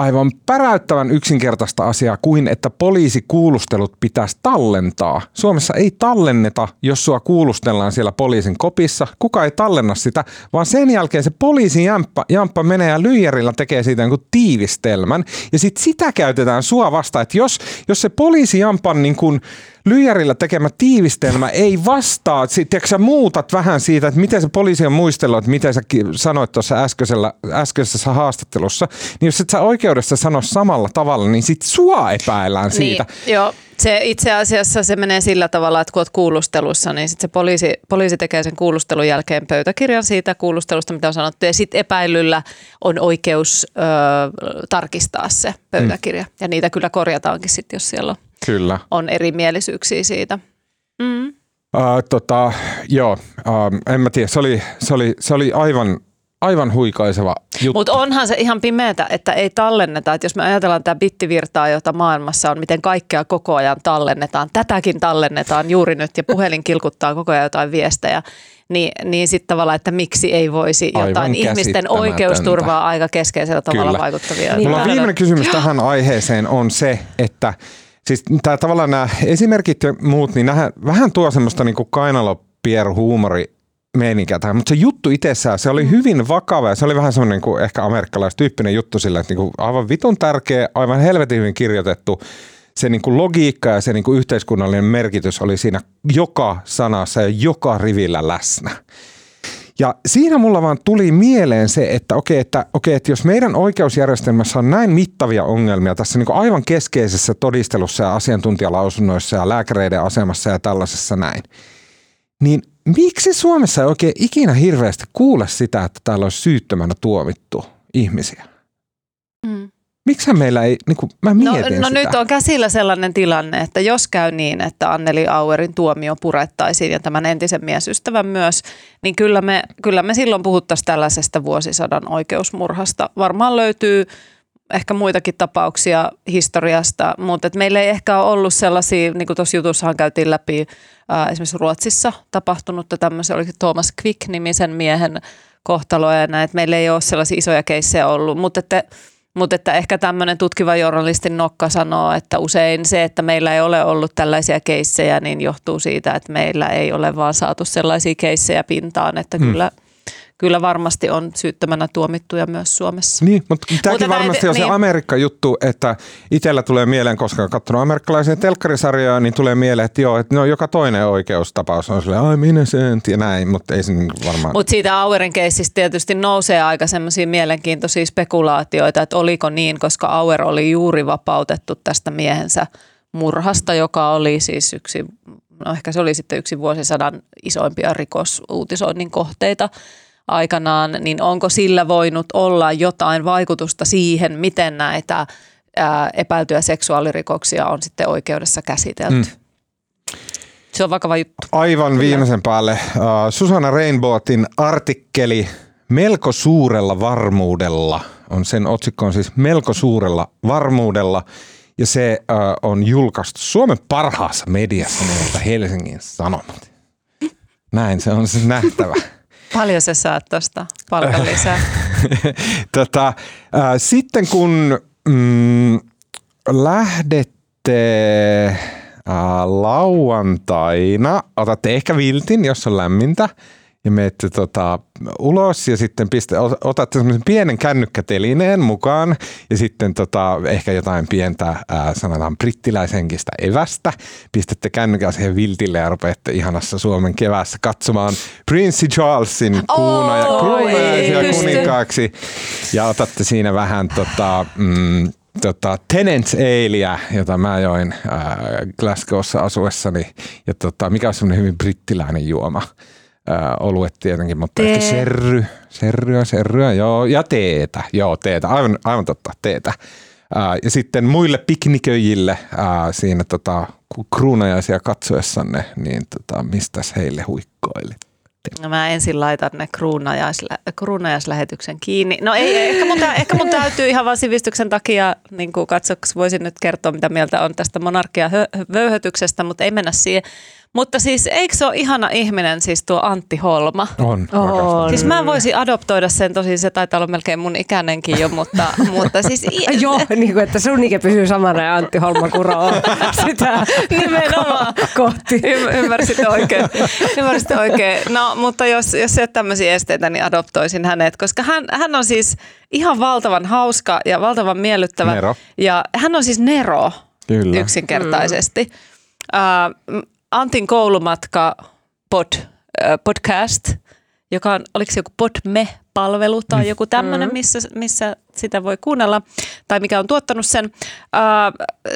[SPEAKER 1] aivan päräyttävän yksinkertaista asiaa kuin, että poliisikuulustelut pitäisi tallentaa. Suomessa ei tallenneta, jos sua kuulustellaan siellä poliisin kopissa. Kuka ei tallenna sitä, vaan sen jälkeen se poliisin jamppa, jamppa menee ja lyijärillä tekee siitä niin tiivistelmän. Ja sitten sitä käytetään sua vastaan, että jos, jos se poliisi jampan niin kuin lyijärillä tekemä tiivistelmä ei vastaa, tiedätkö, sä muutat vähän siitä, että miten se poliisi on muistellut, että miten sä sanoit tuossa äskeisellä, äskeisessä haastattelussa, niin jos et sä oikeudessa sano samalla tavalla, niin sit sua epäillään siitä.
[SPEAKER 3] Niin, joo. Se itse asiassa se menee sillä tavalla, että kun olet kuulustelussa, niin sit se poliisi, poliisi tekee sen kuulustelun jälkeen pöytäkirjan siitä kuulustelusta, mitä on sanottu, ja sitten epäilyllä on oikeus ö, tarkistaa se pöytäkirja. Mm. Ja niitä kyllä korjataankin sitten, jos siellä on,
[SPEAKER 1] Kyllä.
[SPEAKER 3] on erimielisyyksiä siitä. Mm.
[SPEAKER 1] Uh, tota, joo, uh, en mä tiedä, se oli, se oli, se oli aivan, aivan huikaiseva juttu.
[SPEAKER 3] Mutta onhan se ihan pimeätä, että ei tallenneta. Että jos me ajatellaan tätä bittivirtaa, jota maailmassa on, miten kaikkea koko ajan tallennetaan, tätäkin tallennetaan juuri nyt ja puhelin kilkuttaa koko ajan jotain viestejä, niin, niin sitten tavallaan, että miksi ei voisi
[SPEAKER 1] Aivan
[SPEAKER 3] jotain ihmisten oikeusturvaa aika keskeisellä tavalla
[SPEAKER 1] Kyllä.
[SPEAKER 3] vaikuttavia.
[SPEAKER 2] Niin.
[SPEAKER 1] Mulla viimeinen kysymys tähän aiheeseen on se, että siis tää, tavallaan nämä esimerkit ja muut, niin nähdään, vähän tuo semmoista niinku kainalopierhuumori meininkiä tähän, mutta se juttu itsessään, se oli hyvin vakava ja se oli vähän semmoinen niin ehkä amerikkalaistyyppinen juttu sillä, että niin kuin aivan vitun tärkeä, aivan helvetin hyvin kirjoitettu se niin kuin logiikka ja se niin kuin yhteiskunnallinen merkitys oli siinä joka sanassa ja joka rivillä läsnä. Ja siinä mulla vaan tuli mieleen se, että okei, että, okei, että jos meidän oikeusjärjestelmässä on näin mittavia ongelmia tässä niin aivan keskeisessä todistelussa ja asiantuntijalausunnoissa ja lääkäreiden asemassa ja tällaisessa näin, niin miksi Suomessa ei oikein ikinä hirveästi kuule sitä, että täällä olisi syyttömänä tuomittu ihmisiä?
[SPEAKER 3] Mm.
[SPEAKER 1] Miksi meillä ei, niin kuin, mä
[SPEAKER 3] No,
[SPEAKER 1] mietin
[SPEAKER 3] no
[SPEAKER 1] sitä.
[SPEAKER 3] nyt on käsillä sellainen tilanne, että jos käy niin, että Anneli Auerin tuomio purettaisiin ja tämän entisen miesystävän myös, niin kyllä me, kyllä me silloin puhuttaisiin tällaisesta vuosisadan oikeusmurhasta. Varmaan löytyy ehkä muitakin tapauksia historiasta, mutta et meillä ei ehkä ole ollut sellaisia, niin kuin tuossa jutussahan käytiin läpi ää, esimerkiksi Ruotsissa tapahtunutta tämmöisen, oliko Thomas Quick-nimisen miehen kohtaloa ja näin, että meillä ei ole sellaisia isoja keissejä ollut, mutta että mutta että ehkä tämmöinen tutkiva journalistin nokka sanoo, että usein se, että meillä ei ole ollut tällaisia keissejä, niin johtuu siitä, että meillä ei ole vaan saatu sellaisia keissejä pintaan, että
[SPEAKER 1] Hmm.
[SPEAKER 3] kyllä, kyllä varmasti on syyttömänä tuomittuja myös Suomessa.
[SPEAKER 1] Niin, mutta tämäkin
[SPEAKER 3] Mutta
[SPEAKER 1] varmasti
[SPEAKER 3] näin-
[SPEAKER 1] on se
[SPEAKER 3] niin.
[SPEAKER 1] Amerikka-juttu, että itsellä tulee mieleen, koska olen katsonut amerikkalaisia telkkarisarjoja, niin tulee mieleen, että joo, että no, joka toinen oikeustapaus on silleen, I'm innocent ja näin, mutta ei se niin varmaan.
[SPEAKER 3] Mutta siitä Auerin keissistä tietysti nousee aika semmoisia mielenkiintoisia spekulaatioita, että oliko niin, koska Auer oli juuri vapautettu tästä miehensä murhasta, joka oli siis yksi, no ehkä se oli sitten yksi vuosisadan isoimpia rikosuutisoinnin kohteita aikanaan, niin onko sillä voinut olla jotain vaikutusta siihen, miten näitä ää, epäiltyjä seksuaalirikoksia on sitten oikeudessa käsitelty?
[SPEAKER 1] Mm.
[SPEAKER 3] Se on vakava juttu.
[SPEAKER 1] Aivan viimeisen päälle uh, Susanna Rainbowtin artikkeli Melko suurella varmuudella on sen otsikko on siis Melko suurella varmuudella ja se uh, on julkaistu Suomen parhaassa mediassa nimeltä Helsingin Sanomat. Näin se on se nähtävä.
[SPEAKER 3] Paljon sä saat tuosta palkan lisää?
[SPEAKER 1] tota, äh, sitten kun mm, lähdette äh, lauantaina, otatte ehkä viltin, jos on lämmintä, ja menette tota, ulos ja sitten piste, otatte semmoisen pienen kännykkätelineen mukaan ja sitten tota, ehkä jotain pientä, ää, sanotaan brittiläishenkistä evästä. Pistätte kännykän siihen viltille ja rupeatte ihanassa Suomen kevässä katsomaan Prince Charlesin kruunajaisia
[SPEAKER 3] pysty.
[SPEAKER 1] kuninkaaksi ja otatte siinä vähän tota, mm, tota, Tenants Aleä, jota mä join ää, Glasgowssa asuessani. Ja tota, mikä on semmoinen hyvin brittiläinen juoma? Ää, oluet tietenkin, mutta
[SPEAKER 3] Tee.
[SPEAKER 1] ehkä serry, serryä, serryä, joo, ja teetä, joo, teetä, aivan, aivan totta, teetä. Ää, ja sitten muille pikniköjille ää, siinä tota, kruunajaisia katsoessanne, niin tota, mistäs heille huikkoilit?
[SPEAKER 3] No mä ensin laitan ne kruunajaislä, kruunajaislähetyksen kiinni. No ei, ei, ehkä, mun, tä- ehkä mun täytyy ihan vaan sivistyksen takia niin katsoksi voisin nyt kertoa, mitä mieltä on tästä monarkia hö- vöyhötyksestä, mutta ei mennä siihen. Mutta siis eikö se ole ihana ihminen siis tuo Antti Holma?
[SPEAKER 1] On,
[SPEAKER 2] On.
[SPEAKER 3] Siis mä voisin adoptoida sen, tosi se taitaa olla melkein mun ikäinenkin jo, mutta, mutta siis... i-
[SPEAKER 2] Joo, niin kuin, että sun ikä pysyy samana ja Antti Holma kuroo sitä
[SPEAKER 3] Nimenomaan.
[SPEAKER 2] kohti.
[SPEAKER 3] Ymm- Ymmärsitte oikein. Ymmärsitte oikein. No, mutta jos, jos ei ole tämmöisiä esteitä, niin adoptoisin hänet, koska hän, hän on siis ihan valtavan hauska ja valtavan miellyttävä.
[SPEAKER 1] Nero.
[SPEAKER 3] Ja hän on siis Nero
[SPEAKER 1] Kyllä.
[SPEAKER 3] yksinkertaisesti. Mm. Antin koulumatka pod, äh, podcast, joka on, oliko se joku Podme-palvelu tai joku tämmöinen, missä, missä sitä voi kuunnella, tai mikä on tuottanut sen.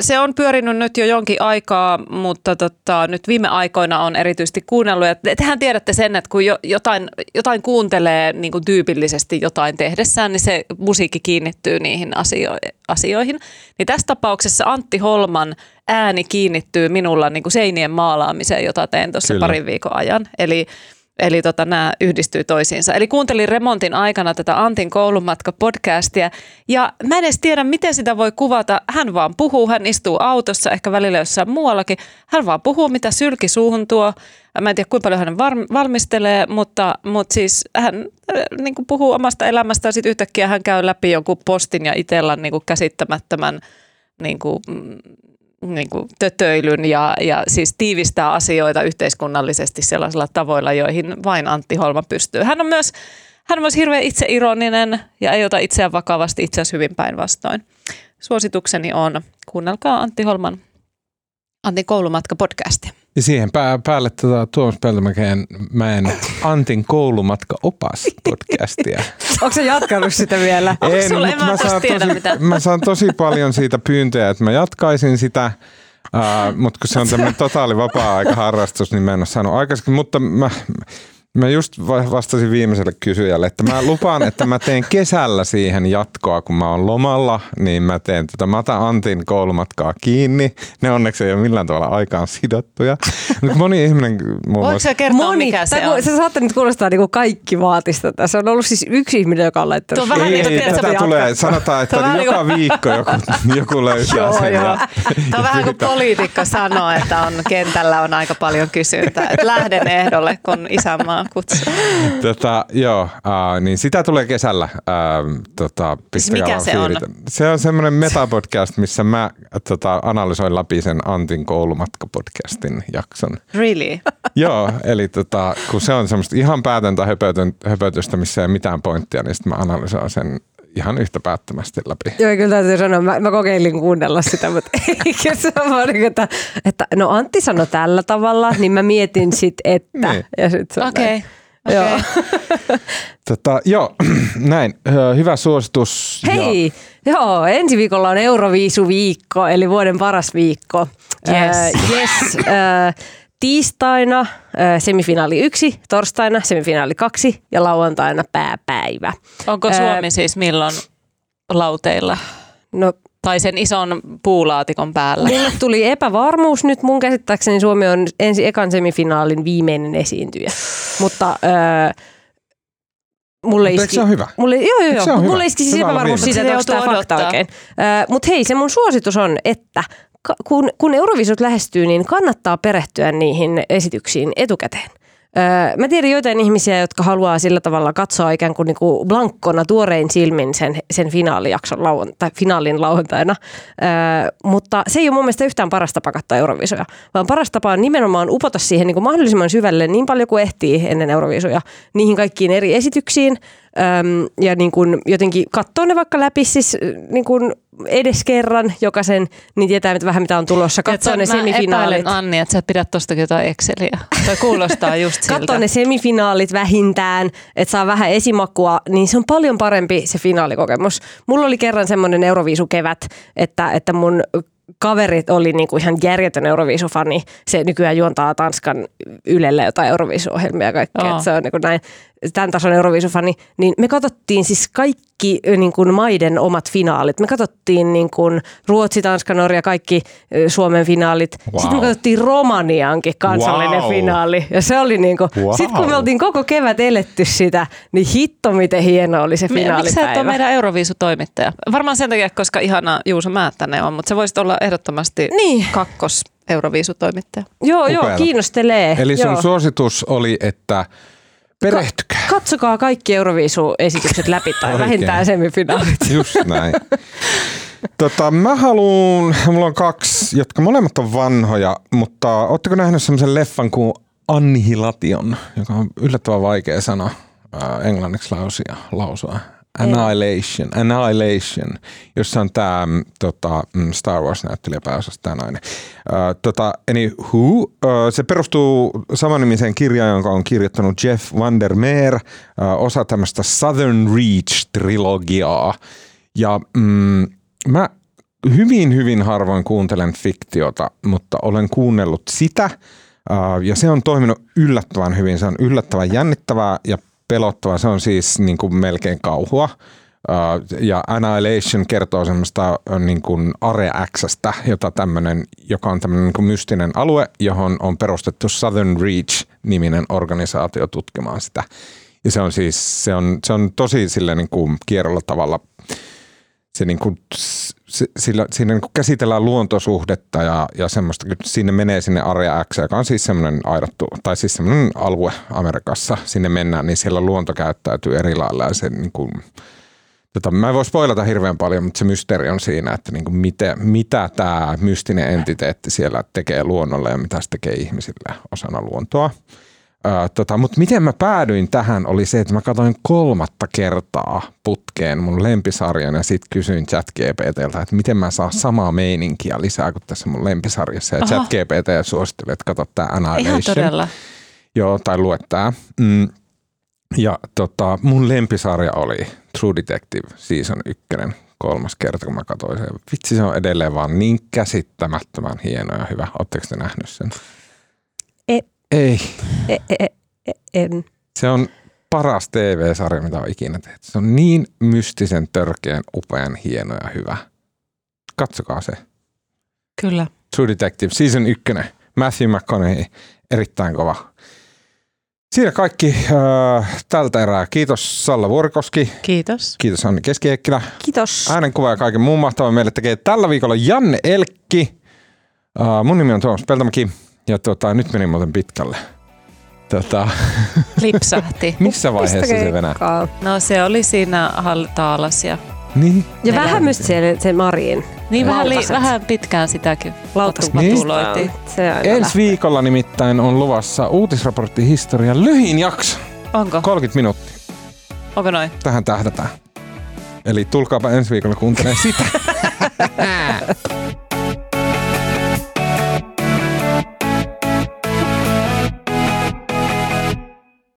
[SPEAKER 3] Se on pyörinyt nyt jo jonkin aikaa, mutta tota, nyt viime aikoina on erityisesti kuunnellut. Ja te- tehän tiedätte sen, että kun jo, jotain, jotain kuuntelee niin kuin tyypillisesti jotain tehdessään, niin se musiikki kiinnittyy niihin asio- asioihin. Niin tässä tapauksessa Antti Holman ääni kiinnittyy minulla niin kuin seinien maalaamiseen, jota teen tuossa parin viikon ajan. Eli Eli tota, nämä yhdistyy toisiinsa. Eli kuuntelin remontin aikana tätä Antin koulumatka-podcastia ja mä en edes tiedä, miten sitä voi kuvata. Hän vaan puhuu, hän istuu autossa, ehkä välillä jossain muuallakin. Hän vaan puhuu, mitä sylki suuhun tuo. Mä en tiedä, kuinka paljon hän valmistelee, mutta, mutta siis hän äh, niin kuin puhuu omasta elämästään. Sitten yhtäkkiä hän käy läpi jonkun postin ja itellan niin käsittämättömän niin kuin, mm, niin kuin tötöilyn ja, ja siis tiivistää asioita yhteiskunnallisesti sellaisilla tavoilla, joihin vain Antti Holma pystyy. Hän on myös, hän on myös hirveän itseironinen ja ei ota itseään vakavasti itse asiassa hyvin päinvastoin. Suositukseni on, kuunnelkaa Antti Holman Antin koulumatka-podcastia.
[SPEAKER 1] Ja siihen pää, päälle tota, Tuomas Peltomäkeen mäen Antin koulumatka-opas podcastia.
[SPEAKER 2] Onko se jatkanut sitä vielä?
[SPEAKER 3] Onko
[SPEAKER 1] En,
[SPEAKER 3] sulla- en mä
[SPEAKER 1] mä, saan
[SPEAKER 3] tiedä
[SPEAKER 1] tosi,
[SPEAKER 3] mitään.
[SPEAKER 1] mä saan tosi paljon siitä pyyntöjä, että mä jatkaisin sitä. Uh, mutta kun se on tämmöinen totaali vapaa-aikaharrastus, niin mä en ole saanut aikaisemmin. Mutta mä, mä just va- vastasin viimeiselle kysyjälle, että mä lupaan, että mä teen kesällä siihen jatkoa, kun mä oon lomalla, niin mä teen tätä. Mä otan Antin koulumatkaa kiinni. Ne onneksi ei ole millään tavalla aikaan sidottuja. Mutta moni ihminen muun
[SPEAKER 3] Voitko
[SPEAKER 1] muassa...
[SPEAKER 3] sä kertoa,
[SPEAKER 2] Moni,
[SPEAKER 3] mikä se on?
[SPEAKER 2] Se saattaa nyt kuulostaa niin kuin kaikki vaatista tässä. On ollut siis yksi ihminen, joka on laittanut.
[SPEAKER 3] Tuo vähän
[SPEAKER 1] Ei,
[SPEAKER 3] niin kuin,
[SPEAKER 1] tätä
[SPEAKER 2] jatkaa.
[SPEAKER 1] tulee, sanotaan, että
[SPEAKER 3] Tuo
[SPEAKER 1] joka
[SPEAKER 3] niin
[SPEAKER 1] viikko joku, joku löytää
[SPEAKER 3] Joo,
[SPEAKER 1] sen.
[SPEAKER 3] joo.
[SPEAKER 1] Ja,
[SPEAKER 3] Tämä on vähän kuin poliitikko sanoo, että on, kentällä on aika paljon kysyntää. Lähden ehdolle, kun isänmaa kutsuu.
[SPEAKER 1] Tota, joo, äh, niin sitä tulee kesällä. Äh, tota, pistäkää
[SPEAKER 3] mikä se on?
[SPEAKER 1] fiilitä. Se on semmoinen metapodcast, missä mä tota, analysoin läpi sen Antin koulumatkapodcastin jakson.
[SPEAKER 3] Really?
[SPEAKER 1] joo, eli tota, kun se on semmoista ihan päätöntä höpötystä, missä ei ole mitään pointtia, niin sitten mä analysoin sen ihan yhtä päättömästi läpi.
[SPEAKER 2] Joo, kyllä täytyy sanoa, mä, mä kokeilin kuunnella sitä, mutta eikä se ole vaan niin kuin, että, että no Antti sanoi tällä tavalla, niin mä mietin sit, että.
[SPEAKER 1] Niin.
[SPEAKER 2] Ja sit se
[SPEAKER 3] Okei.
[SPEAKER 2] näin.
[SPEAKER 3] Okay.
[SPEAKER 2] Joo.
[SPEAKER 1] Tota, joo, näin. Hyvä suositus. Ja,
[SPEAKER 2] Hei, joo, ensi viikolla on Euroviisu-viikko, eli vuoden paras viikko.
[SPEAKER 3] Yes.
[SPEAKER 2] Äh, yes äh, tiistaina semifinaali yksi, torstaina semifinaali kaksi ja lauantaina pääpäivä.
[SPEAKER 3] Onko
[SPEAKER 2] Ää,
[SPEAKER 3] Suomi siis milloin lauteilla?
[SPEAKER 2] No
[SPEAKER 3] Tai sen ison puulaatikon päällä?
[SPEAKER 2] Mulle tuli epävarmuus nyt. Mun käsittääkseni Suomi on ensi ekan semifinaalin viimeinen esiintyjä. Mutta öö, mulle
[SPEAKER 1] eikö
[SPEAKER 2] iski...
[SPEAKER 1] se ole hyvä?
[SPEAKER 2] Mulle, joo, joo, joo. Mut
[SPEAKER 1] hyvä?
[SPEAKER 2] mulle iski siis
[SPEAKER 1] Hyvä
[SPEAKER 2] epävarmuus siitä, että onko tämä fakta oikein. Öö, Mutta hei, se mun suositus on, että kun, kun Eurovisut lähestyy, niin kannattaa perehtyä niihin esityksiin etukäteen. Mä tiedän joitain ihmisiä, jotka haluaa sillä tavalla katsoa ikään kuin, niinku blankkona tuorein silmin sen, sen finaalijakson tai finaalin lauantaina. Mutta se ei ole mun mielestä yhtään paras tapa katsoa Euroviisuja, vaan paras tapa on nimenomaan upota siihen niin kuin mahdollisimman syvälle niin paljon kuin ehtii ennen Euroviisuja, niihin kaikkiin eri esityksiin. Öm, ja niin kuin jotenkin katsoa ne vaikka läpi siis niin kuin edes kerran jokaisen, niin tietää vähän mitä on tulossa. Katsoa ne
[SPEAKER 3] Mä epäilen,
[SPEAKER 2] semifinaalit.
[SPEAKER 3] Anni, että sä pidät tostakin jotain Exceliä. Tai kuulostaa just siltä.
[SPEAKER 2] Katsoa ne semifinaalit vähintään, että saa vähän esimakua, niin se on paljon parempi se finaalikokemus. Mulla oli kerran semmoinen Euroviisukevät, että, että mun kaverit oli niinku ihan järjetön Euroviisufani. Se nykyään juontaa Tanskan Ylelle jotain Euroviisuohjelmia ja kaikkea. Että Se on niinku näin, tämän tason Euroviisufani. Niin me katsottiin siis kaikki niin kuin maiden omat finaalit. Me katsottiin niin kuin Ruotsi, Tanska, Norja, kaikki Suomen finaalit.
[SPEAKER 1] Wow.
[SPEAKER 2] Sitten me katsottiin Romaniankin kansallinen
[SPEAKER 1] Wow.
[SPEAKER 2] finaali. Ja se oli niin kuin,
[SPEAKER 1] Wow.
[SPEAKER 2] sitten kun me oltiin koko kevät eletty sitä, niin hitto miten hieno oli se
[SPEAKER 3] Mi- Miksi sä et ole
[SPEAKER 2] finaalipäivä.
[SPEAKER 3] meidän Euroviisu-toimittaja? Varmaan sen takia, koska ihana Juuso Määttänen on, mutta se voisit olla ehdottomasti
[SPEAKER 2] Niin.
[SPEAKER 3] kakkos Euroviisu-toimittaja.
[SPEAKER 2] Joo, joo,
[SPEAKER 1] Upeata.
[SPEAKER 2] kiinnostelee.
[SPEAKER 1] Eli sun
[SPEAKER 2] joo.
[SPEAKER 1] suositus oli, että perehtykää.
[SPEAKER 2] Katsokaa kaikki Euroviisu-esitykset läpi tai vähintään semifinaalit.
[SPEAKER 1] Just näin. Tota, mä haluun, mulla on kaksi, jotka molemmat on vanhoja, mutta ootteko nähnyt semmoisen leffan kuin Annihilation, joka on yllättävän vaikea sana englanniksi lausia, lausua. Annihilation, Annihilation, jossa on tämä tota, mm, Star Wars-näyttelijä pääosassa tämä nainen. Ää, tota, anywho, se perustuu samanimiseen kirjaan, jonka on kirjoittanut Jeff Vandermeer, ää, osa tämmöistä Southern Reach-trilogiaa. Ja mm, mä hyvin, hyvin harvoin kuuntelen fiktiota, mutta olen kuunnellut sitä. Ja se on toiminut yllättävän hyvin. Se on yllättävän jännittävää ja pelottavaa. Se on siis niin kuin melkein kauhua. Ja Annihilation kertoo semmoista niin kuin Are Xstä, jota tämmönen, joka on tämmöinen niin mystinen alue, johon on perustettu Southern Reach-niminen organisaatio tutkimaan sitä. Ja se on siis, se on, se on tosi sille niin kuin kierrolla tavalla se niin kuin, sillä, siinä niin kuin käsitellään luontosuhdetta ja, ja semmoista, kun sinne menee sinne Area X, joka on siis semmoinen aidattu, tai siis semmoinen alue Amerikassa, sinne mennään, niin siellä luonto käyttäytyy eri lailla ja se niin kuin, tota, mä en voi spoilata hirveän paljon, mutta se mysteeri on siinä, että niin kuin mitä, mitä tämä mystinen entiteetti siellä tekee luonnolle ja mitä se tekee ihmisille osana luontoa. Tota, Mutta miten mä päädyin tähän oli se, että mä katsoin kolmatta kertaa putkeen mun lempisarjan ja sitten kysyin ChatGPTltä, että miten mä saan samaa meininkiä lisää kuin tässä mun lempisarjassa. Ja. ChatGPT suositteli, että tää
[SPEAKER 3] Ihan
[SPEAKER 1] Annihilation.
[SPEAKER 3] todella.
[SPEAKER 1] Joo, tai lue tää. Mm. Ja tota, mun lempisarja oli True Detective Season 1, kolmas kerta, kun mä katsoin sen. Vitsi, se on edelleen vaan niin käsittämättömän hieno ja hyvä. Oletteko te nähnyt sen?
[SPEAKER 2] E-
[SPEAKER 1] Ei.
[SPEAKER 2] E, e, e, en.
[SPEAKER 1] Se on paras TV-sarja, mitä on ikinä tehty. Se on niin mystisen, törkeän, upean, hieno ja hyvä. Katsokaa se.
[SPEAKER 3] Kyllä.
[SPEAKER 1] True Detective Season 1. Matthew McConaughey. Erittäin kova. Siinä kaikki äh, tältä erää. Kiitos Salla Vuorikoski.
[SPEAKER 3] Kiitos.
[SPEAKER 1] Kiitos Anni Keskiekkilä.
[SPEAKER 2] Kiitos.
[SPEAKER 1] Äänenkuva ja kaiken muun mahtavan meille tekee tällä viikolla Janne Elkki. Uh, mun nimi on Tuomas Peltomäki ja tota, nyt meni muuten pitkälle. Tota,
[SPEAKER 3] Lipsahti.
[SPEAKER 1] missä vaiheessa se venää?
[SPEAKER 3] No se oli siinä Hall Taalas ja
[SPEAKER 1] Niin.
[SPEAKER 2] Ja
[SPEAKER 3] Neljä.
[SPEAKER 2] vähän myös se, se Marin.
[SPEAKER 3] niin vähän, li, vähän pitkään sitäkin
[SPEAKER 2] Lautasesta.
[SPEAKER 3] vatuloitiin.
[SPEAKER 2] Se aina
[SPEAKER 1] Ensi
[SPEAKER 2] lähtee.
[SPEAKER 1] viikolla nimittäin on luvassa uutisraportti historian lyhin jakso.
[SPEAKER 3] Onko?
[SPEAKER 1] 30 minuuttia.
[SPEAKER 3] Onko noin?
[SPEAKER 1] Tähän tähdätään. Eli tulkaapa ensi viikolla kuuntelemaan sitä.